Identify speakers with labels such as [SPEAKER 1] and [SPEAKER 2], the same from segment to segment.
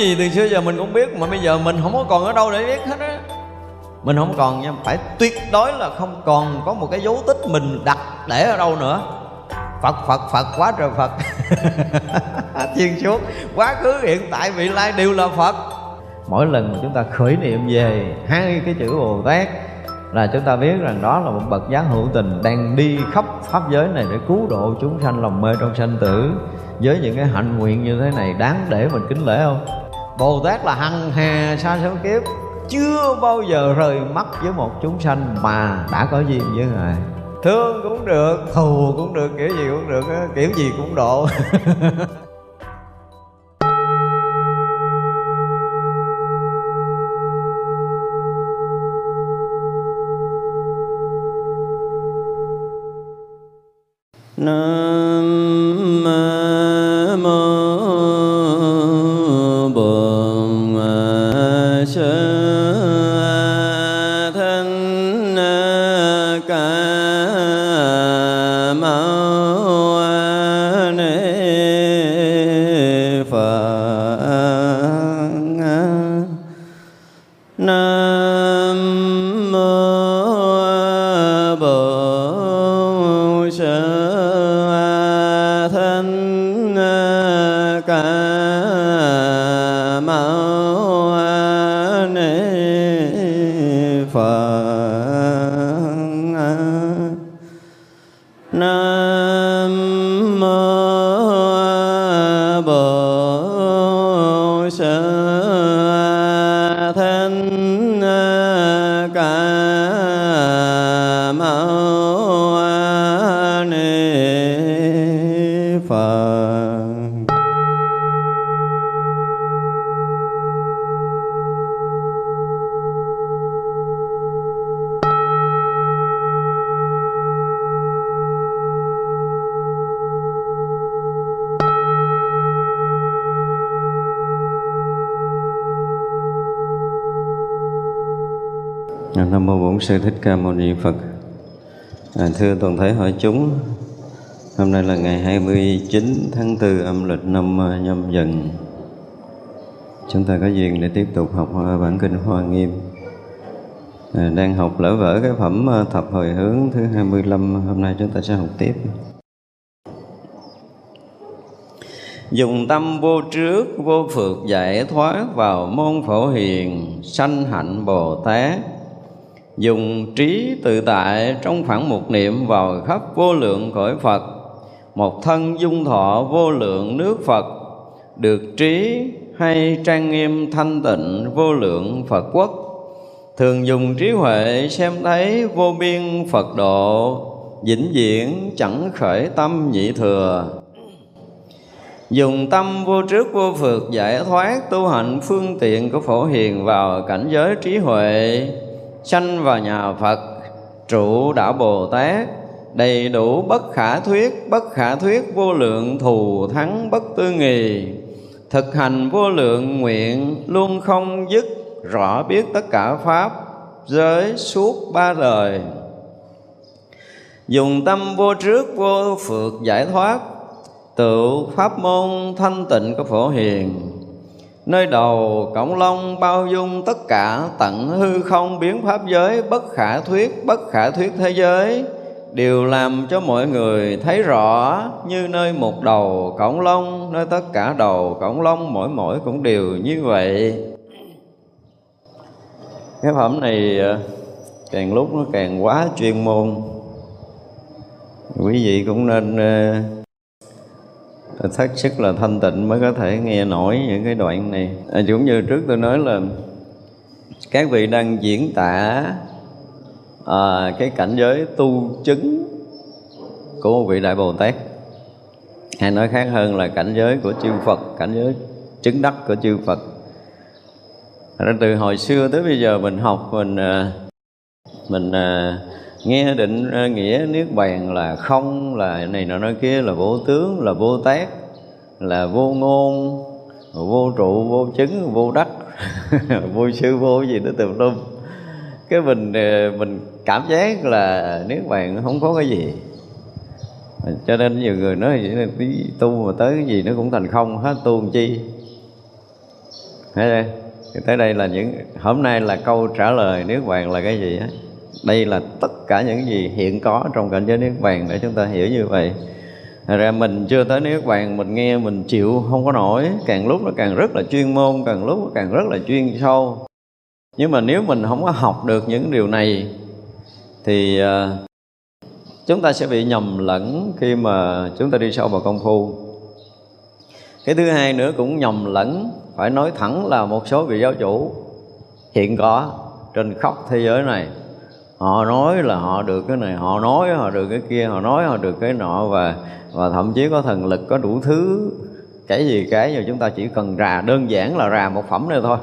[SPEAKER 1] gì từ xưa giờ mình cũng biết, mà bây giờ mình không có còn ở đâu để biết hết á. Mình không còn nha, phải tuyệt đối là không còn có một cái dấu tích mình đặt để ở đâu nữa. Phật phật phật, quá trời phật. Chuyên suốt, quá khứ, hiện tại, vị lai đều là phật. Mỗi lần mà chúng ta khởi niệm về hai cái chữ bồ tát là chúng ta biết rằng đó là một bậc giác hữu tình đang đi khắp pháp giới này để cứu độ chúng sanh, lòng mê trong sanh tử. Với những cái hạnh nguyện như thế này, đáng để mình kính lễ không? Bồ tát là hằng hà sa số kiếp chưa bao giờ rời mắt với một chúng sanh mà đã có duyên với ngài thương cũng được, thù cũng được kiểu gì cũng được kiểu gì cũng độ
[SPEAKER 2] No. Ca Mâu Ni Phật. À, Thưa toàn thể hội chúng Hôm nay là ngày 29 tháng 4 âm lịch năm à, nhâm dần. Chúng ta có duyên để tiếp tục học à, bản kinh Hoa Nghiêm. À, Đang học lỡ vỡ cái phẩm à, thập hồi hướng thứ 25 Hôm nay chúng ta sẽ học tiếp. Dùng tâm vô trước, vô phượt giải thoát vào môn phổ hiền, sanh hạnh Bồ Tát dùng trí tự tại trong khoảng một niệm vào khắp vô lượng cõi Phật. Một thân dung thọ vô lượng nước Phật. Được trí hay trang nghiêm thanh tịnh vô lượng Phật quốc. Thường dùng trí huệ xem thấy vô biên Phật độ. Vĩnh viễn chẳng khởi tâm nhị thừa. Dùng tâm vô trước vô phượt giải thoát tu hạnh phương tiện của phổ hiền vào cảnh giới trí huệ sanh vào nhà Phật, trụ đạo Bồ Tát, đầy đủ bất khả thuyết, bất khả thuyết vô lượng thù thắng bất tư nghì. Thực hành vô lượng nguyện luôn không dứt, rõ biết tất cả pháp giới suốt ba đời. Dùng tâm vô trước vô phượt giải thoát tự pháp môn thanh tịnh của phổ hiền. Nơi đầu cổng long bao dung tất cả tận hư không biến pháp giới, bất khả thuyết, bất khả thuyết thế giới. Đều làm cho mọi người thấy rõ như nơi một đầu cổng long, nơi tất cả đầu cổng long mỗi mỗi cũng đều như vậy. Cái phẩm này à, càng lúc nó càng quá chuyên môn. Quý vị cũng nên à, thất sức là thanh tịnh mới có thể nghe nổi những cái đoạn này. À, cũng như trước tôi nói là các vị đang diễn tả à, cái cảnh giới tu chứng của một vị đại bồ tát hay nói khác hơn là cảnh giới của chư phật cảnh giới chứng đắc của chư phật. Ra từ hồi xưa tới bây giờ mình học mình à, mình à, nghe định ờ, nghĩa niết bàn là không, là này nọ nói kia, là vô tướng, là vô tác là vô ngôn, vô trụ, vô chứng, vô đắc, vô sư, vô gì đó tùm lum. Cái mình ờ, mình cảm giác là niết bàn không có cái gì. Cho nên nhiều người nói vậy là tí tu mà tới cái gì nó cũng thành không hết, tu làm chi? Thấy chưa? tới đây là những, hôm nay là câu trả lời niết bàn là cái gì á? Đây là tất cả những gì hiện có trong cảnh giới niết bàn để chúng ta hiểu như vậy. Thật ra mình chưa tới niết bàn, mình nghe, mình chịu không có nổi. Càng lúc nó càng rất là chuyên môn, càng lúc nó càng rất là chuyên sâu. Nhưng mà nếu mình không có học được những điều này, thì à, chúng ta sẽ bị nhầm lẫn khi mà chúng ta đi sâu vào công phu. Cái thứ hai nữa cũng nhầm lẫn, phải nói thẳng là một số vị giáo chủ hiện có trên khắp thế giới này họ nói là họ được cái này, họ nói họ được cái kia, họ nói họ được cái nọ và và thậm chí có thần lực, có đủ thứ. Cái gì cái mà chúng ta chỉ cần rà, đơn giản là rà một phẩm này thôi,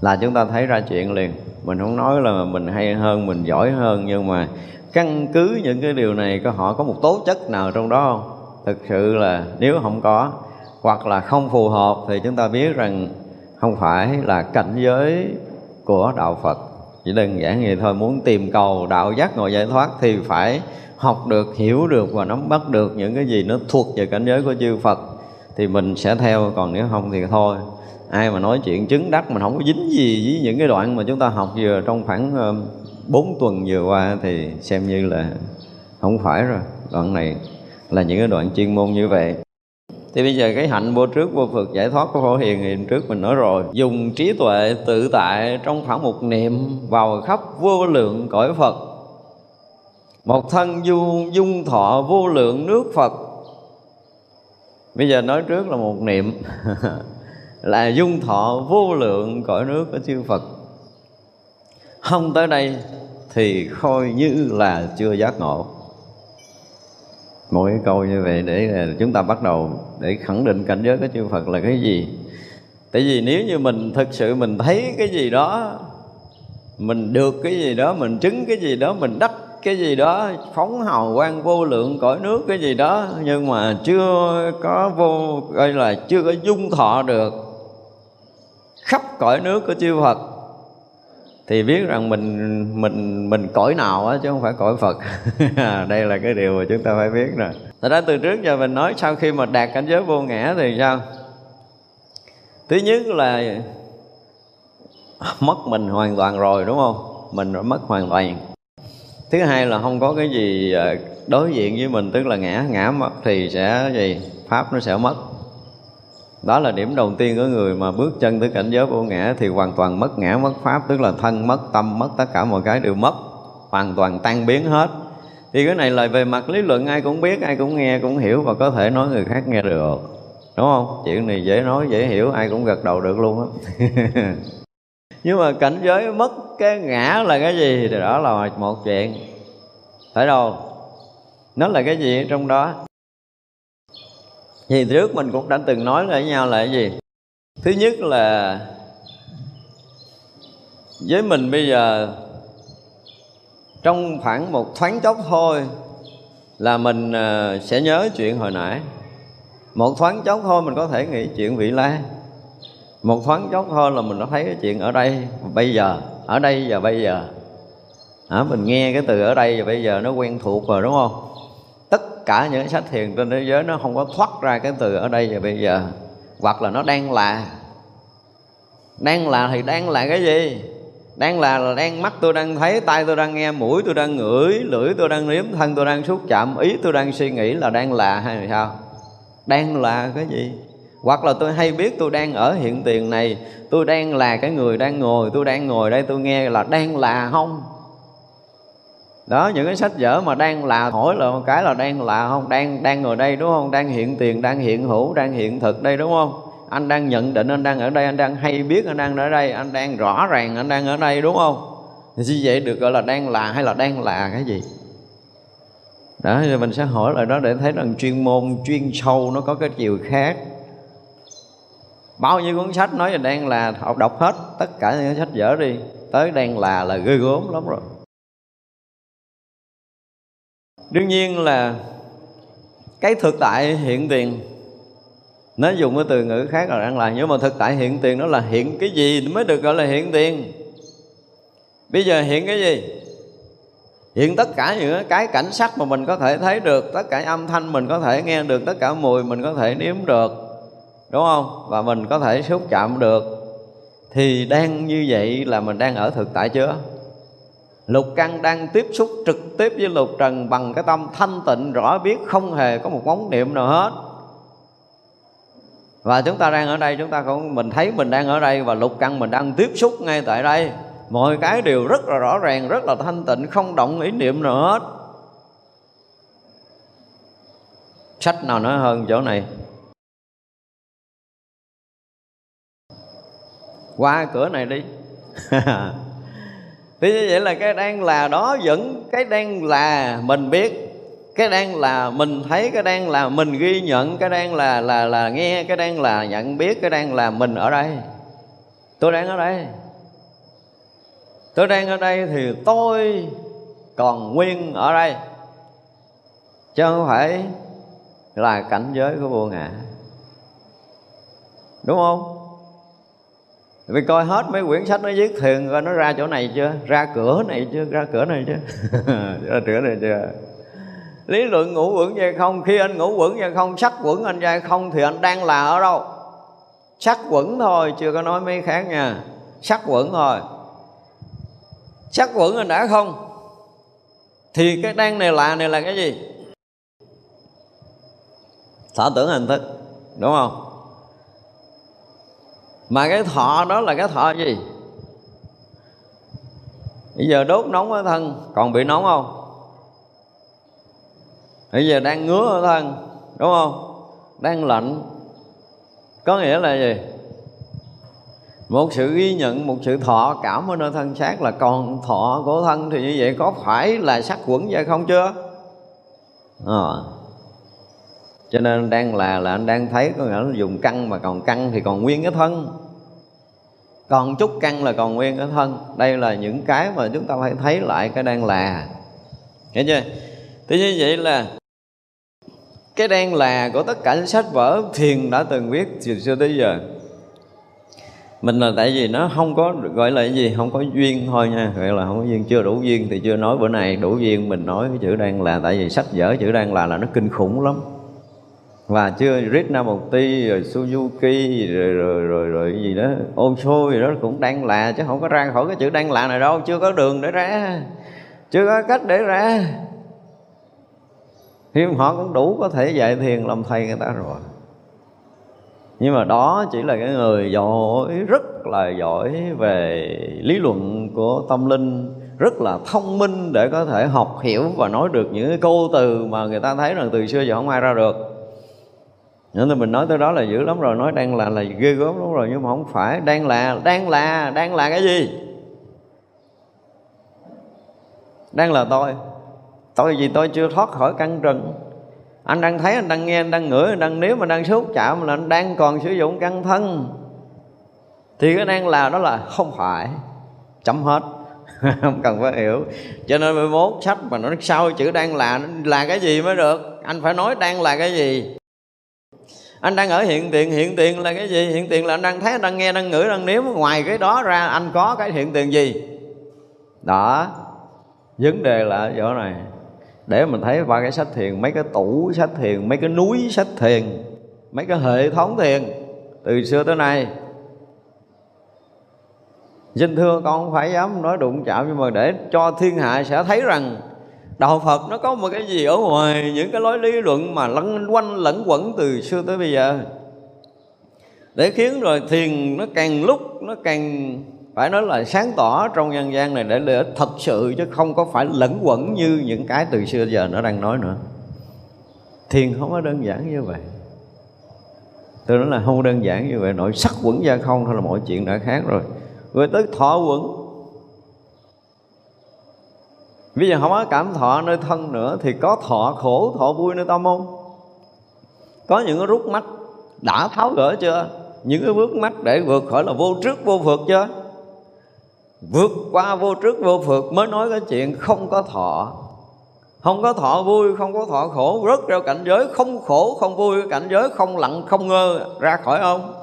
[SPEAKER 2] là chúng ta thấy ra chuyện liền. Mình không nói là mình hay hơn, mình giỏi hơn, nhưng mà căn cứ những cái điều này, có họ có một tố chất nào trong đó không? Thực sự là nếu không có, hoặc là không phù hợp thì chúng ta biết rằng không phải là cảnh giới của đạo phật chỉ đơn giản vậy thôi, muốn tìm cầu đạo giác ngồi giải thoát thì phải học được, hiểu được và nắm bắt được những cái gì nó thuộc về cảnh giới của chư Phật. Thì mình sẽ theo, còn nếu không thì thôi. Ai mà nói chuyện chứng đắc mình không có dính gì với những cái đoạn mà chúng ta học vừa trong khoảng ờ, 4 tuần vừa qua thì xem như là không phải rồi. Đoạn này là những cái đoạn chuyên môn như vậy thì bây giờ cái hạnh vô trước, vô phật giải thoát của phổ hiền thì trước mình nói rồi. Dùng trí tuệ tự tại trong khoảng một niệm vào khắp vô lượng cõi phật. Một thân du, dung thọ vô lượng nước phật. Bây giờ nói trước là một niệm. Là dung thọ vô lượng cõi nước của chư phật. Không tới đây thì coi như là chưa giác ngộ một cái câu như vậy để à, chúng ta bắt đầu để khẳng định cảnh giới của chư Phật là cái gì. Tại vì nếu như mình thực sự mình thấy cái gì đó, mình được cái gì đó, mình chứng cái gì đó, mình đắc cái gì đó, phóng hào quang vô lượng cõi nước cái gì đó, nhưng mà chưa có vô, gọi là chưa có dung thọ được khắp cõi nước của chư Phật thì biết rằng mình mình mình cõi nào á, chứ không phải cõi Phật. Đây là cái điều mà chúng ta phải biết rồi. Thật ra từ trước giờ mình nói sau khi mà đạt cảnh giới vô ngã thì sao? Thứ nhất là mất mình hoàn toàn rồi, đúng không? Mình đã mất hoàn toàn. Thứ hai là không có cái gì ờ, đối diện với mình, tức là ngã. Ngã mất thì sẽ gì? Pháp nó sẽ mất đó là điểm đầu tiên của người mà bước chân tới cảnh giới vô ngã thì hoàn toàn mất ngã, mất pháp, tức là thân, mất tâm, mất tất cả mọi cái đều mất, hoàn toàn tan biến hết. Thì cái này là về mặt lý luận, ai cũng biết, ai cũng nghe, cũng hiểu và có thể nói người khác nghe được. Đúng không? Chuyện này dễ nói, dễ hiểu, ai cũng gật đầu được luôn á. Nhưng mà cảnh giới mất cái ngã là cái gì thì đó là một chuyện. Phải đâu? Nó là cái gì trong đó? Thì trước mình cũng đã từng nói với nhau là cái gì? Thứ nhất là với mình bây giờ trong khoảng một thoáng chốc thôi là mình ờ, sẽ nhớ chuyện hồi nãy. Một thoáng chốc thôi mình có thể nghĩ chuyện vị lai. Một thoáng chốc thôi là mình đã thấy cái chuyện ở đây bây giờ ở đây và bây giờ. À, mình nghe cái từ ở đây và bây giờ nó quen thuộc rồi đúng không? Tất cả những sách thiền trên thế giới, nó không có thoát ra cái từ ở đây và bây giờ. Hoặc là nó đang là. Đang là thì đang là cái gì? Đang là là đang mắt tôi đang thấy tay tôi đang nghe, mũi tôi đang ngửi, lưỡi tôi đang nếm, thân tôi đang xúc chạm, ý tôi đang suy nghĩ là đang là hay là sao? Đang là cái gì? Hoặc là tôi hay biết tôi đang ở hiện tiền này, tôi đang là cái người đang ngồi, tôi đang ngồi đây tôi nghe là đang là không? Đó, những cái sách vở mà đang là, hỏi là một cái là đang là không? Đang đang ngồi đây đúng không? Đang hiện tiền, đang hiện hữu, đang hiện thực đây đúng không? Anh đang nhận định anh đang ở đây, anh đang hay biết anh đang ở đây, anh đang rõ ràng anh đang ở đây đúng không? Thì như vậy được gọi là đang là hay là đang là cái gì? Đó, thì mình sẽ hỏi lại đó để thấy rằng chuyên môn, chuyên sâu nó có cái chiều khác. Bao nhiêu cuốn sách nói là đang là, học đọc hết tất cả những sách vở đi, tới đang là là ghê gớm lắm rồi đương nhiên là cái thực tại hiện tiền, nó dùng cái từ ngữ khác là đang là nhưng mà thực tại hiện tiền nó là hiện cái gì mới được gọi là hiện tiền. Bây giờ hiện cái gì? Hiện tất cả những cái cảnh sắc mà mình có thể thấy được, tất cả âm thanh mình có thể nghe được, tất cả mùi mình có thể nếm được, đúng không? Và mình có thể xúc chạm được. Thì đang như vậy là mình đang ở thực tại chưa? Lục căn đang tiếp xúc trực tiếp với lục trần bằng cái tâm thanh tịnh, rõ biết không hề có một móng niệm nào hết. Và chúng ta đang ở đây, chúng ta cũng, mình thấy mình đang ở đây và lục căn mình đang tiếp xúc ngay tại đây. Mọi cái đều rất là rõ ràng, rất là thanh tịnh, không động ý niệm nào hết. Sách nào nói hơn chỗ này? Qua cửa này đi. thì như vậy là cái đang là đó vẫn cái đang là mình biết, cái đang là mình thấy, cái đang là mình ghi nhận, cái đang là là là nghe, cái đang là nhận biết, cái đang là mình ở đây. Tôi đang ở đây. Tôi đang ở đây thì tôi còn nguyên ở đây. Chứ không phải là cảnh giới của vô ngã. Đúng không? Mình coi hết mấy quyển sách nó viết thiền, coi nó ra chỗ này chưa? Ra cửa này chưa? Ra cửa này chưa? Ra cửa này chưa? Lý luận ngũ quẩn hay không? Khi anh ngũ quẩn hay không, sắc quẩn anh hay không thì anh đang là ở đâu? Sắc quẩn thôi, chưa có nói mấy khác nha. Sắc quẩn thôi. Sắc quẩn anh đã không? Thì cái đang này là này là cái gì? Thả tưởng hình thức, đúng không? Mà cái thọ đó là cái thọ gì? Bây giờ đốt nóng ở thân, còn bị nóng không? Bây giờ đang ngứa ở thân, đúng không? Đang lạnh. Có nghĩa là gì? Một sự ghi nhận, một sự thọ cảm ở nơi thân xác là còn thọ của thân thì như vậy có phải là sắc quẩn vậy không chưa? À cho nên đang là là anh đang thấy có nghĩa là dùng căn mà còn căn thì còn nguyên cái thân. Còn chút căn là còn nguyên cái thân. Đây là những cái mà chúng ta phải thấy lại cái đang là. Hiểu chưa? Thế như vậy là cái đang là của tất cả những sách vở thiền đã từng viết từ xưa tới giờ. Mình là tại vì nó không có gọi là cái gì, không có duyên thôi nha. Gọi là không có duyên, chưa đủ duyên thì chưa nói bữa nay đủ duyên mình nói cái chữ đang là. Tại vì sách vở chữ đang là là nó kinh khủng lắm và chưa Krishnamurti rồi Suzuki rồi rồi rồi, rồi gì đó. Osho gì đó cũng đang là chứ không có ra khỏi cái chữ đang là này đâu. Chưa có đường để ra. Chưa có cách để ra. Thì họ cũng đủ có thể dạy thiền làm thầy người ta rồi. Nhưng mà đó chỉ là cái người giỏi rất là giỏi về lý luận của tâm linh rất là thông minh để có thể học hiểu và nói được những cái câu từ mà người ta thấy rằng từ xưa giờ không ai ra được nên là mình nói tới đó là dữ lắm rồi, nói đang là là ghê gớm lắm rồi, nhưng mà không phải. Đang là đang là đang là cái gì? Đang là tôi. Tôi gì tôi chưa thoát khỏi căn trần. Anh đang thấy, anh đang nghe, anh đang ngửi, anh đang nếu mà đang xúc chạm là anh đang còn sử dụng căn thân. Thì cái đang là đó là không phải. Chấm hết. Không cần phải hiểu. Cho nên 11 sách mà nó sau chữ đang là là cái gì mới được? Anh phải nói đang là cái gì? Anh đang ở hiện tiền. Hiện tiền là cái gì? Hiện tiền là anh đang thấy, anh đang nghe, đang ngửi, đang nếm. Ngoài cái đó ra, anh có cái hiện tiền gì? Đó. Vấn đề là ở chỗ này. Để mình thấy qua cái sách thiền, mấy cái tủ sách thiền, mấy cái núi sách thiền, mấy cái hệ thống thiền, từ xưa tới nay. Xin thưa, con không phải dám nói đụng chạm, Nhưng mà để cho thiên hạ sẽ thấy rằng đạo phật nó có một cái gì ở ngoài, những cái lối lý luận mà lăn quanh, lẫn quẩn từ xưa tới bây giờ. Để khiến rồi thiền nó càng lúc nó càng phải nói là sáng tỏ trong nhân gian này để lợi ích thật sự, chứ không có phải lẫn quẩn như những cái từ xưa giờ nó đang nói nữa. Thiền không có đơn giản như vậy. Tôi nói là không đơn giản như vậy, nội sắc quẩn ra không thôi là mọi chuyện đã khác rồi. Rồi tới thọ quẩn Bây giờ không có cảm thọ nơi thân nữa Thì có thọ khổ, thọ vui nơi tâm không? Có những cái rút mắt đã tháo gỡ chưa? Những cái bước mắt để vượt khỏi là vô trước vô phượt chưa? Vượt qua vô trước vô phượt mới nói cái chuyện không có thọ không có thọ vui, không có thọ khổ Rớt ra cảnh giới không khổ, không vui Cảnh giới không lặng, không ngơ Ra khỏi ông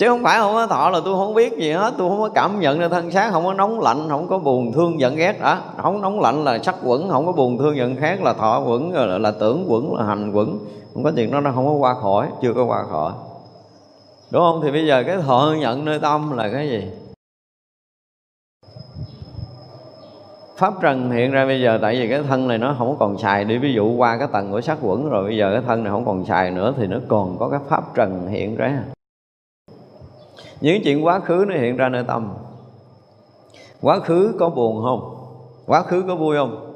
[SPEAKER 2] chứ không phải không có thọ là tôi không biết gì hết tôi không có cảm nhận được thân xác không có nóng lạnh không có buồn thương giận ghét đó không nóng lạnh là sắc quẩn không có buồn thương giận khác là thọ quẩn là, là tưởng quẩn là hành quẩn. Không có chuyện đó nó không có qua khỏi chưa có qua khỏi. Đúng không? Thì bây giờ cái thọ nhận nơi tâm là cái gì? Pháp trần hiện ra bây giờ tại vì cái thân này nó không còn xài đi. Ví dụ qua cái tầng của sắc quẩn rồi bây giờ cái thân này không còn xài nữa thì nó còn có cái pháp trần hiện ra những chuyện quá khứ nó hiện ra nơi tâm. Quá khứ có buồn không? Quá khứ có vui không?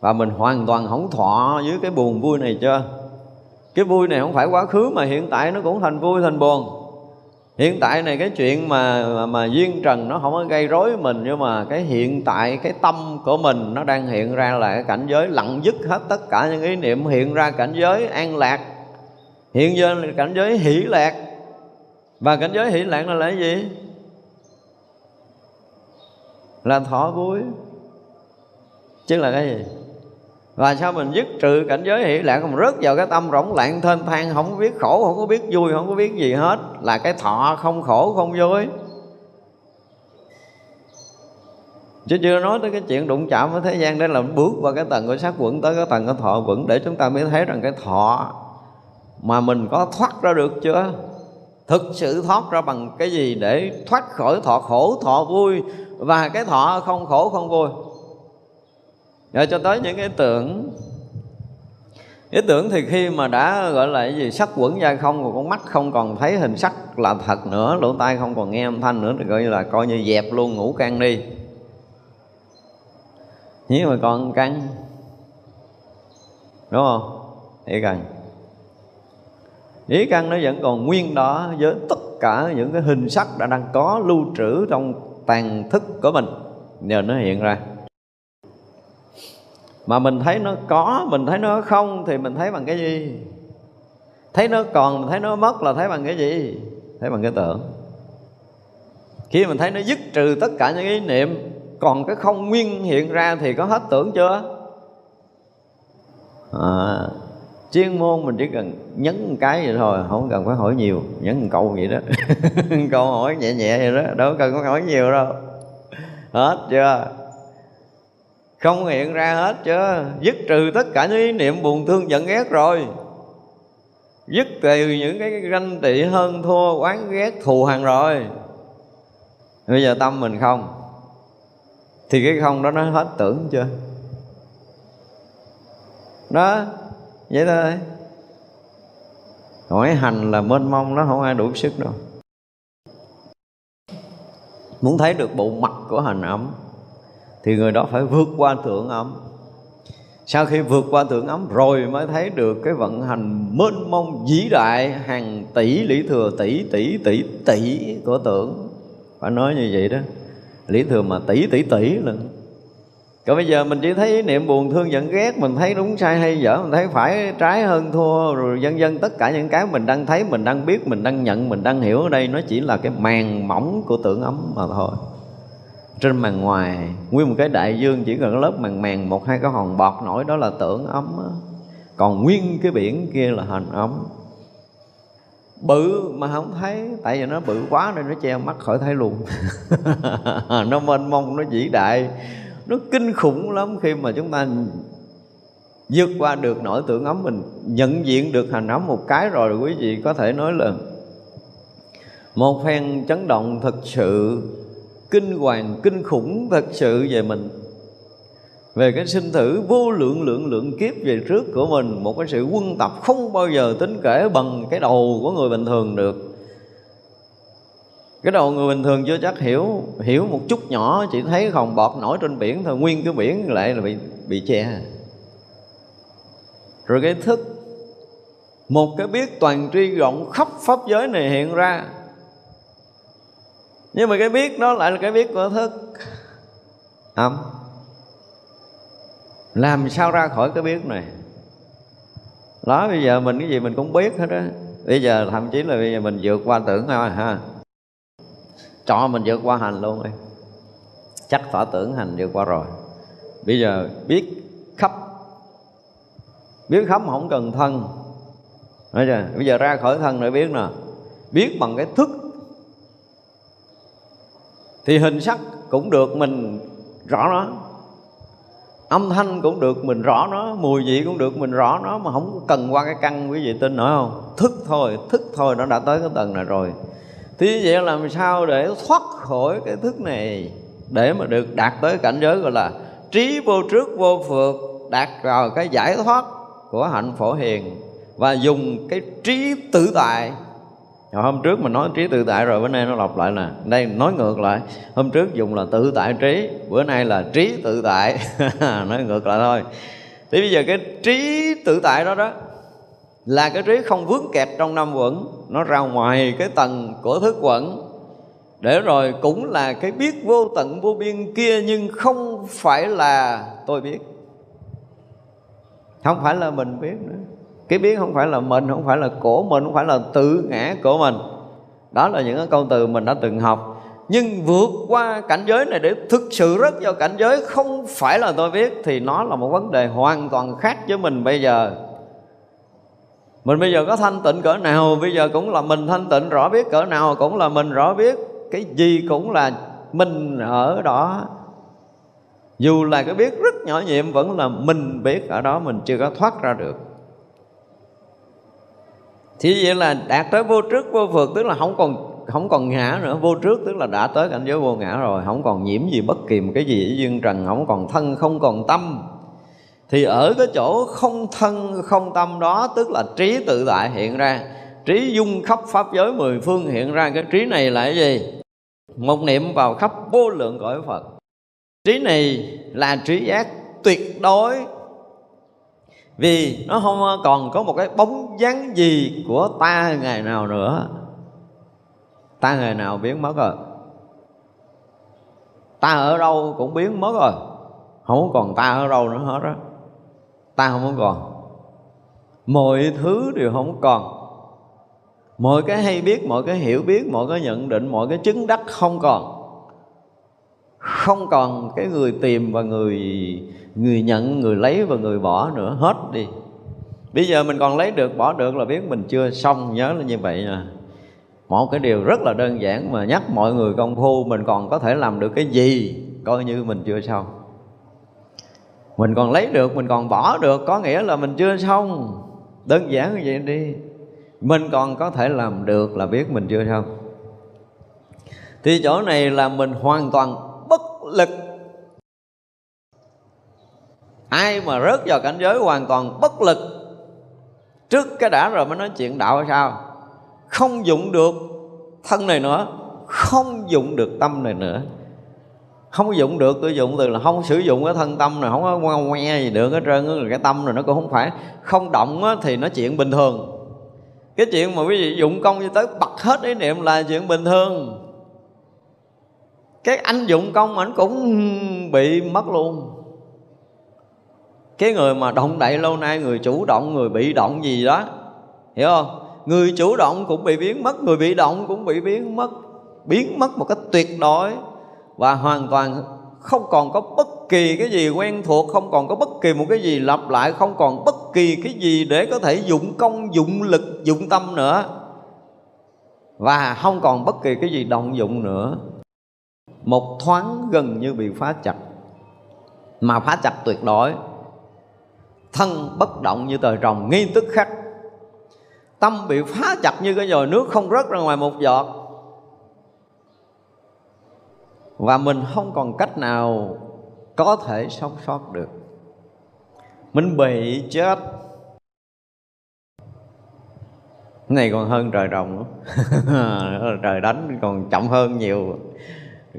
[SPEAKER 2] Và mình hoàn toàn không thọ với cái buồn vui này chưa? Cái vui này không phải quá khứ mà hiện tại nó cũng thành vui thành buồn. Hiện tại này cái chuyện mà mà, mà duyên trần nó không có gây rối mình nhưng mà cái hiện tại cái tâm của mình nó đang hiện ra là cái cảnh giới lặng dứt hết tất cả những ý niệm hiện ra cảnh giới an lạc. Hiện giờ là cảnh giới hỷ lạc và cảnh giới hỷ lạc là lễ gì? Là thọ vui. Chứ là cái gì? Và sao mình dứt trừ cảnh giới hỷ lạc mình rớt vào cái tâm rỗng lạng thênh thang, không có biết khổ, không có biết vui, không có biết gì hết? Là cái thọ không khổ, không vui. Chứ chưa nói tới cái chuyện đụng chạm với thế gian để là bước qua cái tầng của sát quẩn, tới cái tầng của thọ quẩn, để chúng ta mới thấy rằng cái thọ mà mình có thoát ra được chưa? Thực sự thoát ra bằng cái gì để thoát khỏi thọ khổ, thọ vui? Và cái thọ không khổ, không vui. Rồi cho tới những cái tưởng. Ý tưởng thì khi mà đã, gọi là cái gì, sắc quẩn ra không Còn con mắt không còn thấy hình sắc là thật nữa, Lỗ tai không còn nghe âm thanh nữa, Thì coi như là coi như dẹp luôn, ngủ can đi. Nhưng mà còn căn Đúng không? thì cần Ý căn nó vẫn còn nguyên đó Với tất cả những cái hình sắc đã đang có lưu trữ trong tàn thức của mình. Nhờ nó hiện ra. Mà mình thấy nó có mình thấy nó không thì mình thấy bằng cái gì? Thấy nó còn mình thấy nó mất là thấy bằng cái gì? Thấy bằng cái tưởng. Khi mình thấy nó dứt trừ tất cả những ý niệm còn cái không nguyên hiện ra thì có hết tưởng chưa? À, chuyên môn mình chỉ cần nhấn một cái vậy thôi, không cần phải hỏi nhiều, nhấn một câu vậy đó. Câu hỏi nhẹ nhẹ vậy đó, đâu cần phải hỏi nhiều đâu. Hết chưa? Không hiện ra hết chưa? Dứt trừ tất cả những ý niệm buồn thương giận ghét rồi. Dứt từ những cái ganh tị hơn thua, oán ghét, thù hằn rồi. Bây giờ tâm mình không? Thì cái không đó nó hết tưởng chưa? Đó vậy thôi. Hỏi hành là mênh mông nó không ai đủ sức đâu. Muốn thấy được bộ mặt của hành ấm, thì người đó phải vượt qua tưởng ấm. Sau khi vượt qua tưởng ấm rồi mới thấy được cái vận hành mênh mông vĩ đại, hàng tỷ lý thừa, tỷ tỷ tỷ tỷ của tưởng. Phải nói như vậy đó. Lý thừa mà tỷ tỷ tỷ lần còn bây giờ mình chỉ thấy niệm buồn thương giận ghét Mình thấy đúng sai hay dở Mình thấy phải trái hơn thua Rồi dân dân tất cả những cái mình đang thấy Mình đang biết, mình đang nhận, mình đang hiểu ở đây Nó chỉ là cái màn mỏng của tưởng ấm mà thôi. Trên màn ngoài nguyên một cái đại dương chỉ cần lớp màn màng một hai cái hòn bọt nổi đó là tưởng ấm đó. còn nguyên cái biển kia là hình ấm. Bự mà không thấy tại vì nó bự quá nên nó che mắt khỏi thấy luôn. Nó mênh mông nó vĩ đại nó kinh khủng lắm khi mà chúng ta vượt qua được nỗi tưởng ấm mình, nhận diện được hành ấm một cái rồi quý vị có thể nói là một phen chấn động thật sự, kinh hoàng, kinh khủng thật sự về mình. Về cái sinh tử vô lượng lượng lượng kiếp về trước của mình, một cái sự quân tập không bao giờ tính kể bằng cái đầu của người bình thường được cái đầu người bình thường chưa chắc hiểu hiểu một chút nhỏ, chỉ thấy hòn bọt nổi trên biển thôi, nguyên cái biển lại là bị bị che. Rồi cái thức, một cái biết toàn tri rộng khắp pháp giới này hiện ra. Nhưng mà cái biết đó lại là cái biết của thức. Âm. Làm sao ra khỏi cái biết này? Đó, bây giờ mình cái gì mình cũng biết hết á. Bây giờ thậm chí là bây giờ mình vượt qua tưởng thôi, ha cho mình vượt qua hành luôn đi chắc tỏ tưởng hành vượt qua rồi. Bây giờ biết khắp biết khắp không cần thân. Nói chưa? bây giờ ra khỏi thân để biết nè. Biết bằng cái thức. Thì hình sắc cũng được, mình rõ nó. Âm thanh cũng được, mình rõ nó. Mùi vị cũng được, mình rõ nó. Mà không cần qua cái căn quý vị tin nổi không? Thức thôi thức thôi, nó đã tới cái tầng này rồi thì vậy làm sao để thoát khỏi cái thức này? Để mà được đạt tới cảnh giới gọi là trí vô trước vô phượt đạt vào cái giải thoát của hạnh phổ hiền và dùng cái trí tự tại. Hồi hôm trước mình nói trí tự tại rồi, bữa nay nó lặp lại nè. Đây, nói ngược lại. Hôm trước dùng là tự tại trí, bữa nay là trí tự tại. Nói ngược lại thôi. Thì bây giờ cái trí tự tại đó đó là cái trí không vướng kẹt trong năm quẩn nó ra ngoài cái tầng của thức quẩn để rồi cũng là cái biết vô tận vô biên kia, nhưng không phải là tôi biết. Không phải là mình biết nữa. Cái biết không phải là mình, không phải là của mình, không phải là tự ngã của mình. Đó là những cái câu từ mình đã từng học. Nhưng vượt qua cảnh giới này để thực sự rất vào cảnh giới không phải là tôi biết, thì nó là một vấn đề hoàn toàn khác với mình bây giờ mình bây giờ có thanh tịnh cỡ nào, bây giờ cũng là mình thanh tịnh, rõ biết cỡ nào cũng là mình, rõ biết cái gì cũng là mình ở đó. Dù là cái biết rất nhỏ nhiệm, vẫn là mình biết ở đó, mình chưa có thoát ra được. Thì vậy là đạt tới vô trước, vô phượt tức là không còn không còn ngã nữa. Vô trước tức là đã tới cảnh giới vô ngã rồi, không còn nhiễm gì bất kỳ một cái gì ở dương trần, không còn thân, không còn tâm thì ở cái chỗ không thân, không tâm đó, tức là trí tự tại hiện ra, trí dung khắp pháp giới mười phương hiện ra, cái trí này là cái gì? Một niệm vào khắp vô lượng cõi phật. Trí này là trí giác tuyệt đối. Vì nó không còn có một cái bóng dáng gì của ta ngày nào nữa. Ta ngày nào biến mất rồi. Ta ở đâu cũng biến mất rồi. Không còn ta ở đâu nữa hết á ta không còn. Mọi thứ đều không còn. Mọi cái hay biết, mọi cái hiểu biết, mọi cái nhận định, mọi cái chứng đắc không còn. Không còn cái người tìm và người người nhận, người lấy và người bỏ nữa, hết đi. Bây giờ mình còn lấy được, bỏ được là biết mình chưa xong, nhớ là như vậy nha một cái điều rất là đơn giản mà nhắc mọi người công phu mình còn có thể làm được cái gì, coi như mình chưa xong mình còn lấy được, mình còn bỏ được, có nghĩa là mình chưa xong. Đơn giản như vậy đi. Mình còn có thể làm được là biết mình chưa xong. Thì chỗ này là mình hoàn toàn bất lực. Ai mà rớt vào cảnh giới hoàn toàn bất lực, trước cái đã rồi mới nói chuyện đạo hay sao? Không dụng được thân này nữa, không dụng được tâm này nữa không dụng được tôi dụng từ là không sử dụng cái thân tâm này không có ngoe ngoe gì được hết trơn cái tâm này nó cũng không phải không động á, thì nó chuyện bình thường. Cái chuyện mà quý vị dụng công cho tới bật hết ý niệm là chuyện bình thường. Cái anh dụng công ảnh cũng bị mất luôn. Cái người mà động đậy lâu nay người chủ động người bị động gì đó hiểu không? Người chủ động cũng bị biến mất người bị động cũng bị biến mất biến mất một cách tuyệt đối và hoàn toàn không còn có bất kỳ cái gì quen thuộc, không còn có bất kỳ một cái gì lặp lại, không còn bất kỳ cái gì để có thể dụng công, dụng lực, dụng tâm nữa. Và không còn bất kỳ cái gì động dụng nữa. Một thoáng gần như bị phá chặt. Mà phá chặt tuyệt đối. Thân bất động như tờ rồng ngay tức khắc. Tâm bị phá chặt như cái giò nước không rớt ra ngoài một giọt và mình không còn cách nào có thể sống sót được. Mình bị chết. Này còn hơn trời rồng nữa trời đánh còn chậm hơn nhiều.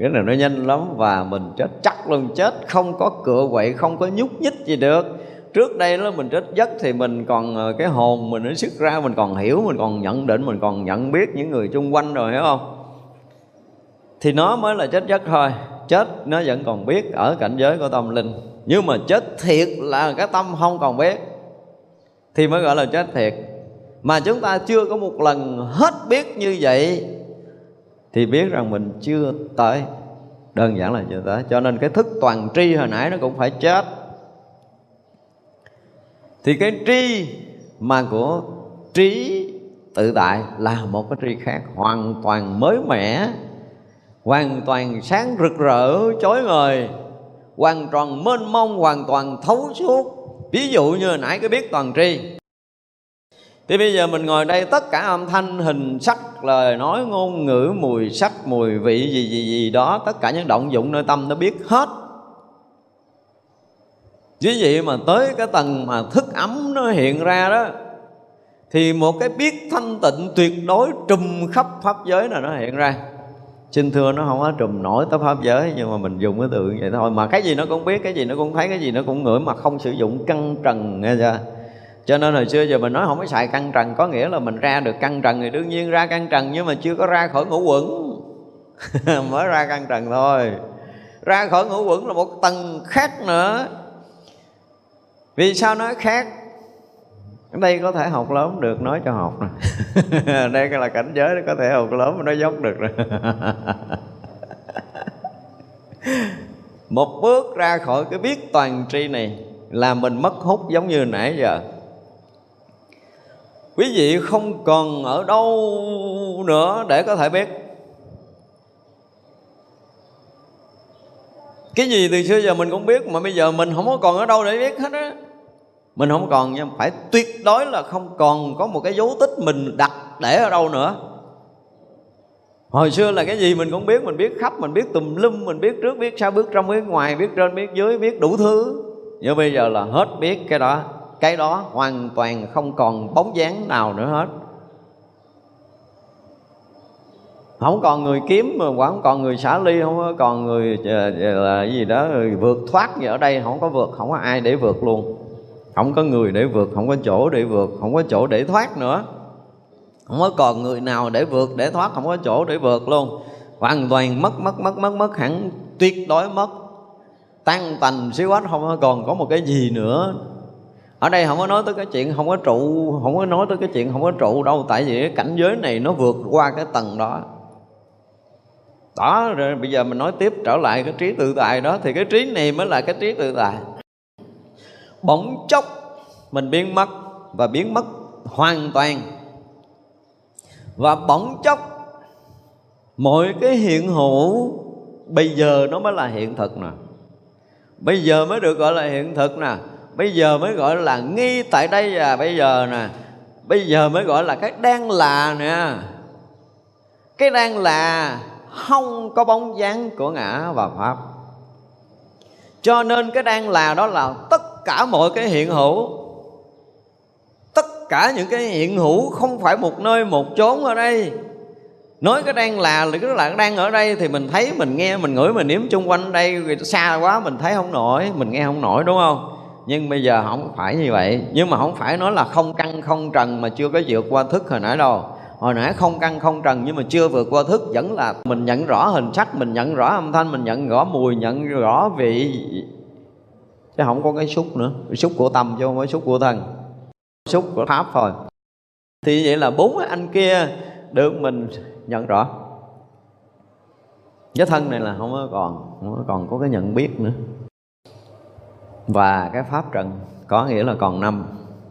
[SPEAKER 2] Cái này nó nhanh lắm và mình chết, chắc luôn chết. Không có cựa quậy, không có nhúc nhích gì được. Trước đây đó mình chết giấc thì mình còn ờ, cái hồn mình nó xuất ra, mình còn hiểu, mình còn nhận định, mình còn nhận biết những người chung quanh rồi, hiểu không? Thì nó mới là chết chất thôi. Chết nó vẫn còn biết ở cảnh giới của tâm linh. Nhưng mà chết thiệt là cái tâm không còn biết. Thì mới gọi là chết thiệt. Mà chúng ta chưa có một lần hết biết như vậy, thì biết rằng mình chưa tới. Đơn giản là chưa tới. Cho nên cái thức toàn tri hồi nãy nó cũng phải chết. Thì cái tri mà của trí tự tại là một cái tri khác hoàn toàn mới mẻ hoàn toàn sáng rực rỡ chói ngời
[SPEAKER 1] hoàn toàn mênh mông hoàn toàn thấu suốt. Ví dụ như hồi nãy cái biết toàn tri. Thì bây giờ mình ngồi đây tất cả âm thanh, hình sắc, lời nói, ngôn ngữ, mùi sắc, mùi vị gì gì gì đó Tất cả những động dụng nơi tâm nó biết hết. Chứ vậy mà tới cái tầng mà thức ấm nó hiện ra đó Thì một cái biết thanh tịnh tuyệt đối trùm khắp pháp giới là nó hiện ra. Xin thưa nó không có trùm nổi tới pháp giới Nhưng mà mình dùng cái tượng vậy thôi. Mà cái gì nó cũng biết, cái gì nó cũng thấy, cái gì nó cũng ngửi Mà không sử dụng căng trần nghe chưa? Cho nên hồi xưa giờ mình nói không có xài căng trần có nghĩa là mình ra được căng trần thì đương nhiên ra căng trần nhưng mà chưa có ra khỏi ngũ quẩn. Mới ra căng trần thôi. Ra khỏi ngũ quẩn là một tầng khác nữa. Vì sao nói khác? Đây có thể học lớn được, nói cho học nè. Đây là cảnh giới có thể học lớn mà nó dốc được rồi một bước ra khỏi cái biết toàn tri này là mình mất hút giống như nãy giờ. Quý vị không còn ở đâu nữa để có thể biết. Cái gì từ xưa giờ mình cũng biết mà bây giờ mình không có còn ở đâu để biết hết á mình không còn nha, phải tuyệt đối là không còn có một cái dấu tích mình đặt để ở đâu nữa. Hồi xưa là cái gì mình cũng biết, mình biết khắp, mình biết tùm lum, mình biết trước, biết sau, biết trong, biết ngoài, biết trên, biết dưới, biết đủ thứ. Nhưng bây giờ là hết biết cái đó. Cái đó hoàn toàn không còn bóng dáng nào nữa hết. Không còn người kiếm mà không còn người xả ly, không còn người ờ, là gì đó vượt thoát gì ở đây, không có vượt, không có ai để vượt luôn không có người để vượt, không có chỗ để vượt, không có chỗ để thoát nữa. Không có còn người nào để vượt, để thoát, không có chỗ để vượt luôn. Hoàn toàn mất mất mất mất mất, hẳn tuyệt đối mất. Tan tành xíu hết, không còn có một cái gì nữa. Ở đây không có nói tới cái chuyện không có trụ, không có nói tới cái chuyện không có trụ đâu, tại vì cái cảnh giới này nó vượt qua cái tầng đó. Đó, rồi bây giờ mình nói tiếp trở lại cái trí tự tại đó, thì cái trí này mới là cái trí tự tại bỗng chốc mình biến mất và biến mất hoàn toàn. Và bỗng chốc, mọi cái hiện hữu bây giờ nó mới là hiện thực nè. Bây giờ mới được gọi là hiện thực nè. Bây giờ mới gọi là nghi tại đây và bây giờ nè. Bây giờ mới gọi là cái đang là nè. Cái đang là không có bóng dáng của ngã và pháp. Cho nên cái đang là đó là tất cả mọi cái hiện hữu. Tất cả những cái hiện hữu không phải một nơi một chốn ở đây. Nói cái đang là là cái là đang ở đây thì mình thấy, mình nghe, mình ngửi, mình nếm chung quanh đây xa quá, mình thấy không nổi, mình nghe không nổi, đúng không? Nhưng bây giờ không phải như vậy. Nhưng mà không phải nói là không căng, không trần mà chưa có vượt qua thức hồi nãy đâu. Hồi nãy không căng, không trần nhưng mà chưa vượt qua thức vẫn là mình nhận rõ hình sắc, mình nhận rõ âm thanh, mình nhận rõ mùi, nhận rõ vị chứ không có cái xúc nữa. Xúc của tâm chứ không có xúc của thân. Xúc của pháp thôi. Thì vậy là bốn anh kia được mình nhận rõ. Cái thân này là không có còn không có còn có cái nhận biết nữa. Và cái pháp trần có nghĩa là còn năm.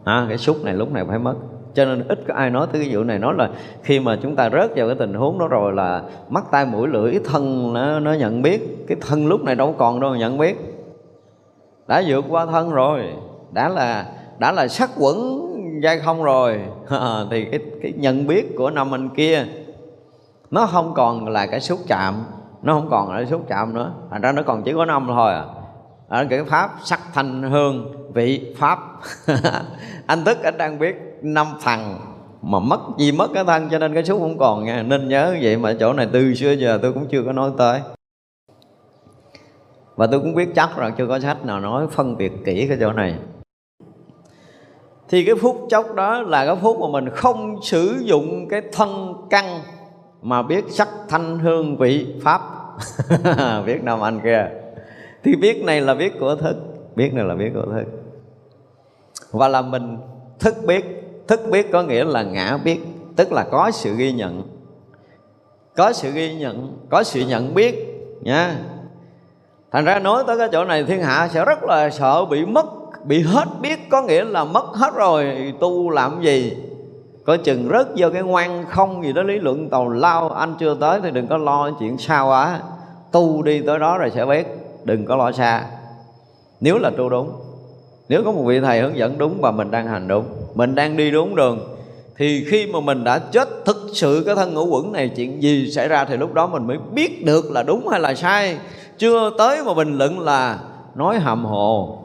[SPEAKER 1] À, cái xúc này lúc này phải mất. Cho nên ít có ai nói tới cái vụ này. Nói là khi mà chúng ta rớt vào cái tình huống đó rồi là mắt tay mũi lưỡi thân nó, nó nhận biết. Cái thân lúc này đâu còn đâu nhận biết đã vượt qua thân rồi. Đã là đã là sắc quẩn giai không rồi. Thì cái, cái nhận biết của năm anh kia nó không còn là cái xúc chạm. Nó không còn là cái xúc chạm nữa. Thành ra nó còn chỉ có năm thôi à. Ở cái pháp sắc thanh hương vị pháp. Anh thức anh đang biết năm phần mà mất gì mất cái thân cho nên cái xúc không còn nha nên nhớ vậy mà chỗ này từ xưa giờ tôi cũng chưa có nói tới và tôi cũng biết chắc rằng chưa có sách nào nói phân biệt kỹ cái chỗ này. Thì cái phút chốc đó là cái phút mà mình không sử dụng cái thân căn mà biết sắc thanh hương vị pháp. Biết nam anh kia. Thì biết này là biết của thức. Biết này là biết của thức. Và là mình thức biết. Thức biết có nghĩa là ngã biết, tức là có sự ghi nhận. Có sự ghi nhận, có sự nhận biết nha thành ra nói tới cái chỗ này, thiên hạ sẽ rất là sợ bị mất, bị hết biết có nghĩa là mất hết rồi, tu làm gì? Có chừng rớt vô cái ngoan không gì đó lý luận tàu lao. Anh chưa tới thì đừng có lo chuyện sao quá tu đi tới đó rồi sẽ biết, đừng có lo xa.
[SPEAKER 2] Nếu là tu đúng, nếu có một vị thầy hướng dẫn đúng và mình đang hành đúng, mình đang đi đúng đường, thì khi mà mình đã chết thực sự cái thân ngũ quẩn này, chuyện gì xảy ra thì lúc đó mình mới biết được là đúng hay là sai chưa tới mà bình luận là nói hàm hồ.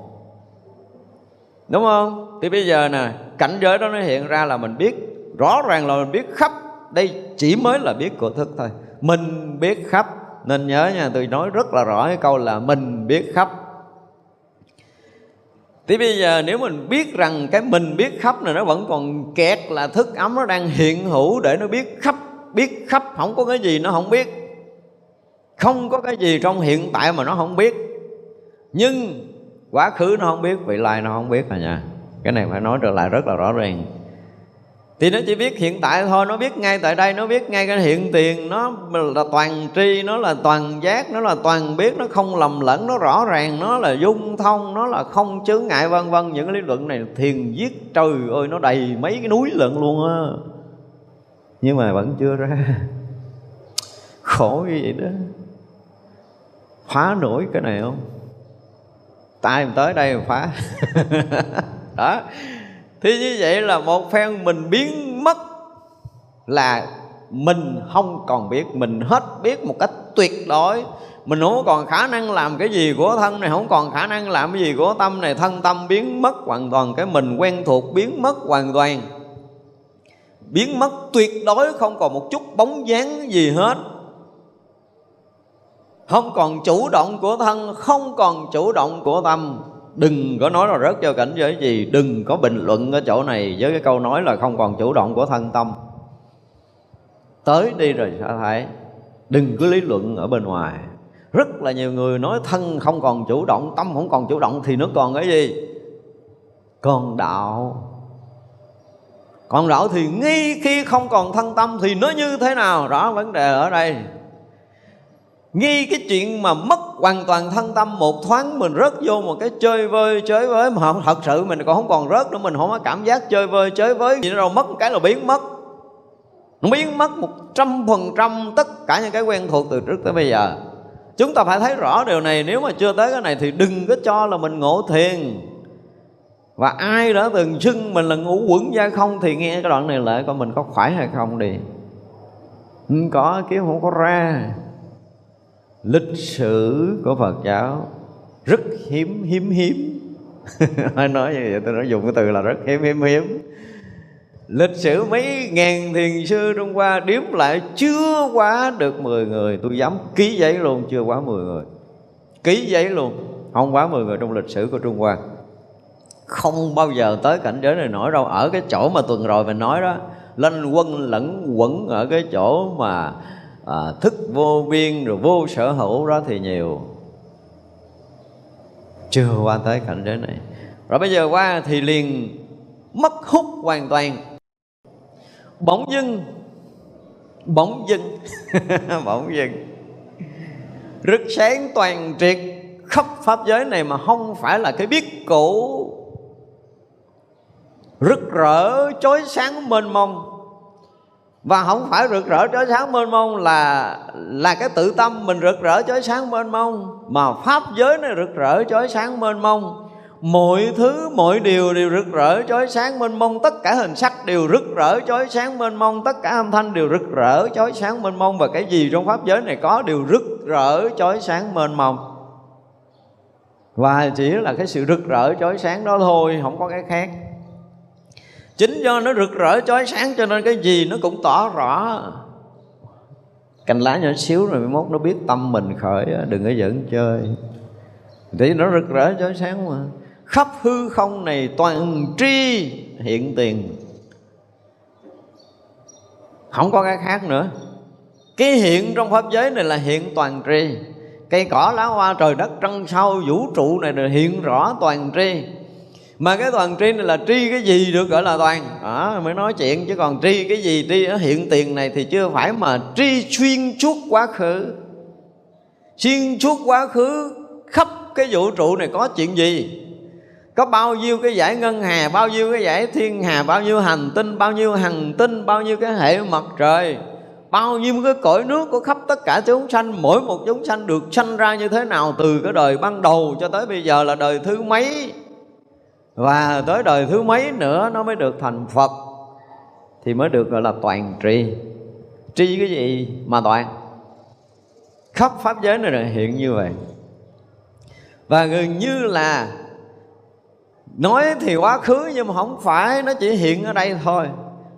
[SPEAKER 2] Đúng không? Thì bây giờ nè, cảnh giới đó nó hiện ra là mình biết, rõ ràng là mình biết khắp. Đây chỉ mới là biết của thức thôi. Mình biết khắp. Nên nhớ nha, tôi nói rất là rõ cái câu là mình biết khắp. Thì bây giờ nếu mình biết rằng cái mình biết khắp này nó vẫn còn kẹt là thức ấm nó đang hiện hữu để nó biết khắp biết khắp. Không có cái gì nó không biết không có cái gì trong hiện tại mà nó không biết. Nhưng quá khứ nó không biết, vị lai nó không biết à nha. Cái này phải nói trở lại rất là rõ ràng. Thì nó chỉ biết hiện tại thôi, nó biết ngay tại đây, nó biết ngay cái hiện tiền, nó là toàn tri, nó là toàn giác, nó là toàn biết, nó không lầm lẫn, nó rõ ràng, nó là dung thông, nó là không chướng ngại, vân vân. Những cái lý luận này thiền viết trời ơi, nó đầy mấy cái núi lận luôn á. Nhưng mà vẫn chưa ra. Khổ như vậy đó phá nổi cái này không? Tay tới đây mà phá. Đó. Thì như vậy là một phen mình biến mất là mình không còn biết, mình hết biết một cách tuyệt đối. Mình không còn khả năng làm cái gì của thân này, không còn khả năng làm cái gì của tâm này. Thân tâm biến mất, hoàn toàn cái mình quen thuộc biến mất hoàn toàn. Biến mất tuyệt đối, không còn một chút bóng dáng gì hết không còn chủ động của thân, không còn chủ động của tâm. Đừng có nói là rớt cho cảnh giới gì, đừng có bình luận ở chỗ này với cái câu nói là không còn chủ động của thân tâm. Tới đi rồi sẽ thấy đừng cứ lý luận ở bên ngoài. Rất là nhiều người nói thân không còn chủ động, tâm không còn chủ động thì nó còn cái gì? Còn đạo. Còn đạo thì ngay khi không còn thân tâm thì nó như thế nào? Rõ vấn đề ở đây nghi cái chuyện mà mất hoàn toàn thân tâm, một thoáng mình rớt vô một cái chơi vơi, chơi với mà thật sự mình còn không còn rớt nữa, mình không có cảm giác chơi vơi, chơi với gì đâu mất cái là biến mất. Nó biến mất một trăm phần trăm tất cả những cái quen thuộc từ trước tới bây giờ. Chúng ta phải thấy rõ điều này. Nếu mà chưa tới cái này thì đừng có cho là mình ngộ thiền. Và ai đã từng xưng mình là ngũ quẩn gia không thì nghe cái đoạn này lại coi mình có khỏe hay không đi? Không có kiếm không có ra lịch sử của Phật giáo rất hiếm hiếm hiếm. Ai nói như vậy, tôi nói dùng cái từ là rất hiếm hiếm hiếm. Lịch sử mấy ngàn thiền sư Trung Hoa điếm lại chưa quá được 10 người. Tôi dám ký giấy luôn, chưa quá 10 người. Ký giấy luôn, Không quá 10 người trong lịch sử của Trung Hoa. Không bao giờ tới cảnh giới này nổi đâu. Ở cái chỗ mà tuần rồi mình nói đó Lên quân lẫn quẩn ở cái chỗ mà à, thức vô biên rồi vô sở hữu đó thì nhiều. Chưa qua tới cảnh giới này. Rồi bây giờ qua thì liền mất hút hoàn toàn. Bỗng dưng bỗng dưng bỗng dưng. Rực sáng toàn triệt khắp pháp giới này mà không phải là cái biết cũ. Rực rỡ chói sáng mênh mông và không phải rực rỡ chói sáng mênh mông là là cái tự tâm mình rực rỡ chói sáng mênh mông, mà pháp giới này rực rỡ chói sáng mênh mông. Mọi thứ, mọi điều đều rực rỡ chói sáng mênh mông, tất cả hình sắc đều rực rỡ chói sáng mênh mông, tất cả âm thanh đều rực rỡ chói sáng mênh mông, và cái gì trong pháp giới này có đều rực rỡ chói sáng mênh mông. Và chỉ là cái sự rực rỡ chói sáng đó thôi, không có cái khác chính do nó rực rỡ chói sáng cho nên cái gì nó cũng tỏ rõ cành lá nhỏ xíu rồi mốt nó biết tâm mình khởi đừng có giỡn chơi. Thì nó rực rỡ chói sáng mà. Khắp hư không này toàn tri hiện tiền. Không có cái khác nữa. Cái hiện trong pháp giới này là hiện toàn tri. Cây cỏ, lá hoa, trời đất, trăng sao vũ trụ này là hiện rõ toàn tri mà cái toàn tri này là tri cái gì được gọi là toàn? Đó mới nói chuyện chứ còn tri cái gì? Tri ở hiện tiền này thì chưa phải mà tri xuyên suốt quá khứ. Xuyên suốt quá khứ, khắp cái vũ trụ này có chuyện gì? Có bao nhiêu cái giải ngân hà, bao nhiêu cái giải thiên hà, bao nhiêu hành tinh, bao nhiêu hành tinh, bao nhiêu cái hệ mặt trời?
[SPEAKER 1] Bao nhiêu cái cõi nước của khắp tất cả chúng sanh, mỗi một chúng sanh được sanh ra như thế nào từ cái đời ban đầu cho tới bây giờ là đời thứ mấy? Và tới đời thứ mấy nữa nó mới được thành phật, thì mới được gọi là toàn tri. Tri cái gì mà toàn? Khắp pháp giới này là hiện như vậy. Và gần như là nói thì quá khứ nhưng mà không phải, nó chỉ hiện ở đây thôi.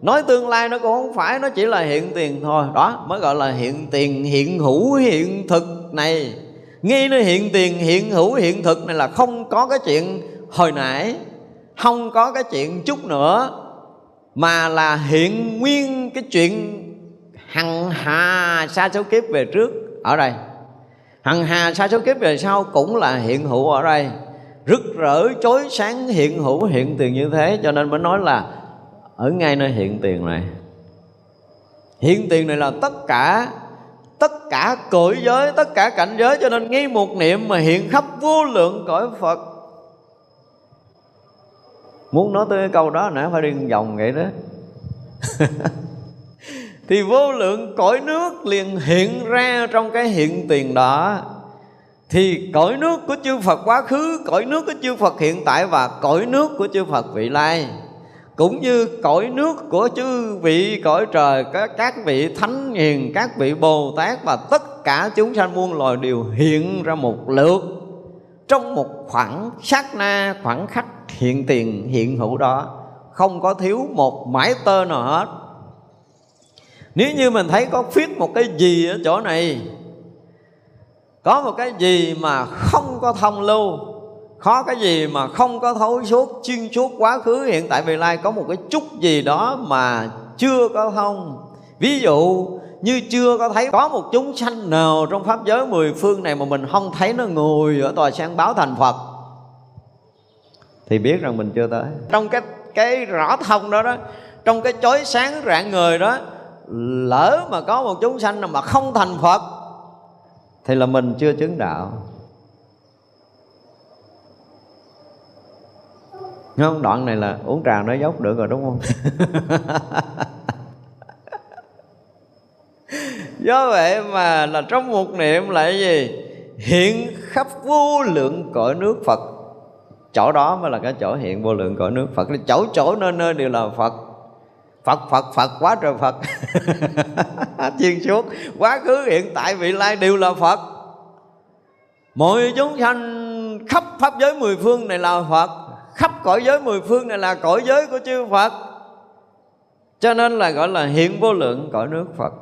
[SPEAKER 1] Nói tương lai nó cũng không phải, nó chỉ là hiện tiền thôi. Đó, mới gọi là hiện tiền, hiện hữu, hiện thực này. Ngay nó hiện tiền, hiện hữu, hiện thực này là không có cái chuyện hồi nãy, không có cái chuyện chút nữa, mà là hiện nguyên cái chuyện hằng hà sa số kiếp về trước, ở đây. Hằng hà sa số kiếp về sau cũng là hiện hữu ở đây. Rực rỡ chói sáng hiện hữu, hiện tiền như thế, cho nên mới nói là ở ngay nơi hiện tiền này. Hiện tiền này là tất cả tất cả cõi giới, tất cả cảnh giới, cho nên ngay một niệm mà hiện khắp vô lượng cõi phật muốn nói tới cái câu đó nãy phải đi vòng vậy đó. Thì vô lượng cõi nước liền hiện ra trong cái hiện tiền đó. Thì cõi nước của chư Phật quá khứ, cõi nước của chư Phật hiện tại và cõi nước của chư Phật vị lai. Cũng như cõi nước của chư vị cõi trời các các vị thánh hiền các vị bồ tát và tất cả chúng sanh muôn loài đều hiện ra một lượt. Trong một khoảng sát na khoảng khắc hiện tiền, hiện hữu đó. Không có thiếu một mãi tơ nào hết. Nếu như mình thấy có khuyết một cái gì ở chỗ này, có một cái gì mà không có thông lưu khó cái gì mà không có thấu suốt, chuyên suốt quá khứ, hiện tại vị lai có một cái chút gì đó mà chưa có thông. Ví dụ như chưa có thấy có một chúng sanh nào trong pháp giới mười phương này mà mình không thấy nó ngồi ở tòa sen báo thành phật thì biết rằng mình chưa tới. Trong cái cái rõ thông đó đó trong cái chói sáng rạng người đó lỡ mà có một chúng sanh mà không thành phật thì là mình chưa chứng đạo. Không? Đoạn này là uống trà nói dốc được rồi đúng không? Do vậy mà là trong một niệm cái gì? Hiện khắp vô lượng cõi nước phật chỗ đó mới là cái chỗ hiện vô lượng cõi nước phật. Chỗ chỗ nơi nơi đều là phật. Phật phật phật, quá trời phật. Chuyên suốt. Quá khứ, hiện tại, vị lai đều là phật. Mọi chúng sanh khắp pháp giới mười phương này là phật. Khắp cõi giới mười phương này là cõi giới của chư Phật. Cho nên là gọi là hiện vô lượng cõi nước Phật.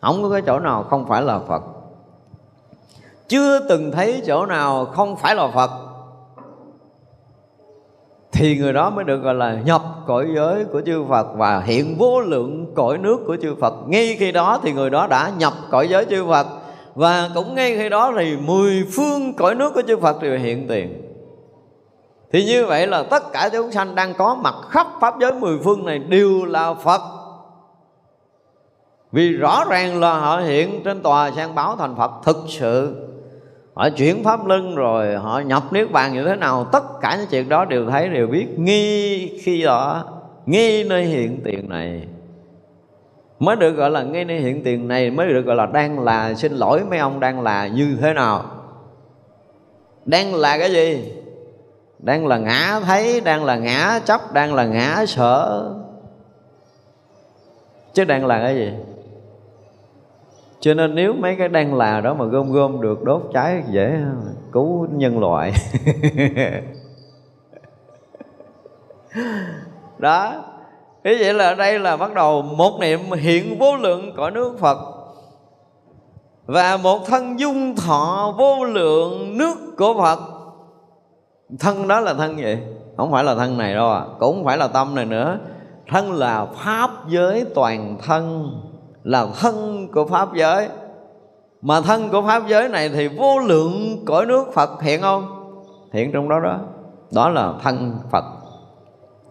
[SPEAKER 1] Không có cái chỗ nào không phải là Phật. Chưa từng thấy chỗ nào không phải là Phật thì người đó mới được, gọi là, nhập cõi giới của chư Phật và hiện vô lượng cõi nước của chư Phật. Ngay khi đó thì người đó đã nhập cõi giới chư Phật. Và cũng ngay khi đó thì mười phương cõi nước của chư Phật đều hiện tiền. Thì như vậy là tất cả chúng sanh đang có mặt khắp pháp giới mười phương này đều là phật. Vì rõ ràng là họ hiện trên tòa sang báo thành phật thực sự họ chuyển pháp lưng rồi, họ nhập niết bàn như thế nào, tất cả những chuyện đó đều thấy, đều biết. Nghi khi đó, nghi nơi hiện tiền này. Mới được gọi là nghi nơi hiện tiền này, mới được gọi là đang là. Xin lỗi mấy ông đang là như thế nào? Đang là cái gì? Đang là ngã thấy, đang là ngã chấp, đang là ngã sợ. Chứ đang là cái gì? Cho nên nếu mấy cái đang là đó mà gom gom được, đốt cháy dễ cứu nhân loại. Đó. Thế vậy là đây là bắt đầu một niệm hiện vô lượng cõi nước phật. Và một thân dung thọ vô lượng nước của phật. Thân đó là thân gì? Không phải là thân này đâu à. Cũng không phải là tâm này nữa. Thân là pháp giới toàn thân là thân của pháp giới. Mà thân của pháp giới này thì vô lượng cõi nước phật hiện không? Hiện trong đó đó. Đó là thân phật.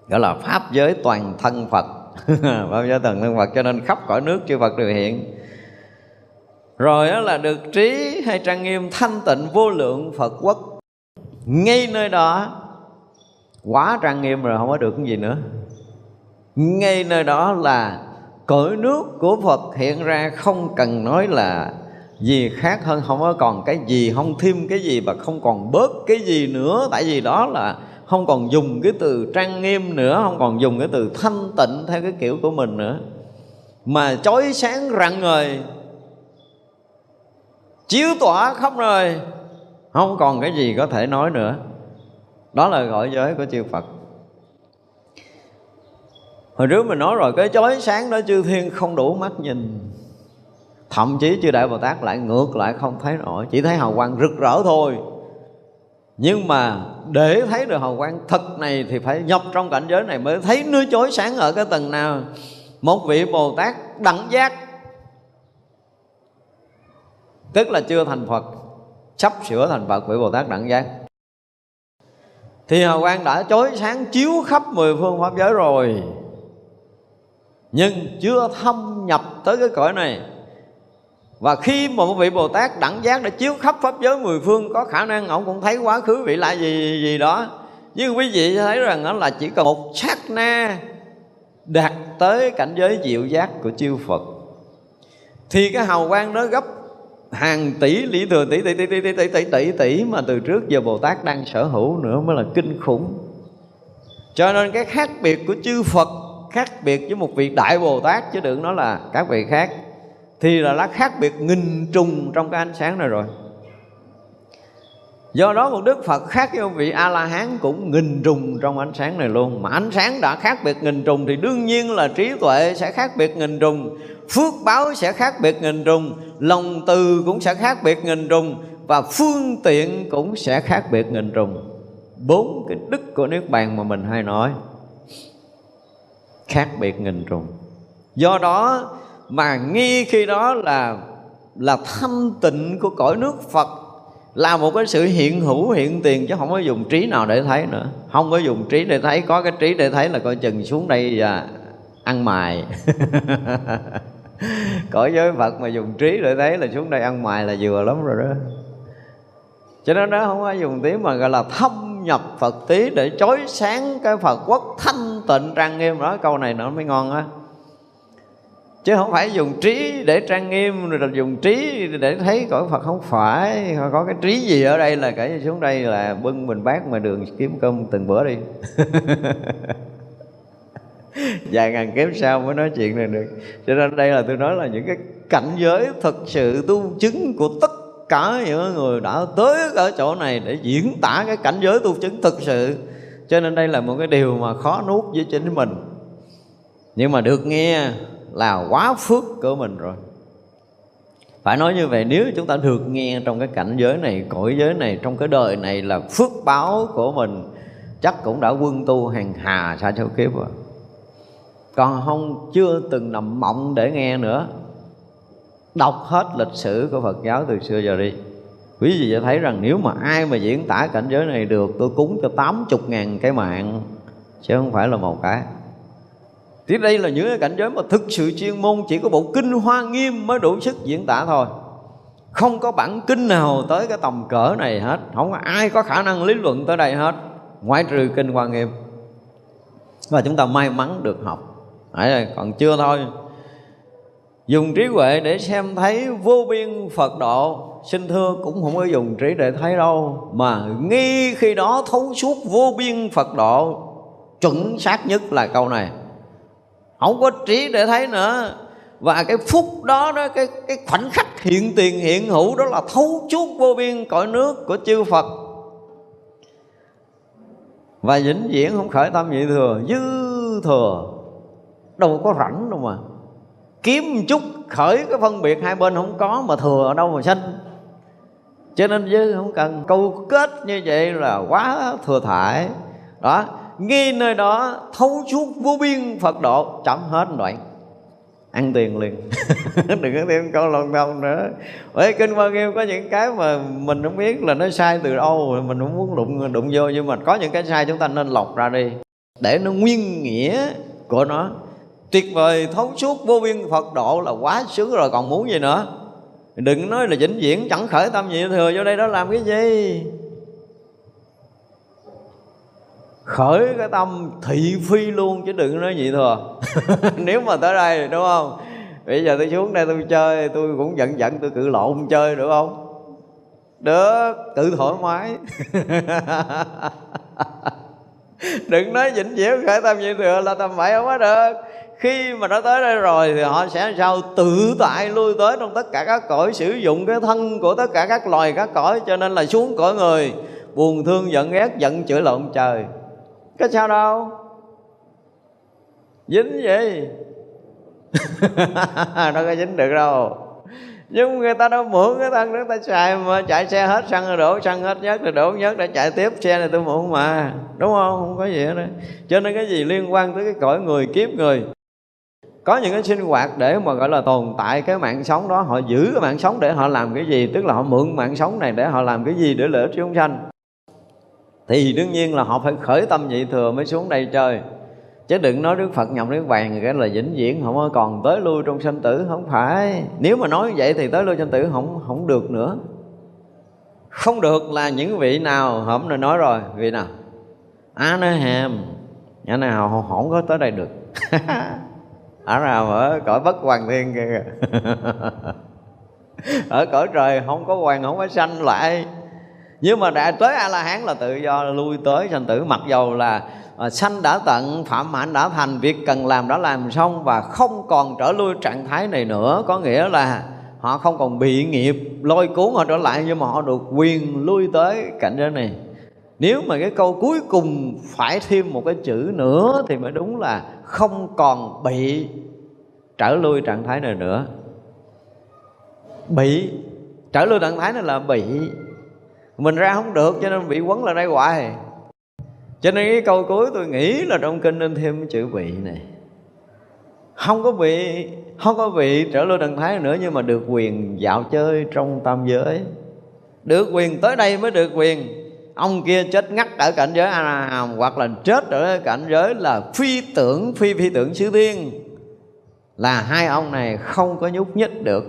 [SPEAKER 1] Gọi là pháp giới toàn thân phật. Pháp giới toàn thân phật, cho nên khắp cõi nước chư phật đều hiện. Rồi đó là được trí hay trang nghiêm thanh tịnh vô lượng phật quốc. Ngay nơi đó, quá trang nghiêm rồi không có được cái gì nữa. Ngay nơi đó là
[SPEAKER 2] cõi nước của Phật hiện ra không cần nói là gì khác hơn, không có còn cái gì, không thêm cái gì và không còn bớt cái gì nữa. Tại vì đó là không còn dùng cái từ trang nghiêm nữa, không còn dùng cái từ thanh tịnh theo cái kiểu của mình nữa. Mà chói sáng rạng ngời, chiếu tỏa khắp nơi, không còn cái gì có thể nói nữa. Đó là gọi giới của chư Phật hồi trước mình nói rồi, cái chói sáng đó chư thiên không đủ mắt nhìn. Thậm chí chư đại bồ tát lại ngược lại không thấy nổi, chỉ thấy hào quang rực rỡ thôi. Nhưng mà để thấy được hào quang thật này thì phải nhập trong cảnh giới này mới thấy nơi chói sáng ở cái tầng nào. Một vị bồ tát đẳng giác. Tức là chưa thành phật, sắp sửa thành phật, vị bồ tát đẳng giác. Thì hào quang đã chói sáng chiếu khắp mười phương pháp giới rồi nhưng chưa thâm nhập tới cái cõi này. Và khi mà một vị Bồ Tát đẳng giác đã chiếu khắp pháp giới mười phương, có khả năng ông cũng thấy quá khứ vị lại gì gì đó. Nhưng quý vị thấy rằng đó là chỉ cần một sát na đạt tới cảnh giới diệu giác của chư Phật. Thì cái hào quang đó gấp hàng tỷ lý thừa, tỷ tỷ tỷ tỷ tỷ tỷ tỷ tỷ tỷ mà từ trước giờ Bồ Tát đang sở hữu nữa mới là kinh khủng. Cho nên cái khác biệt của chư Phật khác biệt với một vị đại Bồ Tát, chứ đừng nói là các vị khác. Thì là nó khác biệt nghìn trùng trong cái ánh sáng này rồi. Do đó một đức phật khác với vị a la hán cũng nghìn trùng trong ánh sáng này luôn. Mà ánh sáng đã khác biệt nghìn trùng thì đương nhiên là trí tuệ sẽ khác biệt nghìn trùng, phước báo sẽ khác biệt nghìn trùng, lòng từ cũng sẽ khác biệt nghìn trùng, và phương tiện cũng sẽ khác biệt nghìn trùng. Bốn cái đức của nước bàn mà mình hay nói khác biệt nghìn trùng. Do đó mà nghi khi đó là là thanh tịnh của cõi nước Phật là một cái sự hiện hữu, hiện tiền, chứ không có dùng trí nào để thấy nữa. Không có dùng trí để thấy, có cái trí để thấy là coi chừng xuống đây và ăn mài. Cõi giới Phật mà dùng trí để thấy là xuống đây ăn mài là vừa lắm rồi đó. Cho nên đó không có dùng tiếng mà gọi là thâm nhập Phật tí để chói sáng cái Phật quốc thanh tịnh trang nghiêm. Đó câu này nó mới ngon á. Chứ không phải dùng trí để trang nghiêm, rồi dùng trí để thấy cõi Phật không phải. Có cái trí gì ở đây là kể xuống đây là bưng mình bát mà đường kiếm cơm từng bữa đi. Vài ngàn kiếp sau mới nói chuyện này được. Cho nên đây là tôi nói là những cái cảnh giới thực sự tu chứng của tất cả những người đã tới ở chỗ này để diễn tả cái cảnh giới tu chứng thực sự. Cho nên đây là một cái điều mà khó nuốt với chính mình. Nhưng mà được nghe là quá phước của mình rồi. Phải nói như vậy, nếu chúng ta được nghe trong cái cảnh giới này, cõi giới này, trong cái đời này là phước báo của mình, chắc cũng đã quân tu hàng hà xa châu kiếp rồi. Còn không, chưa từng nằm mộng để nghe nữa đọc hết lịch sử của Phật giáo từ xưa giờ đi. Quý vị sẽ thấy rằng nếu mà ai mà diễn tả cảnh giới này được tôi cúng cho 80 ngàn cái mạng chứ không phải là một cái. Tiếp đây là những cái cảnh giới mà thực sự chuyên môn Chỉ có bộ kinh hoa nghiêm mới đủ sức diễn tả thôi. Không có bản kinh nào tới cái tầm cỡ này hết. Không có ai có khả năng lý luận tới đây hết Ngoại trừ kinh hoa nghiêm. Và chúng ta may mắn được học. Đấy, Còn chưa thôi. Dùng trí huệ để xem thấy vô biên Phật độ. Xin thưa, cũng không có dùng trí để thấy đâu, Mà nghi khi đó thấu suốt vô biên Phật độ. Chuẩn xác nhất là câu này. Không có trí để thấy nữa. Và cái phút đó đó, cái cái khoảnh khắc hiện tiền hiện hữu đó là thấu suốt vô biên cõi nước của chư Phật. Và vĩnh viễn không khởi tâm nhị thừa dư thừa. Đâu có rảnh đâu mà kiếm một chút khởi cái phân biệt hai bên không có mà thừa ở đâu mà sanh cho nên chứ không cần câu kết như vậy là quá thừa thải. Đó ngay nơi đó thấu suốt vô biên Phật độ, chấm hết đoạn ăn tiền liền. Đừng có thêm câu lòng thông nữa. Bởi kinh hoa nghiêm có những cái mà mình không biết là nó sai từ đâu mình không muốn đụng đụng vô, nhưng mà có những cái sai chúng ta nên lọc ra đi. Để nó nguyên nghĩa của nó tuyệt vời, thấu suốt vô biên phật độ là quá sướng rồi, còn muốn gì nữa? Đừng nói là vĩnh viễn, chẳng khởi tâm gì thừa vô đây đó, làm cái gì?
[SPEAKER 1] Khởi cái tâm thị phi luôn, chứ đừng nói nhị thừa. Nếu mà tới đây, đúng không? Bây giờ tôi xuống đây tôi chơi, tôi cũng giận giận, tôi cự lộn chơi, được không? Được, tự thoải mái. Đừng nói vĩnh viễn, khởi tâm nhị thừa, là tầm bậy không có được khi mà nó tới đây rồi thì họ sẽ sao? Tự tại lui tới trong tất cả các cõi, sử dụng cái thân của tất cả các loài các cõi, cho nên là xuống cõi người. Buồn thương, giận ghét, giận chửi lộn trời. Có sao đâu? Dính gì nó có dính được đâu. Nhưng người ta đâu mượn cái thân người ta xài mà chạy xe hết, xăng rồi đổ, xăng hết nhất rồi đổ nhất để chạy tiếp, xe này tôi mượn mà. Đúng không? Không có gì hết đó cho nên cái gì liên quan tới cái cõi người, kiếp người? Có những cái sinh hoạt để mà, gọi là, tồn tại cái mạng sống đó, họ giữ cái mạng sống để họ làm cái gì? Tức là họ mượn mạng sống này để họ làm cái gì để lợi ích chúng sanh? Thì đương nhiên là họ phải khởi tâm nhị thừa mới xuống đây chơi. Chứ đừng nói đức phật nhập đến vàng cái là vĩnh viễn, không còn tới lui trong sanh tử, không phải. Nếu mà nói vậy thì tới lui sanh tử không không được nữa. Không được là những vị nào hôm nay nói rồi, vị nào? Á nó hàm nhà nào họ không có tới đây được. ở nào ở cõi bất hoàng thiên kia ở cõi trời không có hoàng không có sanh lại. Nhưng mà đại tới a la hán là tự do lui tới sanh tử mặc dầu là à, sanh đã tận phạm hạnh đã thành việc cần làm đã làm xong và không còn trở lui trạng thái này nữa. Có nghĩa là họ không còn bị nghiệp lôi cuốn họ trở lại nhưng mà họ được quyền lui tới cảnh giới này. Nếu mà cái câu cuối cùng phải thêm một cái chữ nữa thì mới đúng là không còn bị trở lui trạng thái này nữa. Bị trở lui trạng thái này là bị. Mình ra không được, cho nên bị quấn là đây hoài. Cho nên cái câu cuối tôi nghĩ là trong kinh nên thêm chữ bị này. Không có bị, không có bị trở lui trạng thái nữa, nhưng mà được quyền dạo chơi trong tam giới. Được quyền tới đây mới được quyền ông kia chết ngắt ở cảnh giới a la hàm hoặc là chết ở cảnh giới là phi tưởng, phi phi tưởng xứ thiên là hai ông này không có nhúc nhích được.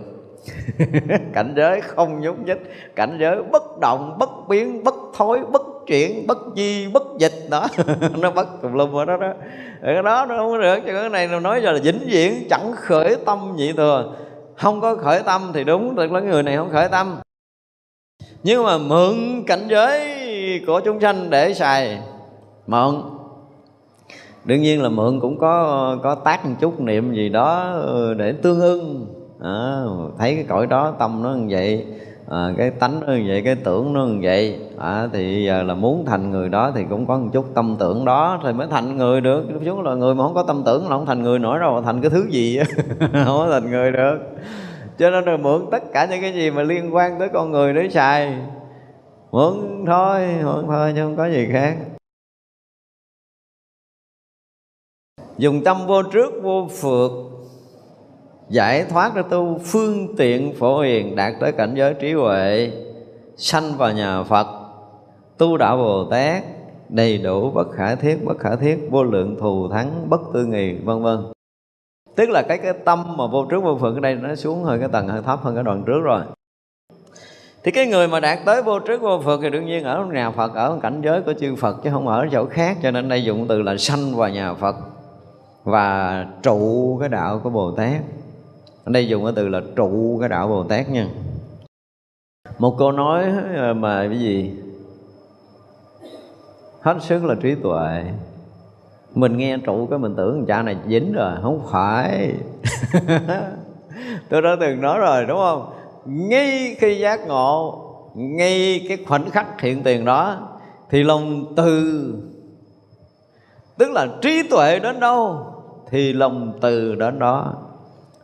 [SPEAKER 1] Cảnh giới không nhúc nhích, cảnh giới bất động, bất biến, bất thối, bất chuyển, bất di, bất dịch đó. Nó bất tùm lum ở đó đó. Cái đó nó không có được cho cái này nó nói là vĩnh viễn, chẳng khởi tâm nhị thừa. Không có khởi tâm thì đúng, tức là người này không khởi tâm. Nhưng mà mượn cảnh giới của chúng sanh để xài. Mượn. Đương nhiên là mượn cũng có có tác một chút niệm gì đó ờ, để tương ưng. À, thấy cái cõi đó tâm nó như vậy à, cái tánh nó như vậy cái tưởng nó như vậy à, thì giờ là muốn thành người đó thì cũng có một chút tâm tưởng đó thì mới thành người được. Lúc xuống là người mà không có tâm tưởng là không thành người nổi đâu thành cái thứ gì không có thành người được. Cho nên là mượn tất cả những cái gì mà liên quan tới con người để xài muốn thôi muốn thôi chứ không có gì khác. Dùng tâm vô trước, vô phượt giải thoát ra tu phương tiện phổ hiền đạt tới cảnh giới trí huệ, sanh vào nhà phật, tu đạo bồ tát, đầy đủ bất khả thiết, bất khả thiết, vô lượng thù thắng, bất tư nghì vân vân. Tức là cái cái tâm mà vô trước, vô phượng ở đây nó xuống hơi cái tầng hơi thấp hơn cái đoạn trước rồi thì cái người mà đạt tới vô trước vô phật thì đương nhiên ở nhà phật, ở cảnh giới của chư phật chứ không ở chỗ khác. Cho nên đây dụng từ là sanh vào nhà phật và trụ cái đạo của bồ tát. Ở đây dùng cái từ là trụ cái đạo bồ tát nha. Một câu nói ờ, mà cái gì? Hết sức là trí tuệ. Mình nghe trụ cái mình tưởng cha này dính rồi, không phải. Tôi đã từng nói rồi, đúng không? Ngay khi giác ngộ, ngay cái khoảnh khắc hiện tiền đó, thì lòng từ, tức là trí tuệ đến đâu, thì lòng từ đến đó.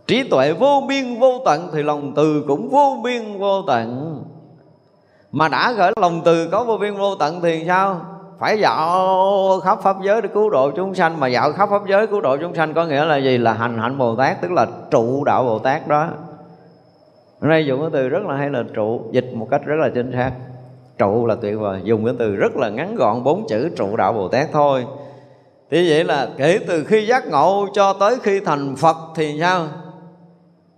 [SPEAKER 1] Trí tuệ vô biên vô tận, thì lòng từ cũng vô biên vô tận. Mà đã gửi lòng từ có vô biên vô tận thì sao? Phải dạo khắp pháp giới để cứu độ chúng sanh. Mà dạo khắp pháp giới cứu độ chúng sanh có nghĩa là gì? Là hành hạnh bồ tát, tức là trụ đạo bồ tát đó. Hôm nay dùng cái từ rất là hay là trụ, dịch một cách rất là chính xác. Trụ là tuyệt vời, dùng cái từ rất là ngắn gọn, bốn chữ trụ đạo bồ tát thôi. Thì vậy là kể từ khi giác ngộ cho tới khi thành phật thì sao?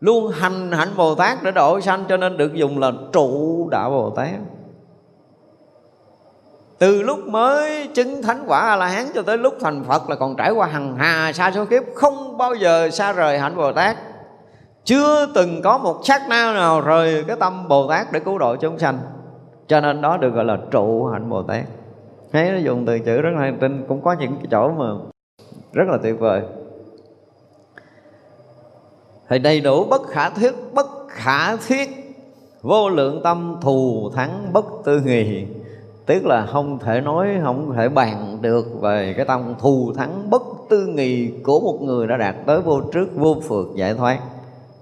[SPEAKER 1] Luôn hành hạnh bồ tát để độ sanh, cho nên được dùng là trụ đạo bồ tát. Từ lúc mới chứng thánh quả a la hán cho tới lúc thành phật là còn trải qua hằng hà, sa số kiếp, không bao giờ xa rời hạnh bồ tát chưa từng có một sát na nào rời cái tâm bồ tát để cứu độ chúng sanh. Cho nên đó được gọi là trụ hạnh bồ tát. Thấy nó dùng từ chữ rất là tinh, cũng có những cái chỗ mà rất là tuyệt vời. Thì đầy đủ bất khả thuyết, bất khả thuyết, vô lượng tâm thù thắng bất tư nghì tức là không thể nói, không thể bàn được về cái tâm thù thắng bất tư nghì của một người đã đạt tới vô trước, vô phượt giải thoát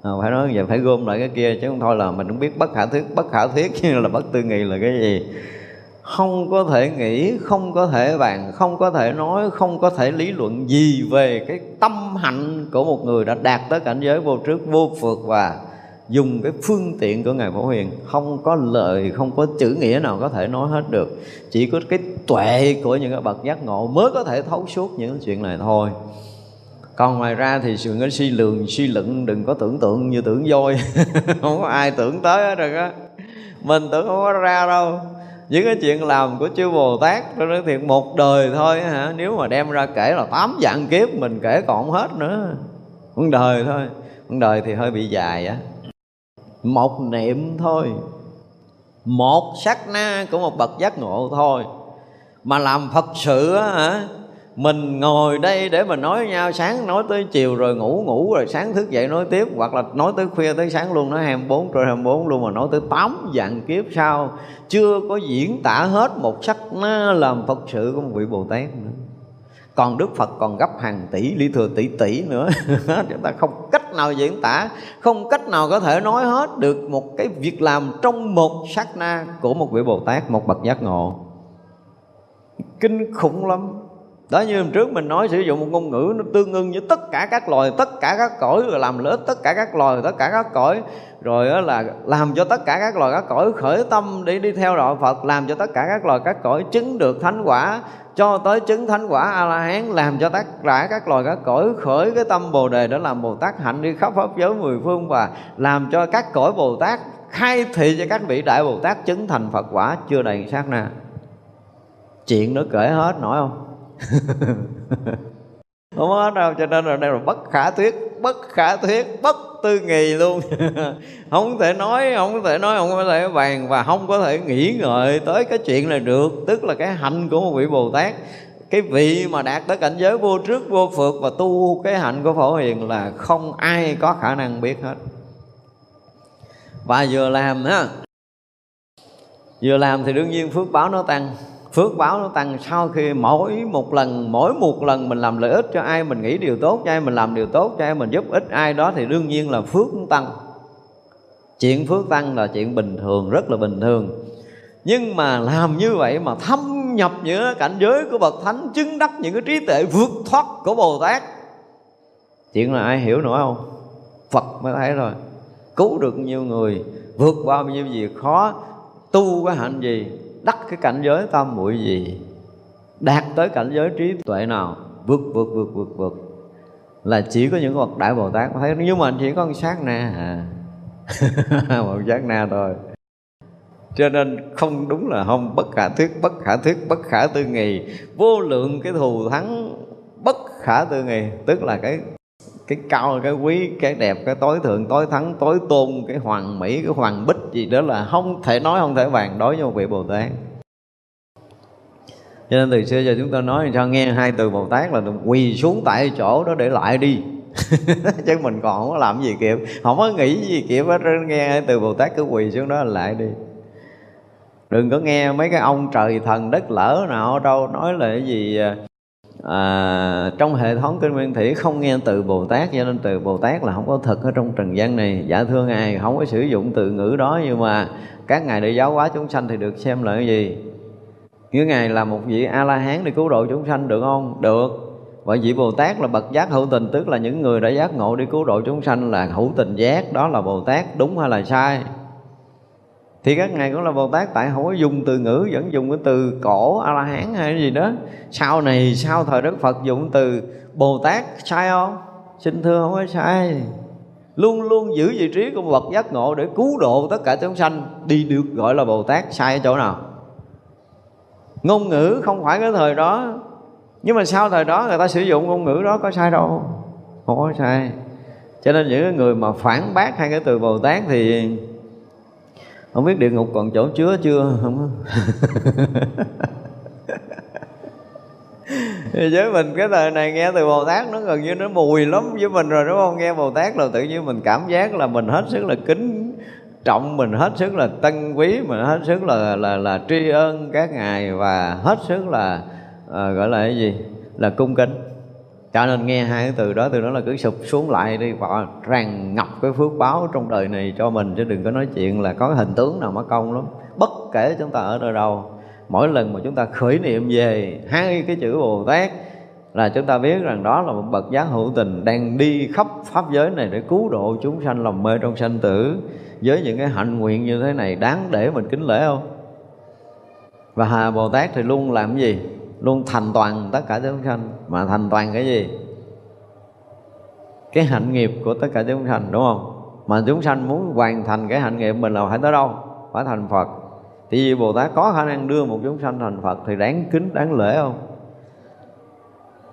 [SPEAKER 1] à, phải nói vậy phải gom lại cái kia chứ không thôi là mình không biết bất khả thuyết bất khả thuyết như là bất tư nghị là cái gì. Không có thể nghĩ không có thể bàn không có thể nói không có thể lý luận gì về cái tâm hạnh của một người đã đạt tới cảnh giới vô trước vô phượt và dùng cái phương tiện của ngài phổ hiền. Không có lời không có chữ nghĩa nào có thể nói hết được. Chỉ có cái tuệ của những cái bậc giác ngộ mới có thể thấu suốt những chuyện này thôi còn ngoài ra thì sự nó suy lường suy luận đừng có tưởng tượng như tưởng voi. Không có ai tưởng tới hết rồi á. Mình tưởng không có ra đâu. Những cái chuyện làm của chư Bồ Tát tôi nói thiệt một đời thôi hả? Nếu mà đem ra kể là tám dạng kiếp, mình kể còn không hết nữa. Một đời thôi. Một đời thì hơi bị dài á. Một niệm thôi. Một sát na của một bậc giác ngộ thôi. Mà làm phật sự á hả? Mình ngồi đây để mà nói nhau, sáng nói tới chiều rồi ngủ ngủ rồi sáng thức dậy nói tiếp, hoặc là nói tới khuya tới sáng luôn, nói 24 rồi 24 luôn mà nói tới 8 dạng kiếp sau. Chưa có diễn tả hết một sắc na làm phật sự của một vị Bồ Tát nữa. Còn Đức Phật còn gấp hàng tỷ, lý thừa tỷ tỷ nữa. Chúng ta không cách nào diễn tả, không cách nào có thể nói hết được một cái việc làm trong một sát na của một vị Bồ Tát, một bậc giác ngộ. Kinh khủng lắm đó như hôm trước mình nói sử dụng một ngôn ngữ nó tương ưng với tất cả các loài, tất cả các cõi, rồi làm lợi tất cả các loài, tất cả các cõi. Rồi đó là làm cho tất cả các loài, các cõi khởi tâm để đi theo đạo Phật, làm cho tất cả các loài, các cõi chứng được thánh quả. Cho tới chứng thánh quả a la hán làm cho tất cả các loài, các cõi khởi cái tâm bồ đề để làm bồ tát hạnh đi khắp pháp giới mười phương và làm cho các cõi bồ tát khai thị cho các vị đại bồ tát chứng thành phật quả chưa đầy sát na. Chuyện nó kể hết, nổi không? Không có đâu, cho nên là đây là bất khả thuyết, bất khả thuyết, bất tư nghì luôn. Không thể nói, không thể nói, không có thể bàn và không có thể nghĩ ngợi tới cái chuyện này được. Tức là cái hạnh của một vị bồ tát, cái vị mà đạt tới cảnh giới vô trước, vô phượt và tu cái hạnh của phổ hiền là không ai có khả năng biết hết. Và vừa làm ha, vừa làm thì đương nhiên phước báo nó tăng phước báo nó tăng, sau khi mỗi một lần, mỗi một lần mình làm lợi ích cho ai, mình nghĩ điều tốt cho ai, mình làm điều tốt cho ai, mình giúp ích ai đó, thì đương nhiên là phước cũng tăng. Chuyện phước tăng là chuyện bình thường, rất là bình thường. Nhưng mà làm như vậy mà thâm nhập những cảnh giới của bậc thánh, chứng đắc những cái trí tuệ vượt thoát của bồ tát. Chuyện là ai hiểu nổi không? Phật mới thấy rồi. Cứu được nhiều người, vượt qua bao nhiêu việc khó, tu cái hạnh gì đắc cái cảnh giới tam muội gì, đạt tới cảnh giới trí tuệ nào, vượt vượt vượt vượt vượt. Là chỉ có những bậc đại bồ tát thấy. Nhưng mà chỉ có một sát na à. Một sát na thôi. Cho nên không đúng là không. Bất khả thuyết, bất khả thuyết, bất khả tư nghì vô lượng cái thù thắng, bất khả tư nghì tức là cái cái cao, cái quý, cái đẹp, cái tối thượng, tối thắng, tối tôn, cái hoàng mỹ, cái hoàng bích gì đó là không thể nói, không thể bàn đối với một vị bồ tát. Cho nên từ xưa giờ chúng ta nói cho nghe hai từ bồ tát là quỳ xuống tại chỗ đó để lại đi. Chứ mình còn không có làm gì kịp, không có nghĩ gì kịp hết, nghe hai từ bồ tát cứ quỳ xuống đó lại đi. Đừng có nghe mấy cái ông trời thần đất lỡ nào đâu, nói là cái gì à, à, trong hệ thống kinh nguyên thủy không nghe từ bồ tát cho nên từ bồ tát là không có thực ở trong trần gian này. Dạ thưa ngài không có sử dụng từ ngữ đó nhưng mà các ngài để giáo hóa chúng sanh thì được xem là cái gì? Như ngài là một vị a la hán để cứu độ chúng sanh được không? Được. Vậy vị bồ tát là bậc giác hữu tình tức là những người đã giác ngộ đi cứu độ chúng sanh là hữu tình giác đó là bồ tát đúng hay là sai? Thì các ngài cũng là bồ tát tại không có dùng từ ngữ, vẫn dùng cái từ cổ a la hán hay gì đó. Sau này, sau thời đức phật dùng từ bồ tát, sai không? Xin thưa không có sai. Luôn luôn giữ vị trí của bậc giác ngộ để cứu độ tất cả chúng sanh đi được gọi là bồ tát, sai ở chỗ nào?
[SPEAKER 2] Ngôn ngữ không phải cái thời đó. Nhưng mà sau thời đó người ta sử dụng ngôn ngữ đó có sai đâu. Không có sai. Cho nên những người mà phản bác hai cái từ bồ tát thì không biết địa ngục còn chỗ chứa chưa? Không với mình cái thời này nghe từ Bồ Tát nó gần như nó mùi lắm với mình rồi đúng không? Nghe Bồ Tát là tự nhiên mình cảm giác là mình hết sức là kính trọng mình hết sức là tân quý mình hết sức là là là tri ân các ngài và hết sức là à, gọi là cái gì? Là cung kính cho nên nghe hai cái từ đó từ đó là cứ sụp xuống lại đi. Và tràn ngập cái phước báo trong đời này cho mình. Chứ đừng có nói chuyện là có hình tướng nào mất công lắm. Bất kể chúng ta ở nơi đâu, mỗi lần mà chúng ta khởi niệm về hai cái chữ bồ tát là chúng ta biết rằng đó là một bậc giác hữu tình đang đi khắp pháp giới này để cứu độ chúng sanh lòng mê trong sanh tử với những cái hạnh nguyện như thế này. Đáng để mình kính lễ không? Và hà bồ tát thì luôn làm gì? Luôn thành toàn tất cả chúng sanh. Mà thành toàn cái gì? Cái hạnh nghiệp của tất cả chúng sanh đúng không? Mà chúng sanh muốn hoàn thành cái hạnh nghiệp mình là phải tới đâu? Phải thành phật. Thì vì bồ tát có khả năng đưa một chúng sanh thành phật thì đáng kính đáng lễ không?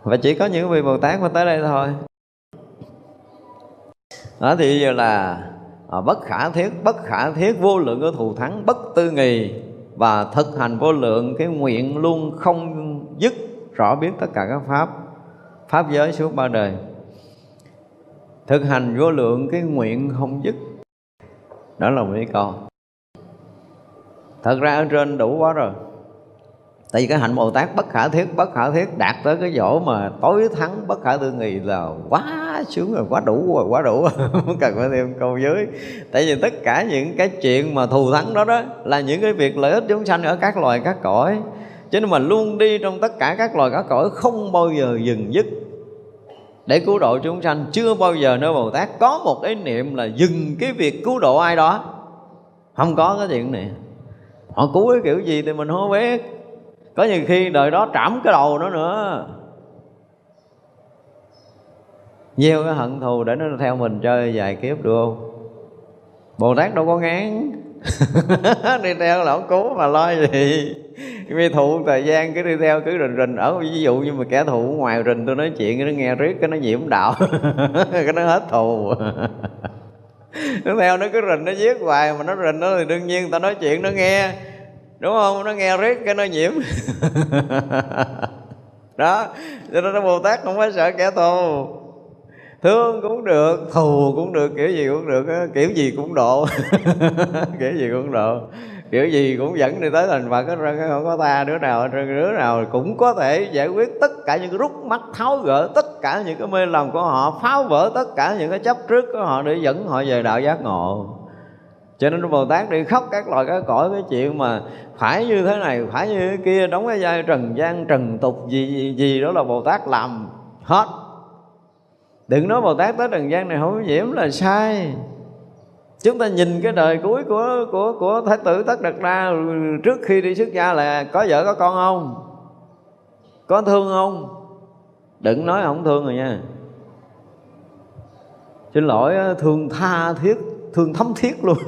[SPEAKER 2] Và chỉ có những vị bồ tát mới tới đây thôi. Đó thì giờ là à, bất khả thiết bất khả thiết vô lượng của thù thắng bất tư nghì và thực hành vô lượng cái nguyện luôn không dứt, rõ biết tất cả các pháp pháp giới suốt ba đời. Thực hành vô lượng cái nguyện không dứt, đó là một cái câu thật ra ở trên đủ quá rồi. Tại vì cái hạnh bồ tát bất khả thiết, bất khả thiết đạt tới cái chỗ mà tối thắng, bất khả tư nghị là quá sướng rồi, quá đủ rồi, quá đủ không cần phải thêm câu dưới. Tại vì tất cả những cái chuyện mà thù thắng đó đó là những cái việc lợi ích chúng sanh ở các loài, các cõi cho nên mà luôn đi trong tất cả các loài cá cõi không bao giờ dừng dứt. Để cứu độ chúng sanh, chưa bao giờ nơi bồ tát có một ý niệm là dừng cái việc cứu độ ai đó. Không có cái chuyện này. Họ cứu cái kiểu gì thì mình không biết. Có nhiều khi đời đó trảm cái đầu nó nữa. Gieo cái hận thù để nó theo mình chơi vài kiếp được không? Bồ tát đâu có ngán. Đi theo là không cứu mà lo gì? vì thụ thời gian cứ đi theo cứ rình rình. Ở ví dụ như mà kẻ thù ngoài rình tôi nói chuyện nó nghe riết, cái nó nhiễm đạo. Cái nó hết thù. Nó theo nó cứ rình, nó giết hoài. Mà nó rình nó thì đương nhiên ta nói chuyện, nó nghe. Đúng không? Nó nghe riết, cái nó nhiễm. Đó, cho nên nó bồ tát không phải sợ kẻ thù. Thương cũng được, thù cũng được, kiểu gì cũng được kiểu gì cũng độ. Kiểu gì cũng độ kiểu gì cũng dẫn đi tới thành phật hết không có ta đứa nào đứa nào cũng có thể giải quyết tất cả những cái rút mắt tháo gỡ tất cả những cái mê lầm của họ phá vỡ tất cả những cái chấp trước của họ để dẫn họ về đạo giác ngộ. Cho nên Bồ Tát đi khóc các loại các cõi cái chuyện mà phải như thế này phải như thế kia đóng cái vai trần gian trần tục gì gì, gì đó là Bồ Tát làm hết. Đừng nói Bồ Tát tới trần gian này không nhiễm là sai chúng ta nhìn cái đời cuối của của của thái tử tất đặt ra trước khi đi xuất gia là có vợ có con không? Có thương không? Đừng nói không thương rồi nha. Xin lỗi, thương tha thiết, thương thấm thiết luôn.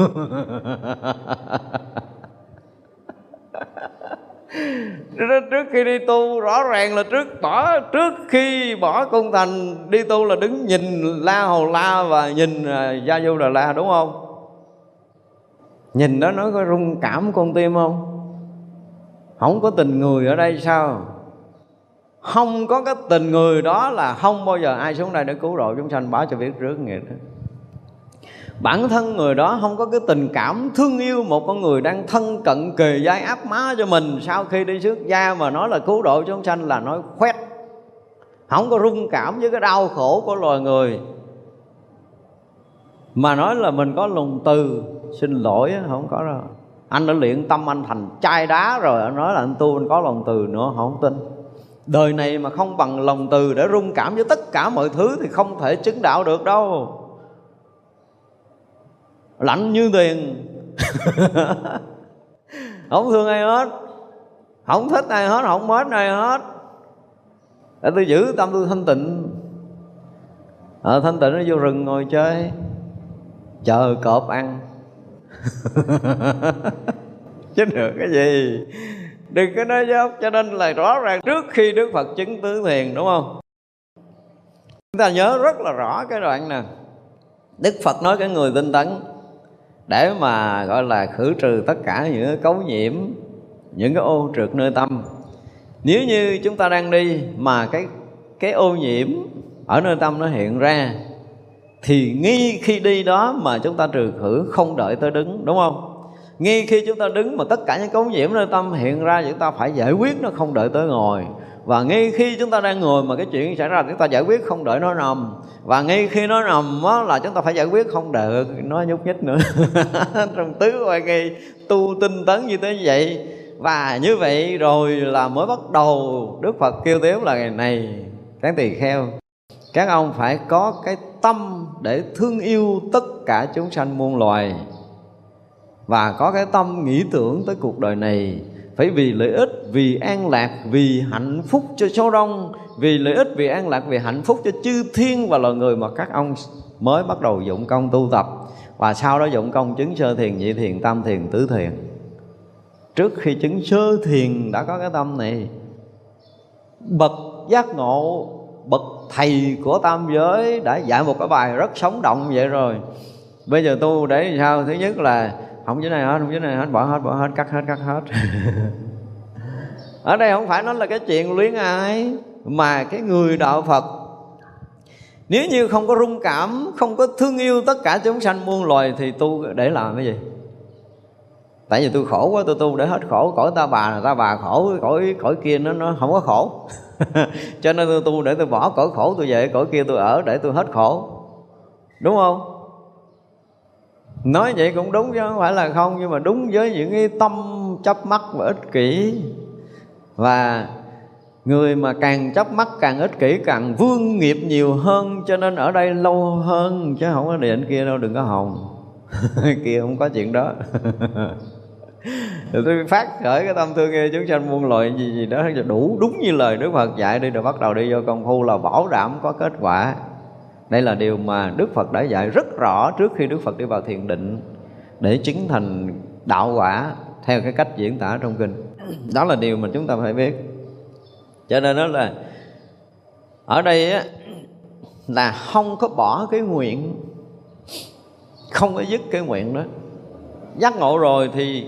[SPEAKER 2] trước khi đi tu, rõ ràng là trước bỏ, trước khi bỏ cung thành, đi tu là đứng nhìn la hầu la và nhìn à, gia du đà la đúng không? Nhìn đó nó có rung cảm con tim không? Không có tình người ở đây sao? Không có cái tình người đó là không bao giờ ai xuống đây để cứu độ chúng sanh báo cho biết trước nghĩa đó bản thân người đó không có cái tình cảm thương yêu một con người đang thân cận kề dai áp má cho mình sau khi đi xuất gia mà nói là cứu độ chúng sanh là nói khoét. Không có rung cảm với cái đau khổ của loài người. Mà nói là mình có lòng từ, xin lỗi, không có đâu. Anh đã luyện tâm anh thành chai đá rồi, anh nói là anh tu anh có lòng từ nữa, không tin. Đời này mà không bằng lòng từ để rung cảm với tất cả mọi thứ thì không thể chứng đạo được đâu lạnh như tiền. Không thương ai hết. Không thích ai hết, không mến ai hết. Để tôi giữ tâm tôi thanh tịnh. Ở thanh tịnh nó vô rừng ngồi chơi. Chờ cọp ăn. Chứ được cái gì? Đừng có nói dốc cho nên là rõ ràng trước khi đức phật chứng tứ thiền, đúng không? Chúng ta nhớ rất là rõ cái đoạn này đức phật nói cái người tinh tấn để mà, gọi là, khử trừ tất cả những cái cấu nhiễm, những cái ô trượt nơi tâm. Nếu như chúng ta đang đi mà cái cái ô nhiễm ở nơi tâm nó hiện ra, thì ngay khi đi đó mà chúng ta trừ khử không đợi tới đứng, đúng không? Ngay khi chúng ta đứng mà tất cả những cấu nhiễm nơi tâm hiện ra chúng ta phải giải quyết nó không đợi tới ngồi và ngay khi chúng ta đang ngồi mà cái chuyện xảy ra chúng ta giải quyết không đợi nó nằm. Và ngay khi nó nằm á, là chúng ta phải giải quyết không đợi nó nhúc nhích nữa. Trong tứ oai nghi tu tinh tấn như thế vậy. Và như vậy rồi là mới bắt đầu đức phật kêu tiếng là ngày này các tỳ kheo. Các ông phải có cái tâm để thương yêu tất cả chúng sanh muôn loài. Và có cái tâm nghĩ tưởng tới cuộc đời này phải vì lợi ích, vì an lạc, vì hạnh phúc cho số đông. Vì lợi ích, vì an lạc, vì hạnh phúc cho chư thiên và loài người mà các ông mới bắt đầu dụng công tu tập. Và sau đó dụng công chứng sơ thiền, nhị thiền, tam thiền, tứ thiền. Trước khi chứng sơ thiền đã có cái tâm này, bậc giác ngộ, bậc thầy của tam giới đã dạy một cái bài rất sống động vậy rồi. Bây giờ tu để sao? Thứ nhất là không dưới này hết, không dưới này hết, bỏ hết bỏ hết, cắt hết cắt hết. Ở đây không phải nói là cái chuyện luyến ai mà cái người đạo phật. Nếu như không có rung cảm, không có thương yêu tất cả chúng sanh muôn loài thì tu để làm cái gì? Tại vì tôi khổ quá, tôi tu để hết khổ. Cõi ta bà là ta bà, khổ cõi cõi kia nó nó không có khổ. Cho nên tôi tu để tôi bỏ cõi khổ tôi về, cõi kia tôi ở để tôi hết khổ. Đúng không? Nói vậy cũng đúng chứ, không phải là không, nhưng mà đúng với những cái tâm chấp mắc và ích kỷ. Và người mà càng chấp mắc càng ích kỷ, càng vương nghiệp nhiều hơn, cho nên ở đây lâu hơn, chứ không có điện kia đâu, đừng có hồng. Kia không có chuyện đó. Rồi tôi phát khởi cái tâm thương yêu chúng sanh muôn loài gì gì đó đủ, đúng như lời Đức Phật dạy đi, rồi bắt đầu đi vô công phu là bảo đảm có kết quả đây là điều mà Đức Phật đã dạy rất rõ trước khi Đức Phật đi vào thiền định, để chứng thành đạo quả theo cái cách diễn tả trong kinh. Đó là điều mà chúng ta phải biết. Cho nên đó là, ở đây á, là không có bỏ cái nguyện, không có dứt cái nguyện đó. Giác ngộ rồi thì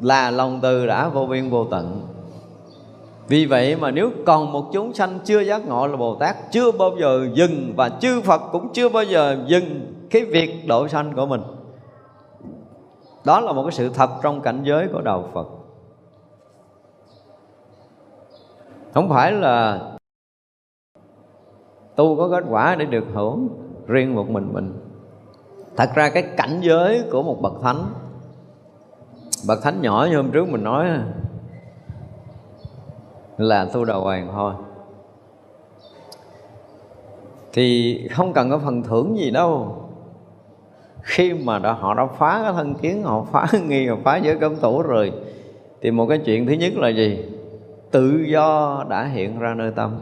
[SPEAKER 2] là lòng từ đã vô biên vô tận vì vậy mà nếu còn một chúng sanh chưa giác ngộ là Bồ Tát, Chưa bao giờ dừng Và chư Phật cũng chưa bao giờ dừng Cái việc độ sanh của mình. Đó là một cái sự thật trong cảnh giới của Đạo Phật. Không phải là Tu có kết quả để được hưởng Riêng một mình mình. Thật ra cái cảnh giới của một bậc thánh Bậc thánh nhỏ như hôm trước mình nói là tu đầu hoàng thôi. Thì không cần có phần thưởng gì đâu. Khi mà đã, họ đã phá cái thân kiến họ phá nghi họ phá giới cấm thủ rồi thì một cái chuyện thứ nhất là gì? Tự do đã hiện ra nơi tâm.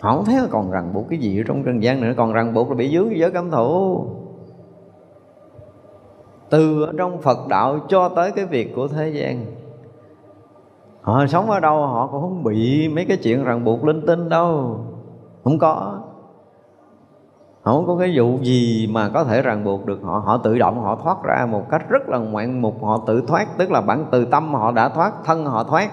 [SPEAKER 2] Họ không thấy còn ràng buộc cái gì ở trong trần gian nữa còn ràng buộc là bị dướng giới cấm thủ từ trong phật đạo cho tới cái việc của thế gian họ sống ở đâu, họ cũng không bị mấy cái chuyện ràng buộc linh tinh đâu. Không có. Không có cái vụ gì mà có thể ràng buộc được họ. Họ tự động họ thoát ra một cách rất là ngoạn mục. Họ tự thoát, tức là bản từ tâm họ đã thoát, thân họ thoát.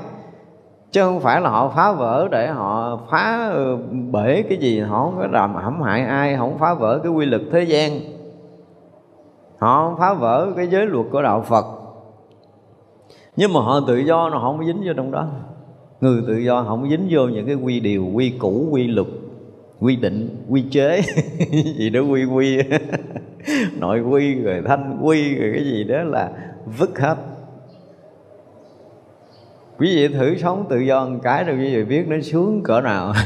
[SPEAKER 2] Chứ không phải là họ phá vỡ để họ phá ừ, bể cái gì. Họ không có làm hãm hại ai không phá vỡ cái quy luật thế gian. Họ không phá vỡ cái giới luật của đạo phật nhưng mà họ tự do nó không có dính vô trong đó. Người tự do không dính vô những cái quy điều, quy củ, quy luật, quy định, quy chế. Gì đó quy quy. Nội quy, rồi thanh quy, rồi cái gì đó là vứt hết. Quý vị thử sống tự do một cái rồi quý vị biết nó xuống cỡ nào.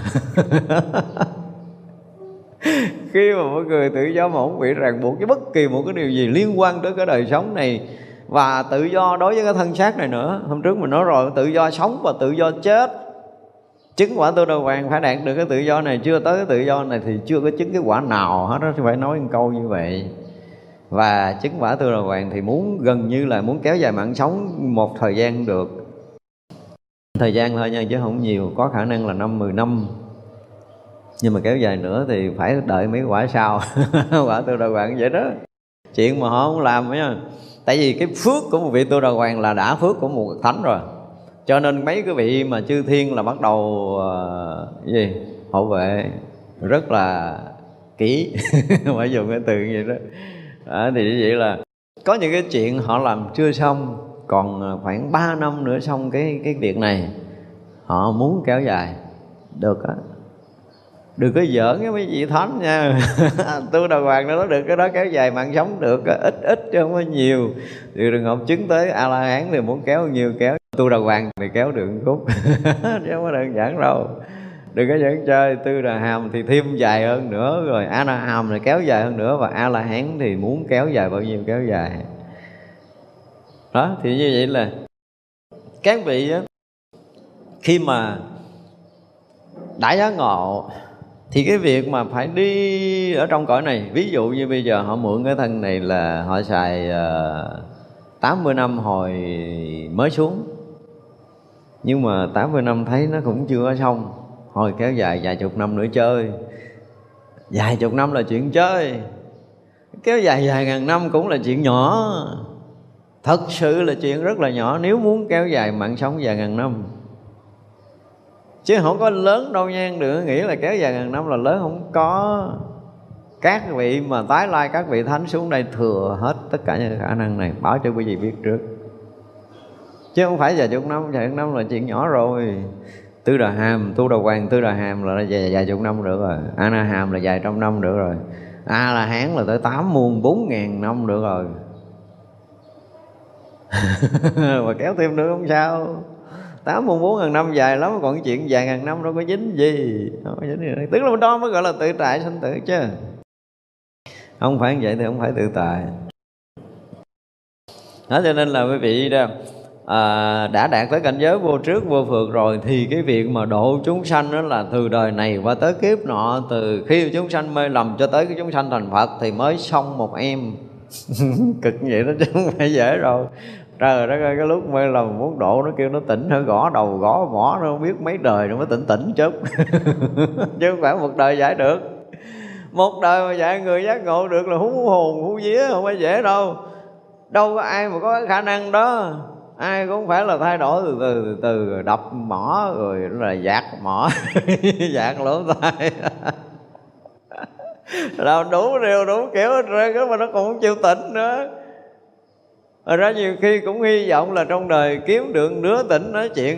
[SPEAKER 2] Khi mà mọi người tự do mà không bị ràng buộc với bất kỳ một cái điều gì liên quan tới cái đời sống này và tự do đối với cái thân xác này nữa. Hôm trước mình nói rồi, tự do sống và tự do chết. Chứng quả tu đầu vàng phải đạt được cái tự do này. Chưa tới cái tự do này thì chưa có chứng cái quả nào hết đó phải nói một câu như vậy. Và chứng quả tu đầu vàng thì muốn, gần như là muốn kéo dài mạng sống một thời gian được. Thời gian thôi nha, chứ không nhiều, có khả năng là năm 10 năm. Nhưng mà kéo dài nữa thì phải đợi mấy quả sau. Quả tu đầu vàng vậy đó. Chuyện mà họ không làm nha tại vì cái phước của một vị tu đà hoàng là đã phước của một thánh rồi. Cho nên mấy cái vị mà chư thiên là bắt đầu uh, gì? Hộ vệ rất là kỹ. Phải dùng cái từ như vậy đó. À, thì như vậy là có những cái chuyện họ làm chưa xong còn ờ, khoảng 3 năm nữa xong cái cái việc này họ muốn kéo dài. Được á đừng có giỡn với mấy vị thánh nha. Tu đà hoàng nó được cái đó kéo dài mạng sống được ít ít chứ không có nhiều. Thì đừng học chứng tới a la hán thì muốn kéo nhiều kéo. Tu đà hoàng thì kéo được khúc. Chứ không có đơn giản đâu. Đừng có dẫn chơi tư đà hàm thì thêm dài hơn nữa rồi. A la hàm thì kéo dài hơn nữa và a la hán thì muốn kéo dài bao nhiêu kéo dài. Đó thì như vậy là các vị á, khi mà đã giá ngộ thì cái việc mà phải đi ở trong cõi này ví dụ như bây giờ họ mượn cái thân này là họ xài ờ, uh, 80 năm hồi mới xuống. Nhưng mà 80 năm thấy nó cũng chưa có xong. Hồi kéo dài vài chục năm nữa chơi. Vài chục năm là chuyện chơi. Kéo dài vài ngàn năm cũng là chuyện nhỏ. Thật sự là chuyện rất là nhỏ. Nếu muốn kéo dài mạng sống vài ngàn năm chứ không có lớn đâu nha đừng nghĩ là kéo dài ngàn năm là lớn không có. Các vị mà tái lai các vị thánh xuống đây thừa hết tất cả những khả năng này bảo cho quý vị biết trước. Chứ không phải vài chục năm vài chục năm là chuyện nhỏ rồi. Tư đà hàm tu đà hoàng tư đà hàm là vài, vài chục năm được rồi. A na hàm là vài trăm năm được rồi. A la hán là tới tám muôn bốn ngàn năm được rồi. Mà kéo thêm nữa không sao tám muôn bốn ngàn năm dài lắm còn chuyện vài ngàn năm đâu có dính gì. Không có dính gì. Tức là đó mới gọi là tự tại sanh tử chứ. Không phải như vậy thì không phải tự tại. Đó cho nên là quý vị đó à, đã đạt tới cảnh giới vô trước vô phượt rồi thì cái việc mà độ chúng sanh đó là từ đời này qua tới kiếp nọ từ khi chúng sanh mê lầm cho tới cái chúng sanh thành phật thì mới xong một em. Cực như vậy đó chứ không phải dễ rồi trời đất ơi cái lúc mê là muốn độ nó kêu nó tỉnh nó gõ đầu gõ mỏ nó không biết mấy đời nó mới tỉnh tỉnh chút. Chứ không phải một đời giải được. Một đời mà dạy người giác ngộ được là hú hồn hú vía không phải dễ đâu. Đâu có ai mà có cái khả năng đó. Ai cũng phải là thay đổi từ từ từ, từ đập mỏ rồi là dạt mỏ. Dạt lỗ tai. Làm đủ điều đủ kiểu hết trơn mà nó cũng không chịu tỉnh nữa. Rồi ra nhiều khi cũng hy vọng là trong đời kiếm được đứa tỉnh nói chuyện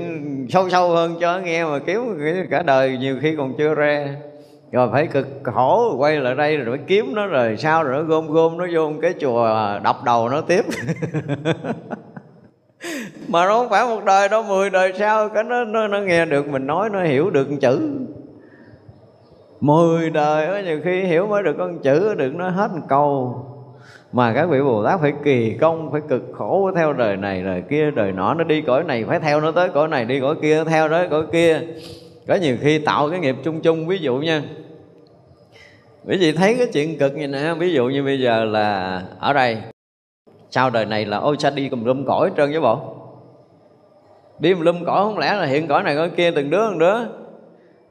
[SPEAKER 2] sâu sâu hơn cho nghe mà kiếm cả đời nhiều khi còn chưa ra. Rồi phải cực khổ quay lại đây rồi phải kiếm nó rồi sao rồi nó gom gom nó vô cái chùa đập đầu nó tiếp. Mà nó không phải một đời đâu mười đời sau cái nó, nó nó nghe được mình nói nó hiểu được một chữ. Mười đời đó, nhiều khi hiểu mới được con chữ được nó hết một câu mà các vị bồ tát phải kỳ công, phải cực khổ theo đời này, đời kia, đời nọ. Nó đi cõi này phải theo, nó tới cõi này, đi cõi kia theo đó cõi kia. Có nhiều khi tạo cái nghiệp chung chung, ví dụ nha. Quý vị thấy cái chuyện cực như nè, ví dụ như bây giờ là ở đây. Sau đời này là ôi sao đi cùng lum cõi trơn với bộ. Đi cùng lum cõi không lẽ là hiện cõi này cõi kia từng đứa từng đứa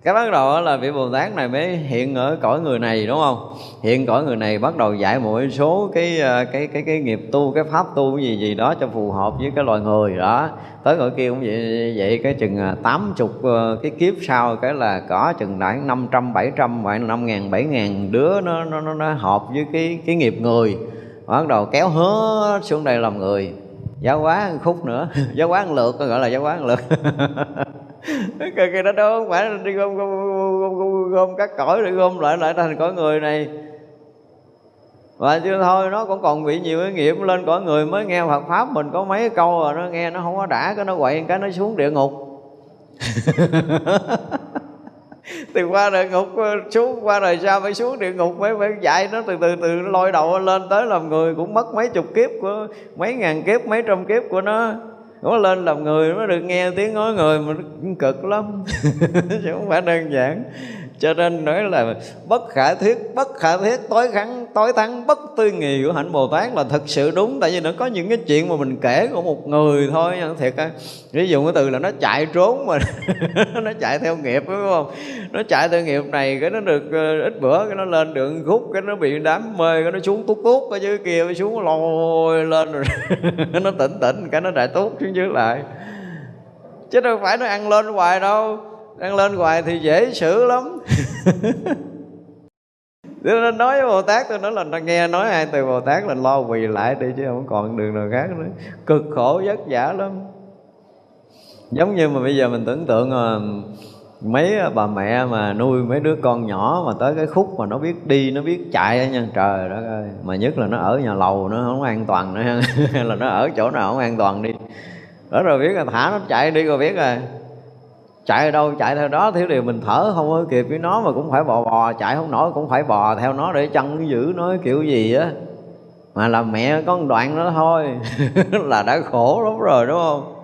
[SPEAKER 2] cái bắt đầu là vị bồ tát này mới hiện ở cõi người này đúng không? Hiện cõi người này bắt đầu dạy một số cái ờ, cái cái cái nghiệp tu cái pháp tu cái gì gì đó cho phù hợp với cái loài người đó. Tới cõi kia cũng vậy vậy cái chừng ờ, tám chục ờ, cái kiếp sau cái là có chừng đại năm trăm bảy trăm khoảng năm ngàn bảy ngàn đứa nó nó nó, nó hợp với cái cái nghiệp người. Bắt đầu kéo hết xuống đây làm người. Giáo hóa khúc nữa. Giáo hóa lượt gọi là giáo hóa lượt. cái cái đó đâu không phải đi gom gom, gom, gom, gom các cõi để gom lại lại thành cõi người này. Và chưa thôi nó cũng còn bị nhiều cái nghiệp lên cõi người mới nghe Phật pháp mình có mấy câu rồi nó nghe nó không có đã cái nó quậy cái nó xuống địa ngục. Thì qua địa ngục xuống qua đời sau phải xuống địa ngục mới phải dạy nó từ từ từ nó lôi đầu lên tới làm người cũng mất mấy chục kiếp của mấy ngàn kiếp mấy trăm kiếp của nó nó lên làm người nó được nghe tiếng nói người mà nó cực lắm. Chứ không phải đơn giản cho nên nói là bất khả thuyết, bất khả thuyết, tối khắn, tối thắng, bất tư nghì của hạnh bồ tát là thật sự đúng. Tại vì nó có những cái chuyện mà mình kể của một người thôi thiệt á, ví dụ cái từ là nó chạy trốn mà nó chạy theo nghiệp, đúng không? Nó chạy theo nghiệp này, cái nó được ờ, ít bữa cái nó lên đường khúc cái nó bị đám mê, cái nó xuống tút tút ở dưới kia nó xuống lôi lên rồi nó tỉnh tỉnh, cái nó đại tút xuống dưới lại. Chứ đâu phải nó ăn lên hoài đâu ăn lên hoài thì dễ xử lắm. Tôi nói với Bồ Tát tôi nói là nó nghe nói hai từ Bồ Tát là lo quỳ lại đi chứ không còn đường nào khác nữa. Cực khổ vất vả lắm. Giống như mà bây giờ mình tưởng tượng mà mấy bà mẹ mà nuôi mấy đứa con nhỏ mà tới cái khúc mà nó biết đi nó biết chạy nha trời đó ơi mà nhất là nó ở nhà lầu nó không an toàn nữa hay là nó ở chỗ nào không an toàn đi. Đó rồi biết là thả nó chạy đi rồi biết rồi chạy ở đâu chạy theo đó, thiếu điều mình thở không có kịp với nó mà cũng phải bò bò, chạy không nổi cũng phải bò theo nó để chân giữ nó, kiểu gì á. Mà làm mẹ có một đoạn đó thôi, là đã khổ lắm rồi, đúng không?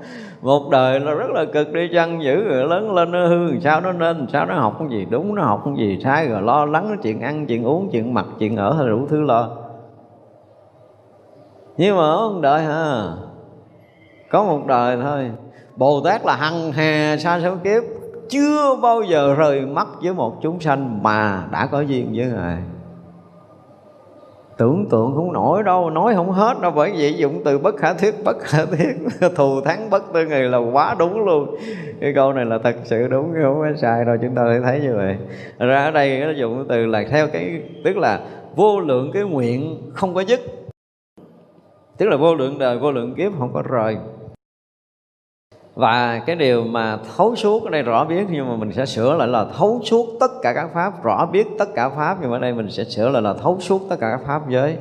[SPEAKER 2] Một đời nó rất là cực đi chăng giữ rồi lớn lên nó hư làm sao nó nên, sao nó học cái gì? Đúng, nó học cái gì? Sai rồi, lo lắng chuyện ăn, chuyện uống, chuyện mặc, chuyện ở hay đủ thứ lo. Nhưng mà một đời ha có một đời thôi. Bồ Tát là hằng hà xa số kiếp. Chưa bao giờ rời mắt với một chúng sanh Mà đã có duyên với Ngài. Tưởng tượng không nổi đâu, Nói không hết đâu. Bởi vậy dụng từ bất khả thiết Bất khả thiết Thù thắng bất tư người là quá đúng luôn. Cái câu này là thật sự đúng Không có sai đâu. Chúng ta thấy như vậy. Ra ở đây nó dụng từ là theo cái, Tức là vô lượng cái nguyện không có dứt. Tức là vô lượng đời, vô lượng kiếp không có rời và cái điều mà thấu suốt, ở đây rõ biết, nhưng mà mình sẽ sửa lại là thấu suốt tất cả các pháp, rõ biết tất cả pháp, nhưng mà ở đây mình sẽ sửa lại là thấu suốt tất cả các pháp giới.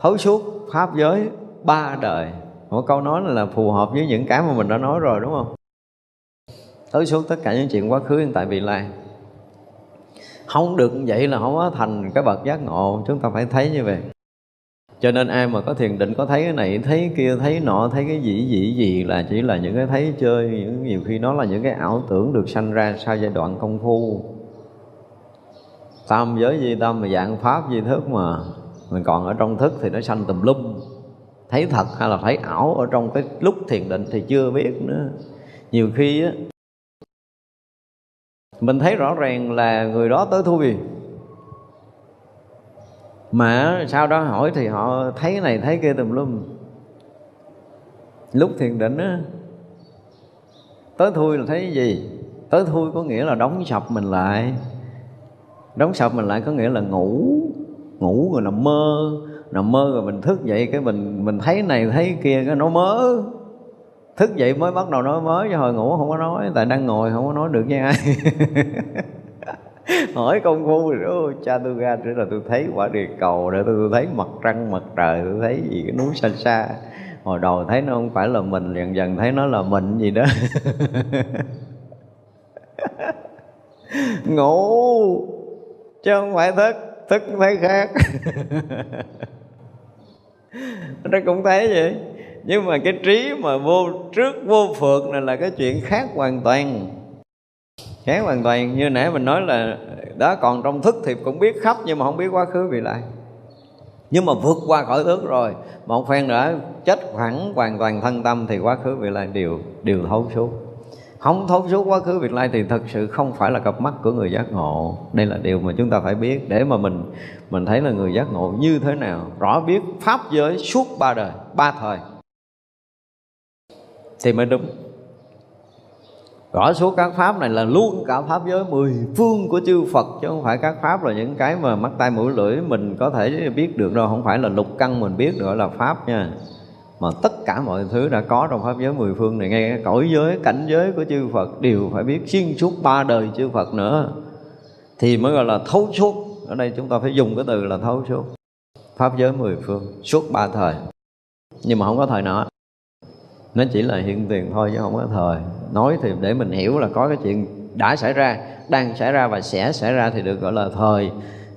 [SPEAKER 2] Thấu suốt pháp giới ba đời. Một câu nói là phù hợp với những cái mà mình đã nói rồi, đúng không? Thấu suốt tất cả những chuyện quá khứ hiện tại vị lai. Không được vậy là không có thành cái bậc giác ngộ. Chúng ta phải thấy như vậy cho nên ai mà có thiền định, có thấy cái này, thấy kia, thấy nọ, thấy cái gì gì gì là chỉ là những cái thấy chơi. Những nhiều khi nó là những cái ảo tưởng được sanh ra sau giai đoạn công phu. Tam giới di tâm mà dạng pháp di thức mà. Mình còn ở trong thức thì nó sanh tùm lum. Thấy thật hay là thấy ảo ở trong cái lúc thiền định thì chưa biết nữa. Nhiều khi á, mình thấy rõ ràng là người đó tới thu vì mà sau đó hỏi thì họ thấy cái này, thấy kia tùm lum. Lúc thiền định á tới thui là thấy cái gì? Tới thui có nghĩa là đóng sập mình lại. Đóng sập mình lại có nghĩa là ngủ. Ngủ rồi nằm mơ. Nằm mơ rồi mình thức dậy, cái mình mình thấy này, thấy kia, cái nó mớ. Thức dậy mới bắt đầu nói mới chứ hồi ngủ không có nói. Tại đang ngồi không có nói được với ai. hỏi công phu rồi cha tôi ra để là tôi thấy quả địa cầu để tôi, tôi thấy mặt trăng mặt trời tôi thấy gì cái núi xa xa. Hồi đầu thấy nó không phải là mình dần dần thấy nó là mình gì đó. Ngủ chứ không phải thức thức thấy khác. Nó cũng thấy vậy. Nhưng mà cái trí mà vô trước vô phượt này là cái chuyện khác hoàn toàn khác hoàn toàn, như nãy mình nói là đó, còn trong thức thì cũng biết khắp nhưng mà không biết quá khứ vị lai nhưng mà vượt qua khỏi thức rồi một phen nữa chết hẳn hoàn toàn thân tâm thì quá khứ vị lai đều đều thấu suốt. Không thấu suốt quá khứ vị lai thì thật sự không phải là cặp mắt của người giác ngộ. Đây là điều mà chúng ta phải biết, để mà mình mình thấy là người giác ngộ như thế nào. Rõ biết pháp giới suốt ba đời, ba thời. Thì mới đúng rõ số các pháp này là luôn cả pháp giới, mười phương của chư Phật, chứ không phải các pháp là những cái mà mắt tay mũi lưỡi mình có thể biết được đâu, không phải là lục căn mình biết gọi là pháp nha. Mà tất cả mọi thứ đã có trong pháp giới mười phương này, ngay cái cõi giới, cảnh giới của chư Phật đều phải biết xuyên suốt ba đời chư Phật nữa. Thì mới gọi là thấu suốt. Ở đây chúng ta phải dùng cái từ là thấu suốt. Pháp giới mười phương, suốt ba thời. Nhưng mà không có thời nào nó chỉ là hiện tiền thôi chứ không có thời. Nói thì để mình hiểu là có cái chuyện đã xảy ra, đang xảy ra và sẽ xảy ra thì được gọi là thời.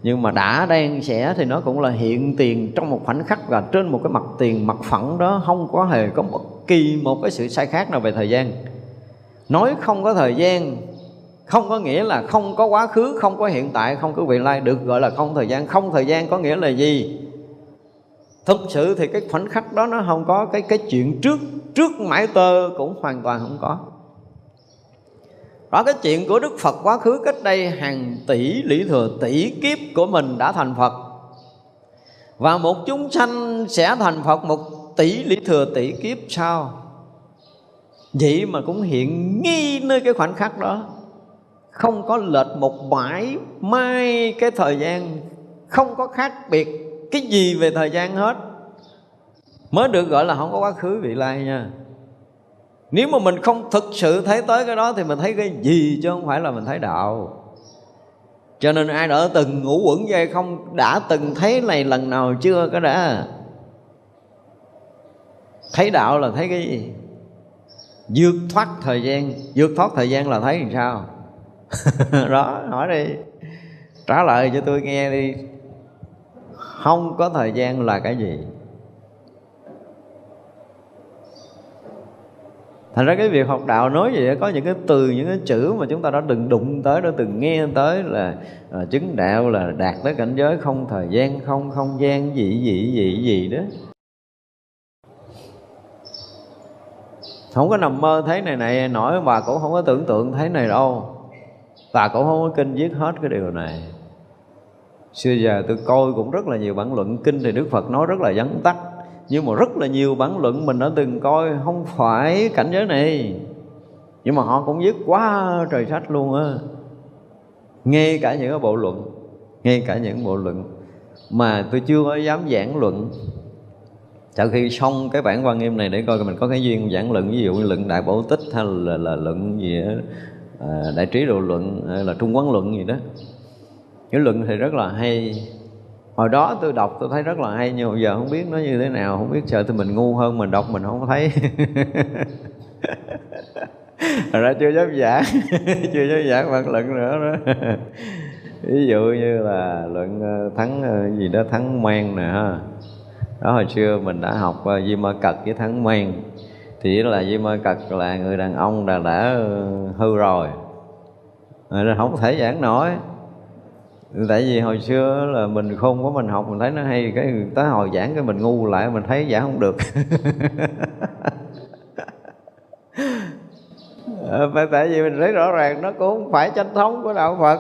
[SPEAKER 2] Nhưng mà đã đang sẽ thì nó cũng là hiện tiền trong một khoảnh khắc và trên một cái mặt tiền mặt phẳng đó không có hề có bất kỳ một cái sự sai khác nào về thời gian. Nói không có thời gian, không có nghĩa là không có quá khứ, không có hiện tại, không có vị lai được gọi là không thời gian. Không thời gian có nghĩa là gì? Thực sự thì cái khoảnh khắc đó nó không có, cái cái chuyện trước trước mãi tơ cũng hoàn toàn không có. Đó, cái chuyện của Đức Phật quá khứ cách đây hàng tỷ lý thừa, tỷ kiếp của mình đã thành Phật. Và một chúng sanh sẽ thành Phật một tỷ lý thừa, tỷ kiếp sau. Vậy mà cũng hiện nghi nơi cái khoảnh khắc đó. Không có lệch một mãi mai cái thời gian, không có khác biệt cái gì về thời gian hết? Mới được gọi là không có quá khứ, vị lai nha. Nếu mà mình không thực sự thấy tới cái đó thì mình thấy cái gì chứ không phải là mình thấy đạo. Cho nên ai đã từng ngủ quẩn dây không, đã từng thấy này lần nào chưa cái đã? Thấy đạo là thấy cái gì? Vượt thoát thời gian. Vượt thoát thời gian là thấy làm sao? Đó, hỏi đi. Trả lời cho tôi nghe đi không có thời gian là cái gì? Thành ra cái việc học đạo nói vậy có những cái từ những cái chữ mà chúng ta đã từng đụng tới đã từng nghe tới là à, chứng đạo là đạt tới cảnh giới không thời gian không không gian gì gì gì gì đó. Không có nằm mơ thấy này này nổi mà cũng không có tưởng tượng thấy này đâu. Và cũng không có kinh viết hết cái điều này xưa giờ tôi coi cũng rất là nhiều bản luận kinh thì đức phật nói rất là vắn tắt. Nhưng mà rất là nhiều bản luận mình đã từng coi không phải cảnh giới này. Nhưng mà họ cũng viết quá trời sách luôn á. Ngay cả những cái bộ luận ngay cả những bộ luận mà tôi chưa có dám giảng luận. Sau khi xong cái bản quan nghiêm này để coi mình có cái duyên giảng luận ví dụ như luận đại bổ tích hay là, là luận gì đó, à, đại trí độ luận hay là trung quán luận gì đó cái luận thì rất là hay. Hồi đó tôi đọc tôi thấy rất là hay, nhưng giờ không biết nó như thế nào. Không biết sợ thì mình ngu hơn mình đọc mình không thấy. Thật ra chưa dám giảng. Chưa dám giảng bản luận nữa đó. Ví dụ như là luận ờ, thắng ờ, gì đó, thắng mang nè đó, hồi xưa mình đã học ờ, di ma cật với thắng mang. Thì là di ma cật là người đàn ông đã đã hư rồi. Nên không thể giảng nổi tại vì hồi xưa là mình không có mình học mình thấy nó hay cái tới hồi giảng cái mình ngu lại mình thấy giảng không được. Ờ, tại vì mình thấy rõ ràng nó cũng không phải chánh thống của đạo phật.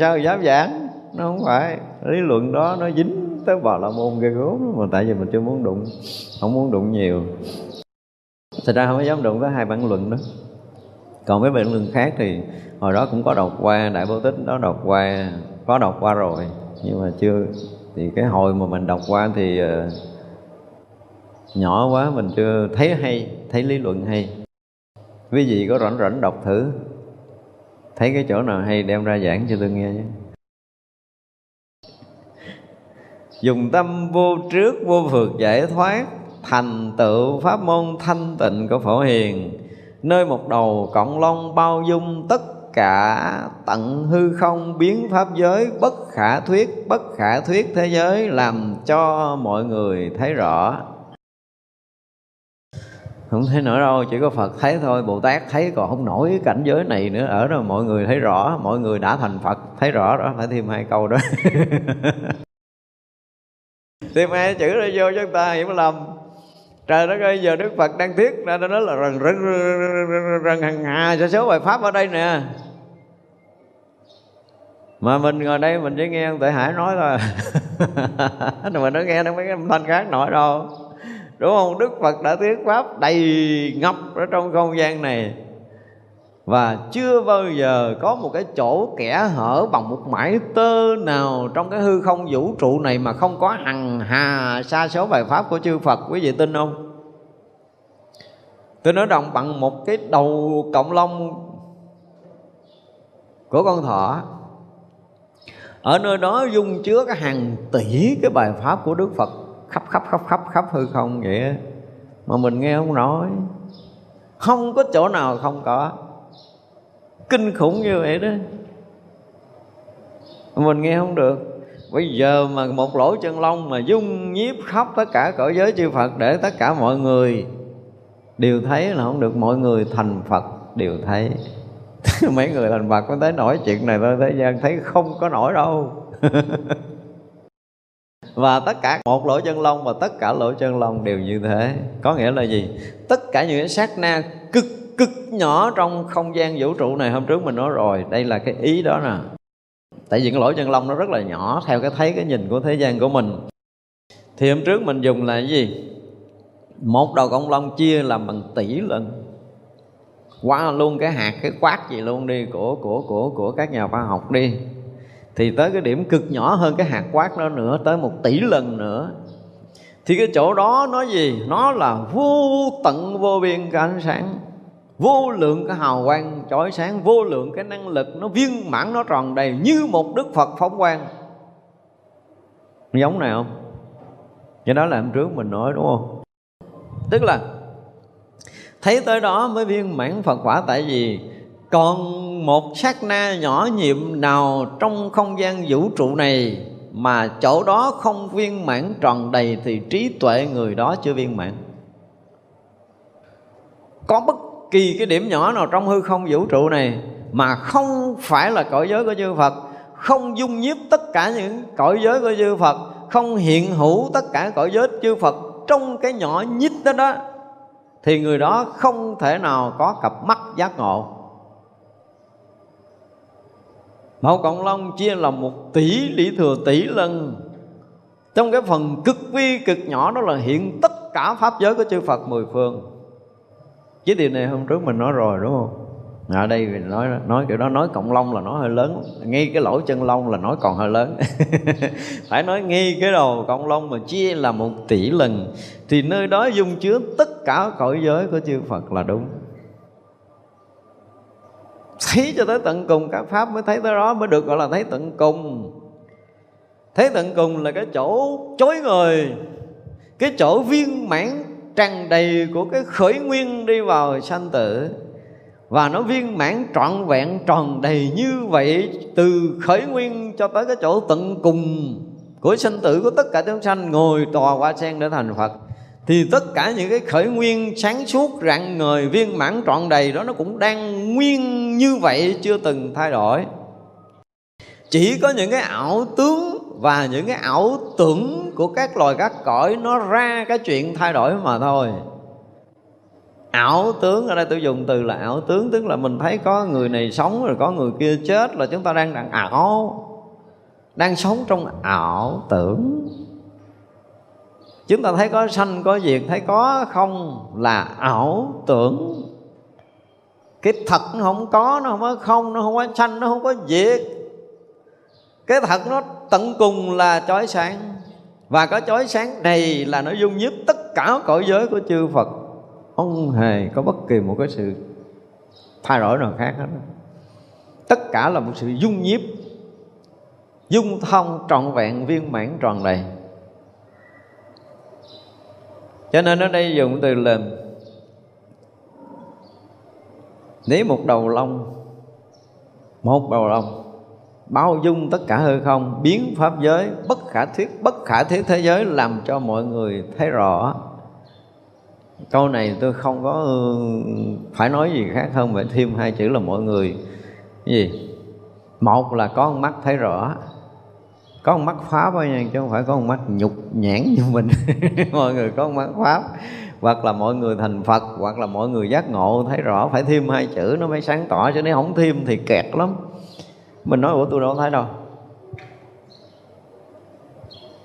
[SPEAKER 2] Sao dám giảng? Nó không phải. Lý luận đó nó dính tới bà la môn ghê gốm mà tại vì mình chưa muốn đụng không muốn đụng nhiều. Thật ra không có dám đụng tới hai bản luận đó còn mấy bản lương khác thì hồi đó cũng có đọc qua đại bố tích đó đọc qua có đọc qua rồi. Nhưng mà chưa thì cái hồi mà mình đọc qua thì uh, nhỏ quá mình chưa thấy hay thấy lý luận hay. Quý vị có rảnh rảnh đọc thử. Thấy cái chỗ nào hay đem ra giảng cho tôi nghe nhé. Dùng tâm vô trước vô phượt giải thoát thành tựu pháp môn thanh tịnh của phổ hiền nơi một đầu cộng long bao dung, tất cả tận hư không biến pháp giới, bất khả thuyết, bất khả thuyết thế giới, làm cho mọi người thấy rõ. Không thấy nổi đâu, chỉ có phật thấy thôi, bồ tát thấy, còn không nổi cái cảnh giới này nữa, ở đó mọi người thấy rõ, mọi người đã thành phật, thấy rõ đó, phải thêm hai câu đó. Thêm hai chữ ra vô cho chúng ta hiểu lầm trời đất ơi, giờ đức phật đang thuyết ra đó là rần rần rần hằng hà cho số bài pháp ở đây nè. Mà mình ngồi đây mình chỉ nghe ông Tuệ Hải nói thôi. Mà nó nghe nó mấy cái âm thanh khác nổi đâu. Đúng không? Đức Phật đã thuyết pháp đầy ngập ở trong không gian này và chưa bao giờ có một cái chỗ kẻ hở bằng một mãi tơ nào trong cái hư không vũ trụ này mà không có hằng hà sa số bài pháp của chư Phật, quý vị tin không? Tôi nói rằng bằng một cái đầu cộng long của con thỏ. Ở nơi đó dung chứa cái hàng tỷ cái bài pháp của Đức Phật khắp khắp khắp khắp khắp hư không vậy mà mình nghe không nói. Không có chỗ nào không có kinh khủng như vậy đó. Mình nghe không được. Bây giờ mà một lỗ chân lông mà dung nhiếp khắp tất cả cõi giới chư Phật để tất cả mọi người đều thấy là không được, mọi người thành Phật đều thấy. Mấy người thành Phật mới thấy nổi chuyện này thôi, thế gian thấy không có nổi đâu. Và tất cả một lỗ chân lông và tất cả lỗ chân lông đều như thế. Có nghĩa là gì? Tất cả những cái sát na cực cực nhỏ trong không gian vũ trụ này hôm trước mình nói rồi. Đây là cái ý đó nè. Tại vì cái lỗ chân lông nó rất là nhỏ, theo cái thấy, cái nhìn của thế gian của mình. Thì hôm trước mình dùng là cái gì? Một đầu công long chia làm bằng tỷ lần. Qua luôn cái hạt, cái quát gì luôn đi, của của của của các nhà khoa học đi. Thì tới cái điểm cực nhỏ hơn cái hạt quát đó nữa, tới một tỷ lần nữa. Thì cái chỗ đó nó gì? Nó là vô tận vô biên cái ánh sáng vô lượng cái hào quang chói sáng, vô lượng cái năng lực nó viên mãn, nó tròn đầy như một đức phật phóng quang. Giống này không? Cái đó là hôm trước mình nói, đúng không? Tức là thấy tới đó mới viên mãn phật quả, tại vì còn một sát na nhỏ nhiệm nào trong không gian vũ trụ này mà chỗ đó không viên mãn tròn đầy thì trí tuệ người đó chưa viên mãn. Có bất kỳ cái điểm nhỏ nào trong hư không vũ trụ này mà không phải là cõi giới của chư Phật, không dung nhiếp tất cả những cõi giới của chư Phật, không hiện hữu tất cả cõi giới chư Phật trong cái nhỏ nhít đó đó, thì người đó không thể nào có cặp mắt giác ngộ. Mẫu Cộng Long chia làm một tỷ lý thừa tỷ lần. Trong cái phần cực vi cực nhỏ đó là hiện tất cả Pháp giới của chư Phật mười phương. Chứ điều này hôm trước mình nói rồi, đúng không? ở đây mình nói nói kiểu đó, nói cộng long là nó hơi lớn. Ngay cái lỗ chân lông là nói còn hơi lớn. Phải nói ngay cái đầu cộng long mà chia là một tỷ lần. Thì nơi đó dung chứa tất cả cõi giới của chư Phật là đúng. Thấy cho tới tận cùng, các pháp mới thấy tới đó, mới được gọi là thấy tận cùng. Thấy tận cùng là cái chỗ chối người, cái chỗ viên mãn tràn đầy của cái khởi nguyên đi vào sanh tử. Và nó viên mãn trọn vẹn, tròn đầy như vậy, từ khởi nguyên cho tới cái chỗ tận cùng của sinh tử của tất cả chúng sanh ngồi tòa qua sen để thành Phật. Thì tất cả những cái khởi nguyên sáng suốt, rạng ngời, viên mãn, trọn đầy đó, nó cũng đang nguyên như vậy, chưa từng thay đổi. Chỉ có những cái ảo tướng và những cái ảo tưởng của các loài các cõi nó ra cái chuyện thay đổi mà thôi. Ảo tướng ở đây tôi dùng từ là ảo tướng tức là mình thấy có người này sống rồi có người kia chết là chúng ta đang đang ảo. Đang sống trong ảo tưởng. Chúng ta thấy có sanh, có diệt, thấy có không là ảo tưởng. Cái thật nó không có, nó không có không, nó không có sanh, nó không có diệt cái thật nó tận cùng là chói sáng. Và có chói sáng này là nó dung nhiếp tất cả cõi giới của chư Phật. Không hề có bất kỳ một cái sự thay đổi nào khác hết. Tất cả là một sự dung nhiếp dung thông trọn vẹn, viên mãn tròn đầy. Cho nên ở đây dùng từ là nếu một đầu lông, một đầu lông bao dung tất cả hư không, biến pháp giới, bất khả thiết bất khả thiết thế giới làm cho mọi người thấy rõ. Câu này tôi không có ừ, phải nói gì khác hơn phải thêm hai chữ là mọi người. Cái gì? Một là có con mắt thấy rõ. Có con mắt pháp thôi nha chứ không phải có con mắt nhục nhãn như mình. Mọi người có con mắt pháp hoặc là mọi người thành phật, hoặc là mọi người giác ngộ thấy rõ. Phải thêm hai chữ nó mới sáng tỏ, chứ nếu không thêm thì kẹt lắm mình nói của tôi đâu thấy đâu.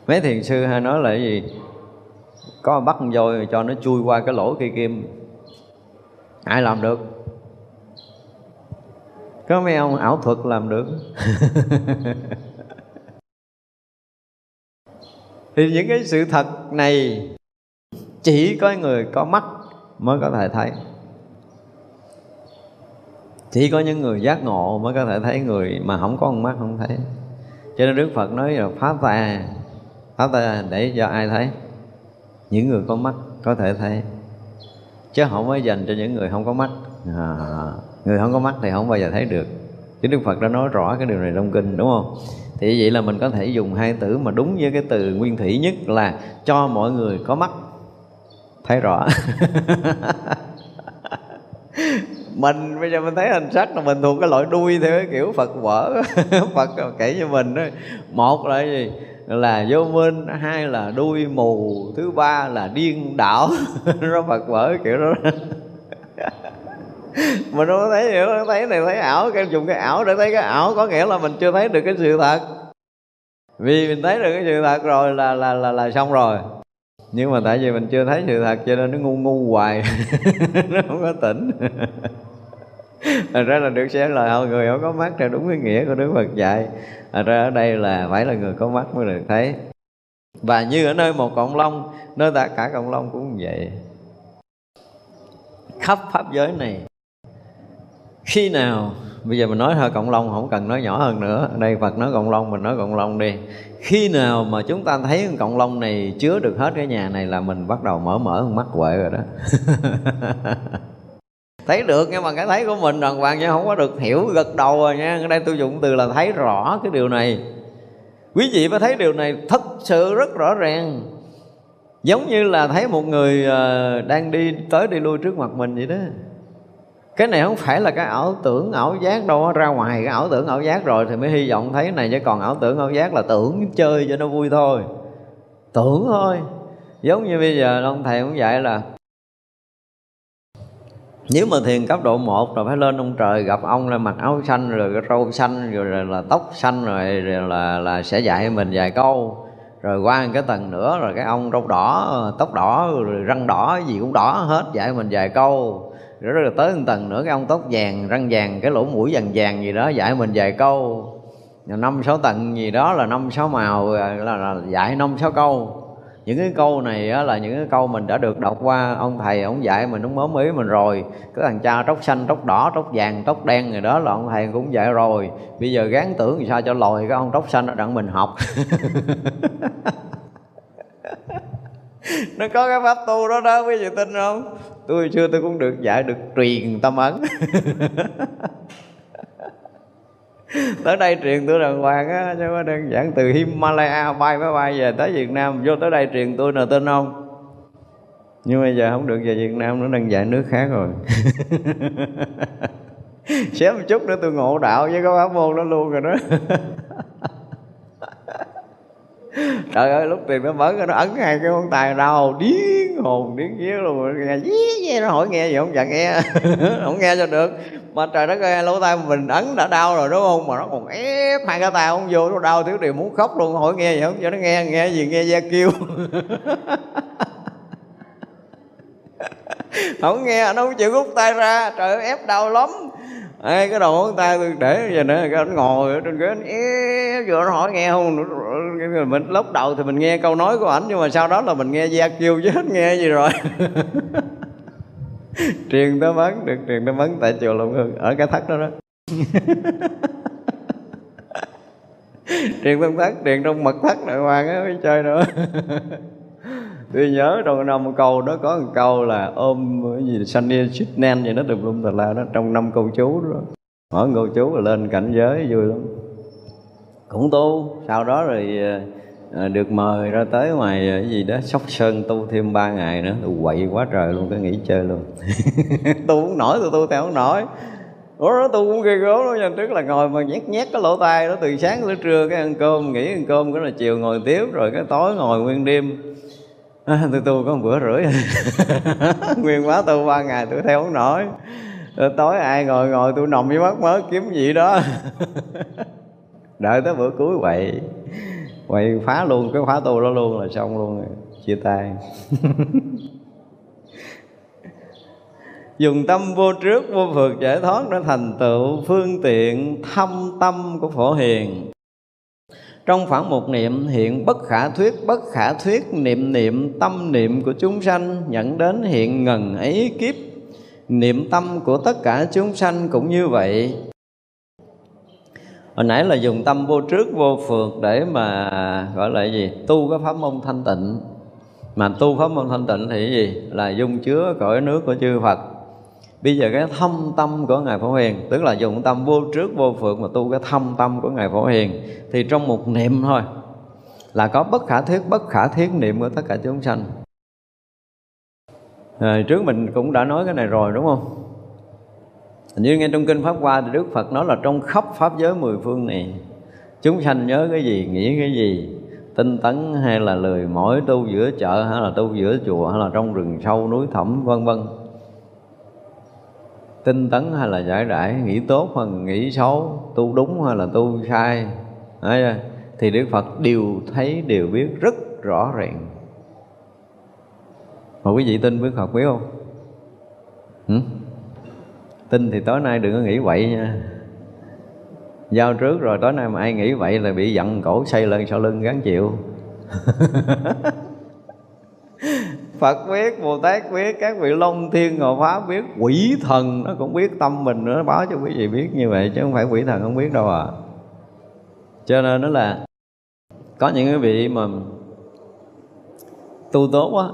[SPEAKER 2] Mấy thiền sư hay nói là cái gì? Có bắt con voi rồi cho nó chui qua cái lỗ cây kim ai làm được? Có mấy ông ảo thuật làm được. Thì những cái sự thật này chỉ có người có mắt mới có thể thấy chỉ có những người giác ngộ mới có thể thấy người mà không có con mắt không thấy. Cho nên đức phật nói là pháp ta pháp ta để cho ai thấy? Những người có mắt có thể thấy. Chứ không mới dành cho những người không có mắt. À, người không có mắt thì không bao giờ thấy được. Chứ đức phật đã nói rõ cái điều này trong kinh đúng không? Thì vậy là mình có thể dùng hai từ mà đúng với cái từ nguyên thủy nhất là cho mọi người có mắt. Thấy rõ. mình, bây giờ mình thấy hình sắc là mình thuộc cái loại đuôi theo cái kiểu phật vỡ. Phật kể cho mình đó một là gì? Là vô minh, hai là đuôi mù, thứ ba là điên đảo. Nó phật vỡ kiểu đó. Mình không thấy hiểu thấy này, thấy ảo. Cái dùng cái ảo để thấy cái ảo, có nghĩa là mình chưa thấy được cái sự thật. Vì mình thấy được cái sự thật rồi là là là là xong rồi nhưng mà tại vì mình chưa thấy sự thật, cho nên nó ngu ngu hoài. Nó không có tỉnh. Thật ra là được xem lời họ người không có mắt theo đúng cái nghĩa của Đức Phật dạy. Thật ra ở đây là phải là người có mắt mới được thấy. Và như ở nơi một cộng long, Nơi ta cả cộng long cũng vậy. Khắp pháp giới này, Khi nào, Bây giờ mình nói hơi cộng long không cần nói nhỏ hơn nữa. Ở Đây Phật nói cộng long, mình nói cộng long đi. Khi nào mà chúng ta thấy cộng long này chứa được hết cái nhà này Là mình bắt đầu mở mở mắt huệ rồi đó. Thấy được, nhưng mà cái thấy của mình đàng hoàng nha không có được hiểu gật đầu rồi nha. Ở đây tôi dùng từ là thấy rõ cái điều này. Quý vị phải thấy điều này thật sự rất rõ ràng. Giống như là thấy một người ờ, đang đi tới đi lui trước mặt mình vậy đó cái này không phải là cái ảo tưởng ảo giác đâu ra ngoài cái ảo tưởng ảo giác rồi thì mới hy vọng thấy này chứ còn ảo tưởng ảo giác là tưởng chơi cho nó vui thôi. Tưởng thôi. Giống như bây giờ ông thầy cũng dạy là nếu mà thiền cấp độ 1 rồi phải lên ông trời gặp ông là mặc áo xanh rồi cái râu xanh rồi là, là tóc xanh rồi, rồi là là sẽ dạy mình vài câu. Rồi qua cái tầng nữa rồi cái ông râu đỏ tóc đỏ rồi răng đỏ gì cũng đỏ hết dạy mình vài câu rồi, rồi tới một tầng nữa cái ông tóc vàng răng vàng cái lỗ mũi vàng vàng gì đó dạy mình vài câu. Năm sáu tầng gì đó là năm sáu màu là, là dạy năm sáu câu. Những cái câu này á, là những cái câu mình đã được đọc qua ông thầy ông dạy mình đúng mớm ý mình rồi. Cái thằng cha tóc xanh tóc đỏ tóc vàng tóc đen rồi đó là ông thầy cũng dạy rồi. Bây giờ gán tưởng thì sao cho lòi cái ông tóc xanh ở đặng mình học. nó có cái pháp tu đó đó, quý vị tin không? Tôi xưa tôi cũng được dạy, được truyền tâm ấn. Tới đây truyền tôi đàng hoàng á, chứ có đơn giản từ Himalaya bay, máy bay về tới Việt Nam. Vô tới đây truyền tôi là tin không? Nhưng bây giờ không được về Việt Nam, nó đang dạy nước khác rồi. Xém một chút nữa tôi ngộ đạo với cái pháp môn đó luôn rồi đó trời ơi, lúc tiền nó mở nó ấn hai cái ngón tay đau điên hồn điên vía luôn nghe dí nó hỏi nghe gì không dạ nghe, không nghe cho được. Mà trời đất ơi, lỗ tai mình ấn đã đau rồi đúng không? Mà nó còn ép hai cái tay không vô, nó đau thiếu điều muốn khóc luôn, hỏi nghe gì không? Cho nó nghe nghe gì, nghe da kêu. Không nghe, nó không chịu rút tay ra, trời ơi, ép đau lắm. Ê, cái đầu ngón tay tôi để vậy nữa cái anh ngồi ở trên ghế anh vừa nó hỏi nghe không? Mình lúc đầu thì mình nghe câu nói của ảnh nhưng mà sau đó là mình nghe da kêu chứ hết nghe gì rồi? Truyền tới vấn được truyền tới vấn tại chùa Long Hương ở cái thất đó đó. Truyền tâm thất truyền trong mật thất nội hoàng á mới chơi nữa. tôi nhớ trong năm câu đó có một câu là ôm cái gì sanh chít nen gì nó tùm lum tà la đó trong năm câu chú đó. Hỏi câu chú là lên cảnh giới vui lắm. Cũng tu sau đó rồi à, được mời ra tới ngoài ờ, cái gì đó sóc sơn tu thêm ba ngày nữa. Tôi quậy quá trời luôn cái nghỉ chơi luôn. Tu không nổi tôi tu theo không nổi. Ủa đó tu cũng ghê gớm lắm nha Trước là ngồi mà nhét nhét cái lỗ tai đó Từ sáng tới trưa cái ăn cơm Nghỉ ăn cơm cái là chiều ngồi tiếp Rồi cái tối ngồi nguyên đêm à, Tôi tu có một bữa rưỡi. Nguyên quá tu ba ngày tôi theo không nổi. Rồi Tối ai ngồi ngồi tôi nằm với mắt mớ kiếm gì đó. Đợi tới bữa cuối vậy quay phá luôn cái khóa tu đó luôn là xong luôn rồi. chia tay. Dùng tâm vô trước vô phượt giải thoát để thành tựu phương tiện thâm tâm của phổ hiền trong khoảng một niệm hiện bất khả thuyết, bất khả thuyết niệm niệm tâm niệm của chúng sanh nhận đến hiện ngần ấy kiếp. Niệm tâm của tất cả chúng sanh cũng như vậy. Hồi nãy là dùng tâm vô trước, vô phượt để mà, gọi là gì? Tu cái pháp môn thanh tịnh. Mà tu pháp môn thanh tịnh thì gì? Là dung chứa cõi nước của chư Phật bây giờ cái thâm tâm của ngài phổ hiền tức là dùng tâm vô trước vô phượng mà tu cái thâm tâm của ngài phổ hiền thì trong một niệm thôi là có bất khả thiết bất khả thiết niệm của tất cả chúng sanh. À, trước mình cũng đã nói cái này rồi đúng không? Như nghe trong kinh pháp hoa thì đức phật nói là trong khắp pháp giới mười phương này chúng sanh nhớ cái gì nghĩ cái gì tinh tấn hay là lười mỏi tu giữa chợ hay là tu giữa chùa hay là trong rừng sâu núi thẳm vân vân tinh tấn hay là giải rãi nghĩ tốt hay nghĩ xấu tu đúng hay là tu sai. Đấy, thì đức phật đều thấy đều biết rất rõ ràng. Mà quý vị tin đức phật biết không? Ừ? tin thì tối nay đừng có nghĩ vậy nha. Giao trước rồi tối nay mà ai nghĩ vậy là bị giận cổ xây lên sau lưng gắn chịu. Phật biết, Bồ Tát biết, các vị Long Thiên Ngộ Pháp biết, quỷ thần nó cũng biết tâm mình nữa, nó báo cho quý vị biết như vậy chứ không phải quỷ thần không biết đâu à. Cho nên nó là có những cái vị mà tu tốt quá,